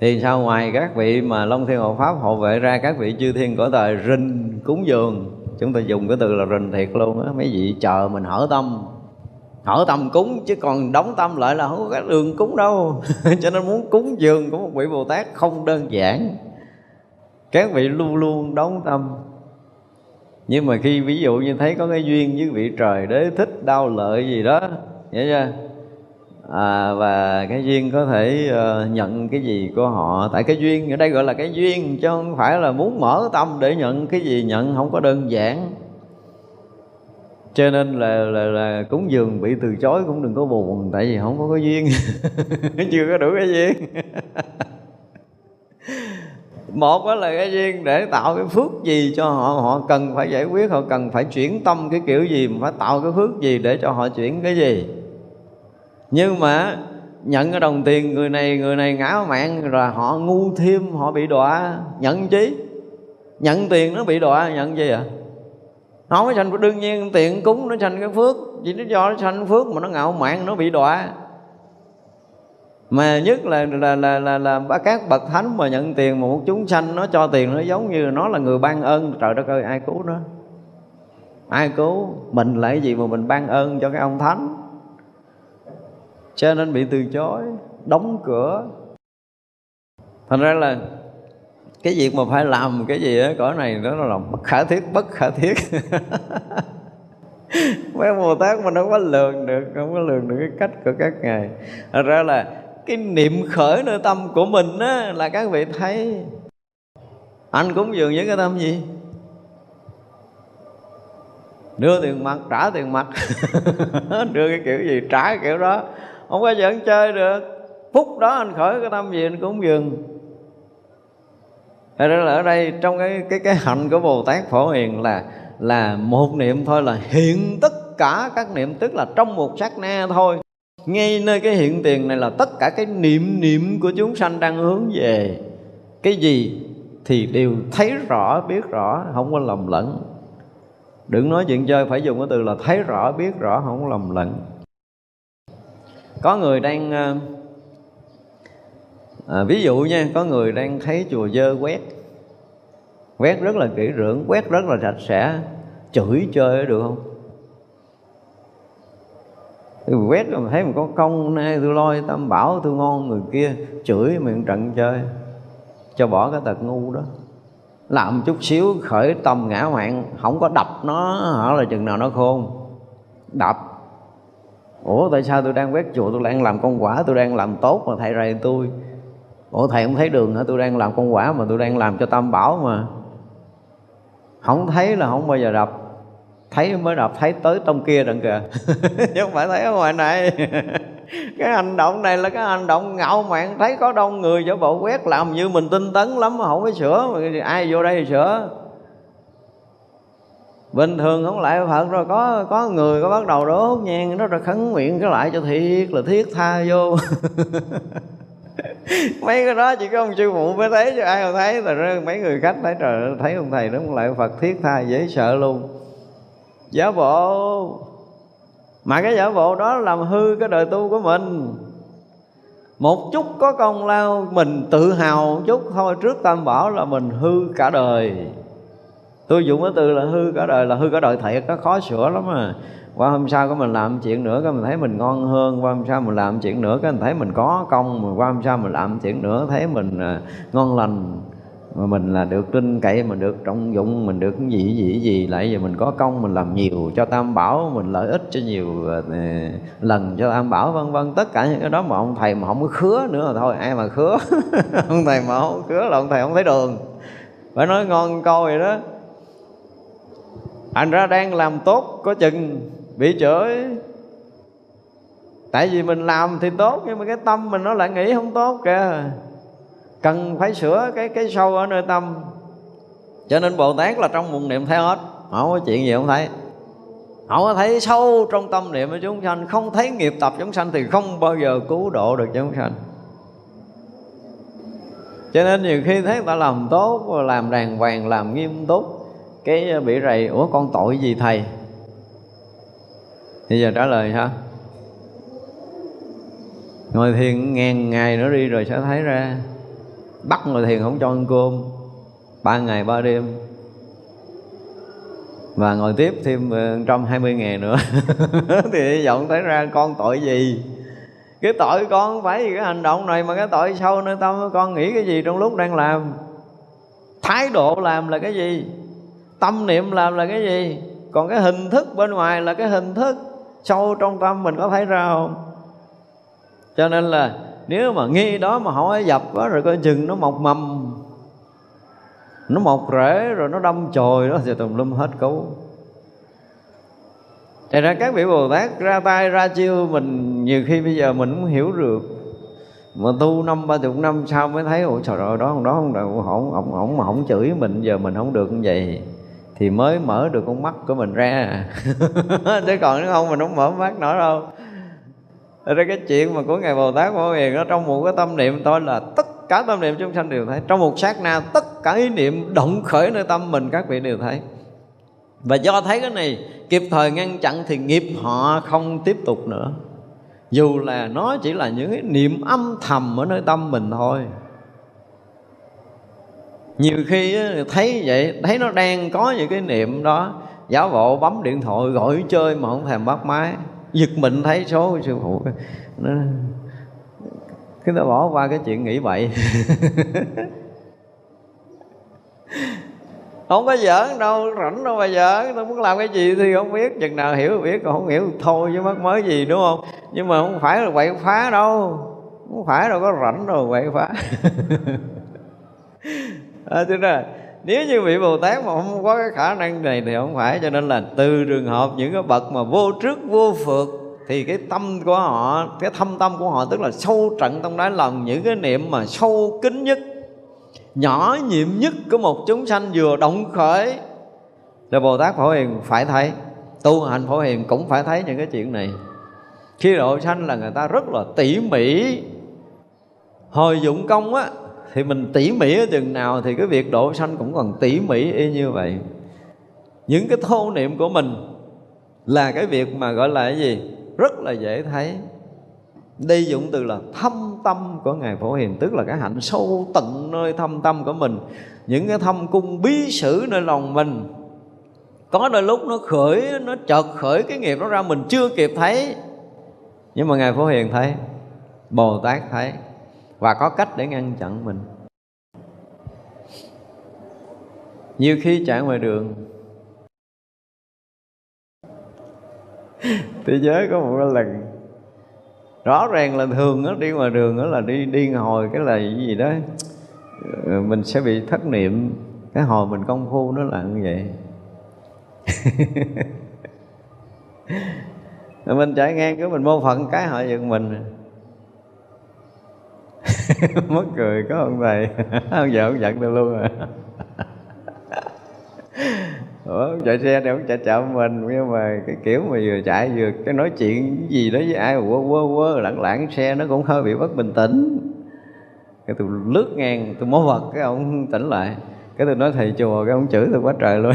[SPEAKER 2] thì sao ngoài các vị mà Long Thiên Hộ Pháp hộ vệ ra các vị chư thiên cõi trời rình cúng dường chúng ta dùng cái từ là rình thiệt luôn á mấy vị chờ mình hở tâm hở tâm cúng chứ còn đóng tâm lại là không có cái đường cúng đâu. Cho nên muốn cúng dường của một vị bồ tát không đơn giản. Các vị luôn luôn đóng tâm. Nhưng mà khi ví dụ như thấy có cái duyên với vị trời đế thích đau lợi gì đó hiểu chưa? À, và cái duyên có thể uh, nhận cái gì của họ. Tại cái duyên ở đây gọi là cái duyên chứ không phải là muốn mở tâm để nhận cái gì nhận không có đơn giản cho nên là, là, là cúng dường bị từ chối cũng đừng có buồn tại vì không có cái duyên. Chưa có đủ cái duyên. Một đó là cái duyên để tạo cái phước gì cho họ họ cần phải giải quyết họ cần phải chuyển tâm cái kiểu gì mà phải tạo cái phước gì để cho họ chuyển cái gì. Nhưng mà nhận cái đồng tiền người này người này ngã mạng rồi họ ngu thêm họ bị đọa nhận chí nhận tiền nó bị đọa nhận gì à nó mới sanh đương nhiên tiền cúng nó thành cái phước. Chỉ nó do nó thành phước mà nó ngạo mạn nó bị đọa. Mà nhất là là là là, là, là các bậc thánh mà nhận tiền mà một chúng sanh nó cho tiền nó giống như nó là người ban ơn. Trời đất ơi ai cứu nó? Ai cứu? Mình là cái gì mà mình ban ơn cho cái ông thánh? Cho nên bị từ chối đóng cửa. Thành ra là cái việc mà phải làm cái gì ở cõi này đó là bất khả thiết, bất khả thiết. Mấy bồ tát mình không có lường được, không có lường được cái cách của các ngài. Thật ra là cái niệm khởi nơi tâm của mình á, là các vị thấy. Anh cúng dường với cái tâm gì? Đưa tiền mặt, trả tiền mặt. Đưa cái kiểu gì, trả cái kiểu đó. Không có giỡn chơi được. Phút đó anh khởi cái tâm gì anh cúng dường thế ra là ở đây trong cái cái cái hạnh của Bồ Tát Phổ Hiền là là một niệm thôi là hiện tất cả các niệm, tức là trong một sát na thôi. Ngay nơi cái hiện tiền này là tất cả cái niệm niệm của chúng sanh đang hướng về cái gì thì đều thấy rõ, biết rõ, không có lầm lẫn. Đừng nói chuyện chơi, phải dùng cái từ là thấy rõ, biết rõ, không lầm lẫn. Có người đang ờ, à, ví dụ nha có người đang thấy chùa dơ quét. Quét rất là kỹ rưỡng quét rất là sạch sẽ. Chửi chơi được không? Tôi quét rồi thấy mình có công nay tôi lôi tam bảo tôi ngon người kia chửi mình trận chơi. Cho bỏ cái tật ngu đó. Làm chút xíu khởi tâm ngã mạn không có đập nó hả là chừng nào nó khôn. Đập. Ủa tại sao tôi đang quét chùa? Tôi đang làm công quả tôi đang làm tốt mà thầy rầy tôi ủa, thầy không thấy đường hả? Tôi đang làm công quả mà tôi đang làm cho tam bảo mà. Không thấy là không bao giờ đập. Thấy mới đập, thấy tới trong kia đằng kìa. Chứ không phải thấy ở ngoài này. Cái hành động này là cái hành động ngạo mạn, thấy có đông người cho bộ quét làm như mình tinh tấn lắm mà không có sửa. Mà ai vô đây thì sửa. Bình thường không lại phật rồi, có có người có bắt đầu đốt nhang, nó rồi khấn nguyện cái lại cho thiệt là thiết tha vô. mấy cái đó chỉ có ông sư phụ mới thấy chứ ai không thấy. Rồi mấy người khách thấy trời thấy ông thầy đó lại phật thiết tha dễ sợ luôn. Giả bộ. Mà cái giả bộ đó làm hư cái đời tu của mình. Một chút có công lao, mình tự hào một chút. Thôi, trước tam bảo là mình hư cả đời. Tôi dùng cái từ là hư cả đời, là hư cả đời thiệt, nó khó sửa lắm à qua hôm sau có mình làm chuyện nữa, cái mình thấy mình ngon hơn. Qua hôm sau mình làm chuyện nữa, cái mình thấy mình có công. Mà qua hôm sau mình làm chuyện nữa, thấy mình à, ngon lành. Mà mình là được tin cậy, mình được trọng dụng, mình được cái gì gì gì. Lại giờ mình có công, mình làm nhiều cho tam bảo, mình lợi ích cho nhiều à, à, lần cho tam bảo, vân vân. Tất cả những cái đó mà ông thầy mà không có khứa nữa là thôi, ai mà khứa? Ông thầy mà không khứa là ông thầy không thấy đường. Phải nói ngon câu vậy đó. Anh ra đang làm tốt có chừng bị chửi. Tại vì mình làm thì tốt, nhưng mà cái tâm mình nó lại nghĩ không tốt kìa. Cần phải sửa cái cái sâu ở nơi tâm. Cho nên bồ tát là trong một niệm thấy hết. Không có chuyện gì không thấy. Không có thấy sâu trong tâm niệm của chúng sanh. Không thấy nghiệp tập chúng sanh thì không bao giờ cứu độ được chúng sanh. Cho nên nhiều khi thấy người ta làm tốt, làm đàng hoàng, làm nghiêm túc, cái bị rầy, ủa, con tội gì thầy? Bây giờ trả lời sao ngồi thiền ngàn ngày nữa đi rồi sẽ thấy ra. Bắt ngồi thiền không cho ăn cơm. Ba ngày ba đêm. Và ngồi tiếp thêm ờ, trăm hai mươi ngày nữa. Thì hy vọng thấy ra con tội gì? Cái tội con không phải vì cái hành động này mà cái tội sâu nơi tâm con nghĩ cái gì trong lúc đang làm? Thái độ làm là cái gì? Tâm niệm làm là cái gì? Còn cái hình thức bên ngoài là cái hình thức sâu trong tâm mình có thấy ra không? Cho nên là nếu mà nghi đó mà không dập đó, rồi coi chừng nó mọc mầm nó mọc rễ rồi nó đâm chồi đó thì tùm lum hết cứu Thật ra các vị Bồ Tát ra tay ra chiêu mình nhiều khi bây giờ mình cũng hiểu được. Mà tu năm ba chục năm sau mới thấy ủa trời ơi đó đó không được không không không mà không chửi mình giờ mình không được như vậy thì mới mở được con mắt của mình ra. Chứ còn nếu không mình không mở mắt nổi đâu. Ra cái chuyện mà của ngài bồ tát phổ hiền đó, trong một cái tâm niệm tôi là tất cả tâm niệm chúng sanh đều thấy. Trong một sát na, tất cả ý niệm động khởi nơi tâm mình, các vị đều thấy. Và do thấy cái này, kịp thời ngăn chặn thì nghiệp họ không tiếp tục nữa. Dù là nó chỉ là những cái niệm âm thầm ở nơi tâm mình thôi nhiều khi thấy vậy, thấy nó đang có những cái niệm đó giáo bộ bấm điện thoại gọi chơi mà không thèm bắt máy. Giật mình thấy số sư phụ nó, cái nó bỏ qua cái chuyện nghĩ vậy không có giỡn đâu, rảnh đâu mà giỡn. Tôi muốn làm cái gì thì không biết. Chừng nào hiểu biết còn không hiểu thôi, chứ mất mới gì, đúng không? Nhưng mà không phải là quậy phá đâu. Không phải đâu, có rảnh đâu quậy phá. à, thế nên nếu như vị Bồ Tát mà không có cái khả năng này thì không phải. Cho nên là từ trường hợp những cái bậc mà vô trước vô phượt thì cái tâm của họ cái thâm tâm của họ tức là sâu trận trong đáy lòng những cái niệm mà sâu kín nhất nhỏ nhiệm nhất của một chúng sanh vừa động khởi. Là Bồ Tát Phổ Hiền phải thấy tu hành Phổ Hiền cũng phải thấy những cái chuyện này. Khi độ sanh là người ta rất là tỉ mỉ hồi dụng công á thì mình tỉ mỉ ở chừng nào thì cái việc độ sanh cũng còn tỉ mỉ y như vậy. Những cái thô niệm của mình là cái việc mà gọi là cái gì? Rất là dễ thấy. Đi dụng từ là thâm tâm của ngài phổ hiền, tức là cái hạnh sâu tận nơi thâm tâm của mình. Những cái thâm cung bí sử nơi lòng mình, có đôi lúc nó khởi, nó chợt khởi cái nghiệp nó ra mình chưa kịp thấy. Nhưng mà ngài phổ hiền thấy, bồ tát thấy và có cách để ngăn chặn mình. Nhiều khi chạy ngoài đường. Thế giới có một lần rõ ràng là thường đó, đi ngoài đường đó là đi đi hồi cái là gì đó ờ, mình sẽ bị thất niệm. Cái hồi mình công phu nó là như vậy. Mình chạy ngang cái mình mô phận cái họ giật mình. mất cười có ông thầy. Ông vợ ông giận tôi luôn à. Ủa, chạy xe thì ông chạy chậm mình nhưng mà cái kiểu mà vừa chạy vừa cái nói chuyện gì đó với ai quơ quơ quơ lẳng lãng xe nó cũng hơi bị bất bình tĩnh. Cái tôi lướt ngang tôi mó vật cái ông tỉnh lại. Cái tôi nói thầy chùa cái ông chửi tôi quá trời luôn.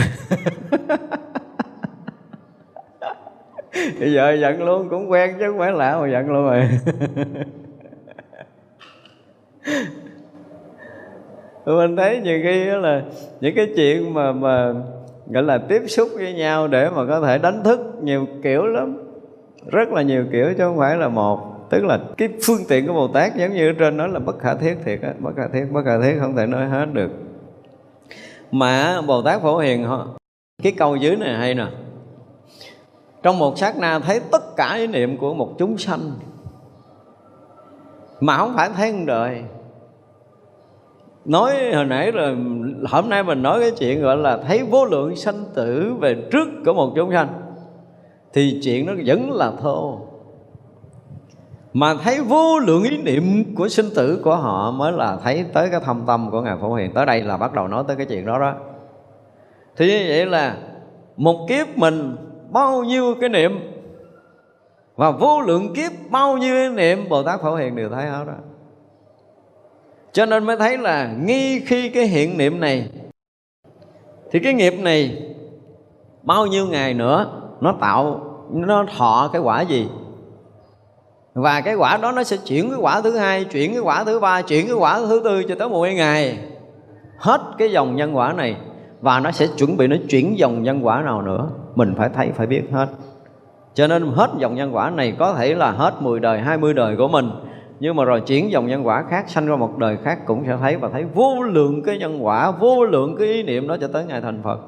[SPEAKER 2] Bây giờ giận luôn cũng quen chứ không phải lạ mà giận luôn rồi mình thấy nhiều khi đó là những cái chuyện mà mà gọi là tiếp xúc với nhau để mà có thể đánh thức nhiều kiểu lắm. Rất là nhiều kiểu chứ không phải là một. Tức là cái phương tiện của bồ tát giống như ở trên nói là bất khả thiết thiệt á, bất khả thiết, bất khả thiết, không thể nói hết được. Mà bồ tát phổ hiền họ, cái câu dưới này hay nè. Trong một sát na thấy tất cả ý niệm của một chúng sanh mà không phải thấy không đời. Nói hồi nãy là hôm nay mình nói cái chuyện gọi là thấy vô lượng sanh tử về trước của một chúng sanh, thì chuyện nó vẫn là thô. Mà thấy vô lượng ý niệm của sinh tử của họ mới là thấy tới cái thâm tâm của ngài phổ hiền. Tới đây là bắt đầu nói tới cái chuyện đó đó. Thì như vậy là một kiếp mình bao nhiêu cái niệm và vô lượng kiếp, bao nhiêu niệm bồ tát phổ hiền đều thấy hết đó. Cho nên mới thấy là nghi khi cái hiện niệm này, thì cái nghiệp này, bao nhiêu ngày nữa, nó tạo, nó thọ cái quả gì? Và cái quả đó nó sẽ chuyển cái quả thứ hai, chuyển cái quả thứ ba, chuyển cái quả thứ tư cho tới một ngày. Hết cái dòng nhân quả này, và nó sẽ chuẩn bị nó chuyển dòng nhân quả nào nữa, mình phải thấy, phải biết hết cho nên hết dòng nhân quả này có thể là hết 10 đời 20 đời của mình. Nhưng mà rồi chuyển dòng nhân quả khác, sanh ra một đời khác cũng sẽ thấy và thấy vô lượng cái nhân quả, vô lượng cái ý niệm đó cho tới ngày thành Phật.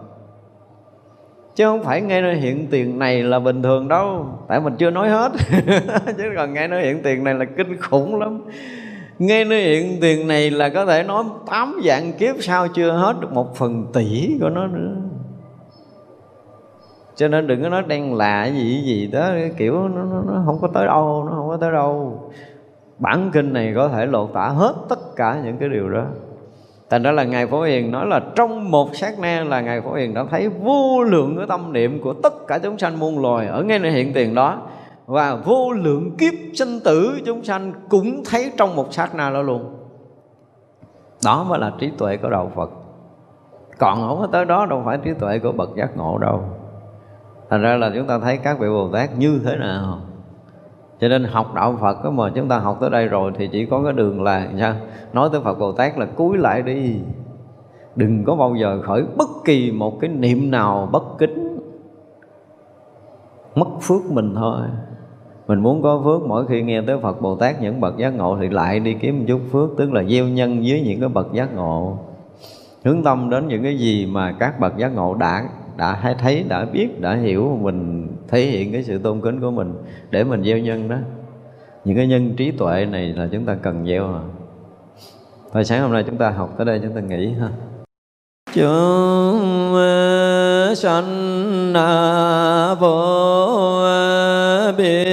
[SPEAKER 2] Chứ không phải nghe nơi hiện tiền này là bình thường đâu. Tại mình chưa nói hết. Chứ còn nghe nơi hiện tiền này là kinh khủng lắm. Nghe nơi hiện tiền này là có thể nói tám dạng kiếp sau chưa hết được một phần tỷ của nó nữa cho nên đừng có nói đen là gì gì đó kiểu nó, nó, nó không có tới đâu nó không có tới đâu. Bản kinh này có thể lột tả hết tất cả những cái điều đó. Thành ra là ngài phổ hiền nói là trong một sát na là ngài phổ hiền đã thấy vô lượng cái tâm niệm của tất cả chúng sanh muôn loài ở ngay nơi hiện tiền đó. Và vô lượng kiếp sinh tử chúng sanh cũng thấy trong một sát na đó luôn. Đó mới là trí tuệ của đạo phật. Còn không có tới đó đâu phải trí tuệ của bậc giác ngộ đâu thành ra là chúng ta thấy các vị bồ tát như thế nào. Cho nên học đạo Phật đó mà chúng ta học tới đây rồi thì chỉ có cái đường là sao? Nói tới Phật Bồ Tát là cúi lại đi. Đừng có bao giờ khởi bất kỳ một cái niệm nào bất kính. Mất phước mình thôi. Mình muốn có phước, mỗi khi nghe tới Phật Bồ Tát những bậc giác ngộ thì lại đi kiếm một chút phước, tức là gieo nhân dưới những cái bậc giác ngộ. Hướng tâm đến những cái gì mà các bậc giác ngộ đã đã hay thấy, đã biết, đã hiểu mình thể hiện cái sự tôn kính của mình để mình gieo nhân đó. Những cái nhân trí tuệ này là chúng ta cần gieo à. Thôi, sáng hôm nay chúng ta học tới đây, chúng ta nghỉ ha. Chúng sanh vô biên.